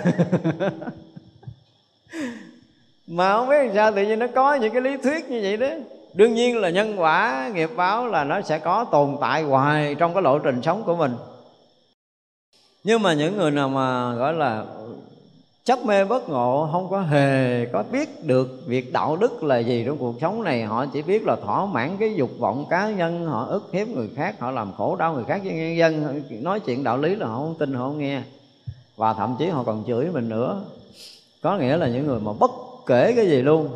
Mà không biết làm sao, tự nhiên nó có những cái lý thuyết như vậy đó. Đương nhiên là nhân quả, nghiệp báo là nó sẽ có tồn tại hoài trong cái lộ trình sống của mình. Nhưng mà những người nào mà, gọi là chấp mê bất ngộ, không có hề có biết được việc đạo đức là gì trong cuộc sống này. Họ chỉ biết là thỏa mãn cái dục vọng cá nhân, họ ức hiếp người khác, họ làm khổ đau người khác với nhân dân. Nói chuyện đạo lý là họ không tin, họ không nghe. Và thậm chí họ còn chửi mình nữa. Có nghĩa là những người mà bất kể cái gì luôn.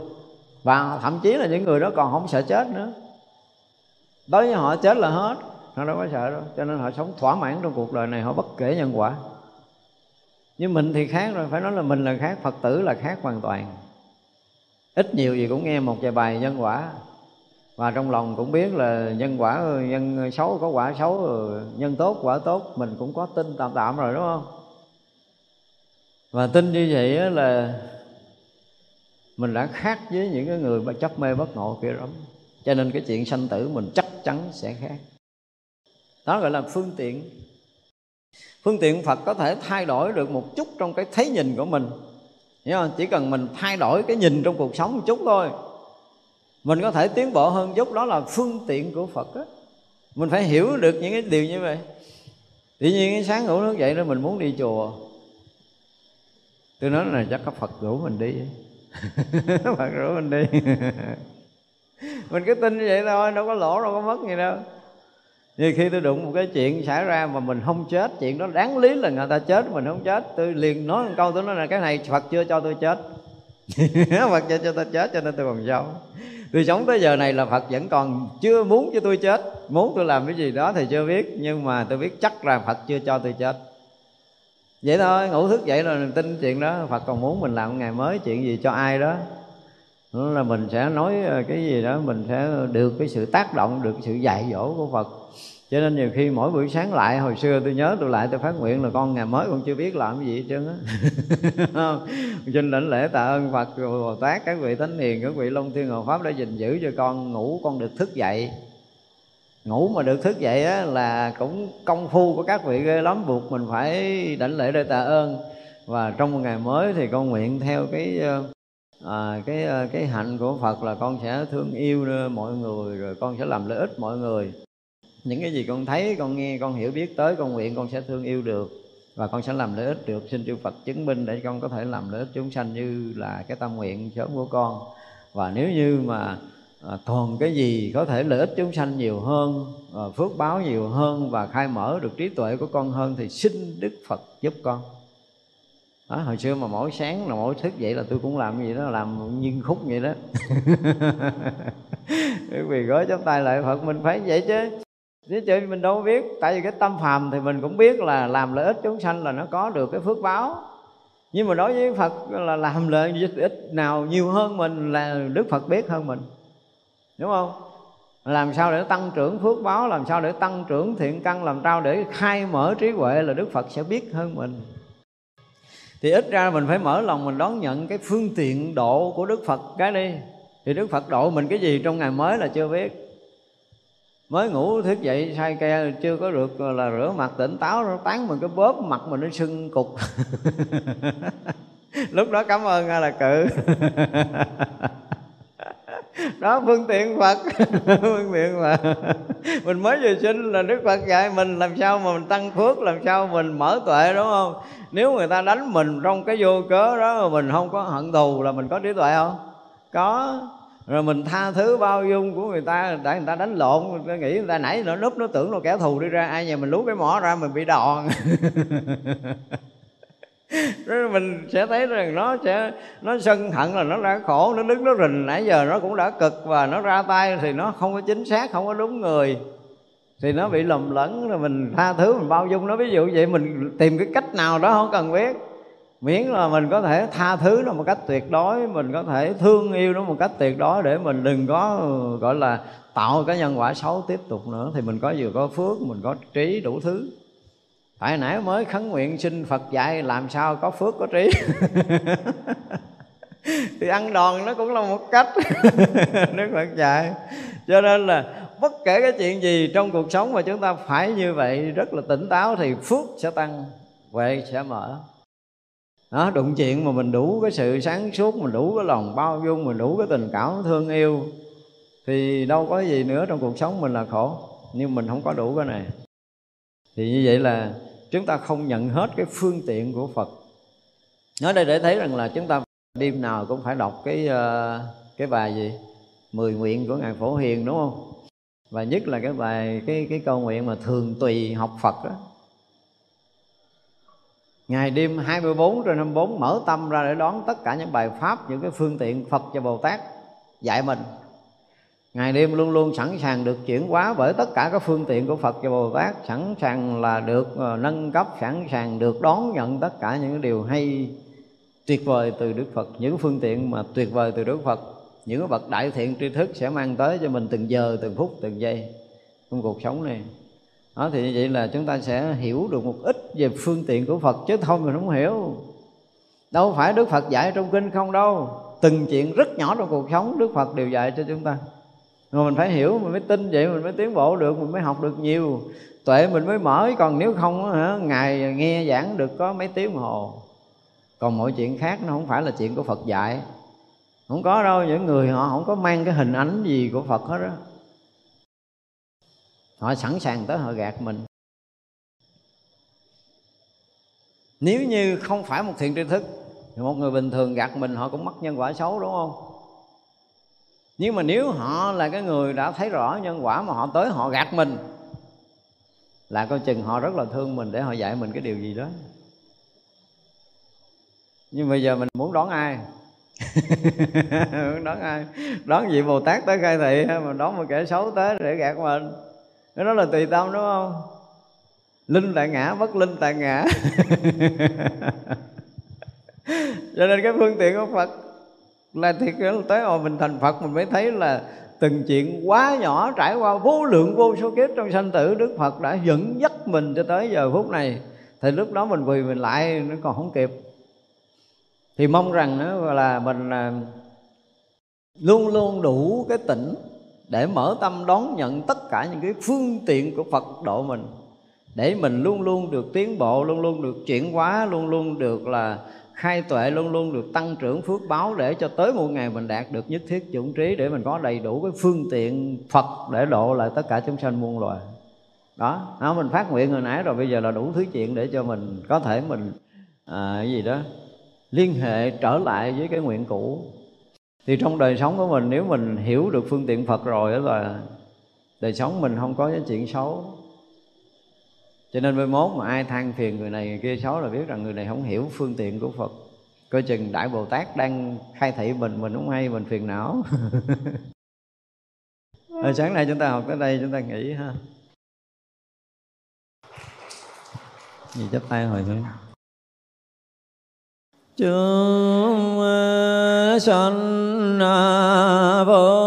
Và thậm chí là những người đó còn không sợ chết nữa. Đối với họ chết là hết, họ đâu có sợ đâu. Cho nên họ sống thỏa mãn trong cuộc đời này, họ bất kể nhân quả nhưng mình thì khác rồi, phải nói là mình là khác, phật tử là khác hoàn toàn. Ít nhiều gì cũng nghe một vài bài nhân quả. Và trong lòng cũng biết là nhân quả, nhân xấu có quả xấu, nhân tốt quả tốt, mình cũng có tin tạm tạm rồi, đúng không? Và tin như vậy là mình đã khác với những cái người mà chấp mê bất ngộ kia lắm. Cho nên cái chuyện sanh tử mình chắc chắn sẽ khác. Đó gọi là phương tiện phương tiện phật có thể thay đổi được một chút trong cái thấy nhìn của mình. Hiểu không? Chỉ cần mình thay đổi cái nhìn trong cuộc sống một chút thôi. Mình có thể tiến bộ hơn chút, đó là phương tiện của phật đó. mình phải hiểu được những cái điều như vậy. Tự nhiên cái sáng ngủ thức dậy đó, mình muốn đi chùa. Tôi nói là chắc có phật rủ mình đi. Phật rủ mình đi. Mình cứ tin như vậy thôi, đâu có lỗ, đâu có mất gì đâu như khi tôi đụng một cái chuyện xảy ra mà mình không chết, chuyện đó đáng lý là người ta chết, mình không chết. Tôi liền nói một câu, tôi nói là cái này phật chưa cho tôi chết. Phật chưa cho tôi chết, cho nên tôi còn sống. Tôi sống tới giờ này là phật vẫn còn chưa muốn cho tôi chết. Muốn tôi làm cái gì đó thì chưa biết, nhưng mà tôi biết chắc là phật chưa cho tôi chết. Vậy thôi, ngủ thức dậy rồi mình tin chuyện đó. Phật còn muốn mình làm ngày mới, chuyện gì cho ai đó. Là mình sẽ nói ờ, cái gì đó, mình sẽ được cái sự tác động, được sự dạy dỗ của phật cho nên nhiều khi mỗi buổi sáng lại hồi xưa tôi nhớ tôi lại tôi phát nguyện là con ngày mới con chưa biết làm cái gì hết trơn á. Trên đảnh lễ tạ ơn phật bồ tát các vị thánh hiền các vị long thiên hộ pháp đã gìn giữ cho con ngủ con được thức dậy. Ngủ mà được thức dậy á, là cũng công phu của các vị ghê lắm buộc mình phải đảnh lễ để tạ ơn. Và trong một ngày mới thì con nguyện theo cái ờ, à, cái ờ, cái hạnh của Phật là con sẽ thương yêu mọi người rồi con sẽ làm lợi ích mọi người những cái gì con thấy con nghe con hiểu biết tới con nguyện con sẽ thương yêu được. Và con sẽ làm lợi ích được. Xin chư Phật chứng minh để con có thể làm lợi ích chúng sanh như là cái tâm nguyện sớm của con. Và nếu như mà à, còn cái gì có thể lợi ích chúng sanh nhiều hơn à, phước báo nhiều hơn và khai mở được trí tuệ của con hơn thì xin Đức Phật giúp con. Đó, hồi xưa mà mỗi sáng là mỗi thức dậy là tôi cũng làm gì đó làm nhiên khúc vậy đó. Vì gói chắp tay lại phật mình phải vậy chứ chứ chứ mình đâu biết, tại vì cái tâm phàm thì mình cũng biết là làm lợi ích chúng sanh là nó có được cái phước báo. Nhưng mà đối với phật là làm lợi ích nào nhiều hơn mình là đức phật biết hơn mình. Đúng không? Làm sao để tăng trưởng phước báo, làm sao để tăng trưởng thiện căn, làm sao để khai mở trí huệ là đức phật sẽ biết hơn mình. Thì ít ra mình phải mở lòng mình đón nhận cái phương tiện độ của đức phật cái đi. Thì đức phật độ mình cái gì trong ngày mới là chưa biết mới ngủ thức dậy sai ke, chưa có được là rửa mặt, tỉnh táo nó tán mình cái bóp mặt mình nó sưng cục. Lúc đó cảm ơn là cự. Đó, phương tiện phật. Phương tiện mà. Mình mới vừa sinh là đức phật dạy mình, làm sao mà mình tăng phước, làm sao mình mở tuệ, đúng không? Nếu người ta đánh mình trong cái vô cớ đó mà mình không có hận thù là mình có trí tuệ không? Có rồi mình tha thứ bao dung của người ta, để người ta đánh lộn, người nghĩ người ta nãy nó núp nó tưởng nó kẻ thù đi ra, ai nhà mình lú cái mỏ ra mình bị đòn. Rồi mình sẽ thấy rằng nó sẽ, nó sân hận là nó đã khổ, nó đứng, nó rình. Nãy giờ nó cũng đã cực và nó ra tay thì nó không có chính xác, không có đúng người. Thì nó bị lầm lẫn, rồi mình tha thứ, mình bao dung nó. Ví dụ vậy, mình tìm cái cách nào đó không cần biết miễn là mình có thể tha thứ nó một cách tuyệt đối, mình có thể thương yêu nó một cách tuyệt đối để mình đừng có, gọi là, tạo cái nhân quả xấu tiếp tục nữa. Thì mình có vừa có phước, mình có trí đủ thứ. Tại nãy mới khấn nguyện xin phật dạy, làm sao có phước có trí? Thì ăn đòn nó cũng là một cách. Đức phật dạy. Cho nên là bất kể cái chuyện gì trong cuộc sống mà chúng ta phải như vậy, rất là tỉnh táo thì phước sẽ tăng, huệ sẽ mở đó, đụng chuyện mà mình đủ cái sự sáng suốt, mình đủ cái lòng bao dung, mình đủ cái tình cảm thương yêu, thì đâu có gì nữa trong cuộc sống mình là khổ. Nhưng mình không có đủ cái này. Thì như vậy là chúng ta không nhận hết cái phương tiện của phật. Nói đây để thấy rằng là chúng ta đêm nào cũng phải đọc cái ờ, cái bài gì? Mười nguyện của ngài phổ hiền, đúng không? Và nhất là cái bài, cái cái câu nguyện mà thường tùy học phật đó Ngày đêm 24 trên 24 mở tâm ra để đón tất cả những bài pháp, những cái phương tiện Phật và Bồ Tát dạy mình. Ngày đêm luôn luôn sẵn sàng được chuyển hóa bởi tất cả các phương tiện của Phật và Bồ Tát Sẵn sàng là được ờ, nâng cấp, sẵn sàng được đón nhận tất cả những điều hay tuyệt vời từ Đức Phật Những phương tiện mà tuyệt vời từ Đức Phật Những bậc đại thiện tri thức sẽ mang tới cho mình từng giờ, từng phút, từng giây trong cuộc sống này đó, thì như vậy là chúng ta sẽ hiểu được một ít về phương tiện của Phật, chứ thôi mình không hiểu. Đâu phải Đức Phật dạy trong kinh không đâu. Từng chuyện rất nhỏ trong cuộc sống, Đức Phật đều dạy cho chúng ta. Rồi mình phải hiểu, mình mới tin vậy, mình mới tiến bộ được, mình mới học được nhiều. Tuệ mình mới mở, còn nếu không hả ngày nghe giảng được có mấy tiếng hồ. Còn mọi chuyện khác nó không phải là chuyện của Phật dạy. Không có đâu, những người họ không có mang cái hình ảnh gì của Phật hết đó họ sẵn sàng tới họ gạt mình. Nếu như không phải một thiện tri thức, thì một người bình thường gạt mình họ cũng mắc nhân quả xấu, đúng không? Nhưng mà nếu họ là cái người đã thấy rõ nhân quả mà họ tới họ gạt mình, là coi chừng họ rất là thương mình để họ dạy mình cái điều gì đó. Nhưng bây giờ mình muốn đón ai? Muốn đón ai? Đón vị bồ tát tới khai thị hay mà đón một kẻ xấu tới để gạt mình? Cái đó là tùy tâm đúng không? Linh tại ngã, bất linh tại ngã. Cho nên cái phương tiện của phật là thiệt tới hồi mình thành phật mình mới thấy là từng chuyện quá nhỏ trải qua vô lượng vô số kiếp trong sanh tử đức phật đã dẫn dắt mình cho tới giờ phút này. Thì lúc đó mình vì mình lại, nó còn không kịp. Thì mong rằng đó là mình à, luôn luôn đủ cái tỉnh để mở tâm đón nhận tất cả những cái phương tiện của Phật độ mình để mình luôn luôn được tiến bộ luôn luôn được chuyển hóa luôn luôn được là khai tuệ luôn luôn được tăng trưởng phước báo để cho tới một ngày mình đạt được nhất thiết chủng trí để mình có đầy đủ cái phương tiện Phật để độ lại tất cả chúng sanh muôn loài. Đó đó mình phát nguyện hồi nãy rồi bây giờ là đủ thứ chuyện để cho mình có thể mình à, cái gì đó liên hệ trở lại với cái nguyện cũ thì trong đời sống của mình, nếu mình hiểu được phương tiện phật rồi đó là đời sống mình không có cái chuyện xấu. Cho nên mai mốt mà ai than phiền người này người kia xấu là biết rằng người này không hiểu phương tiện của phật. Coi chừng đại bồ tát đang khai thị mình mình không hay, mình phiền não. Rồi ờ, sáng nay chúng ta học tới đây, chúng ta nghỉ ha. Gì chấp tay hồi nữa chúng sanh vô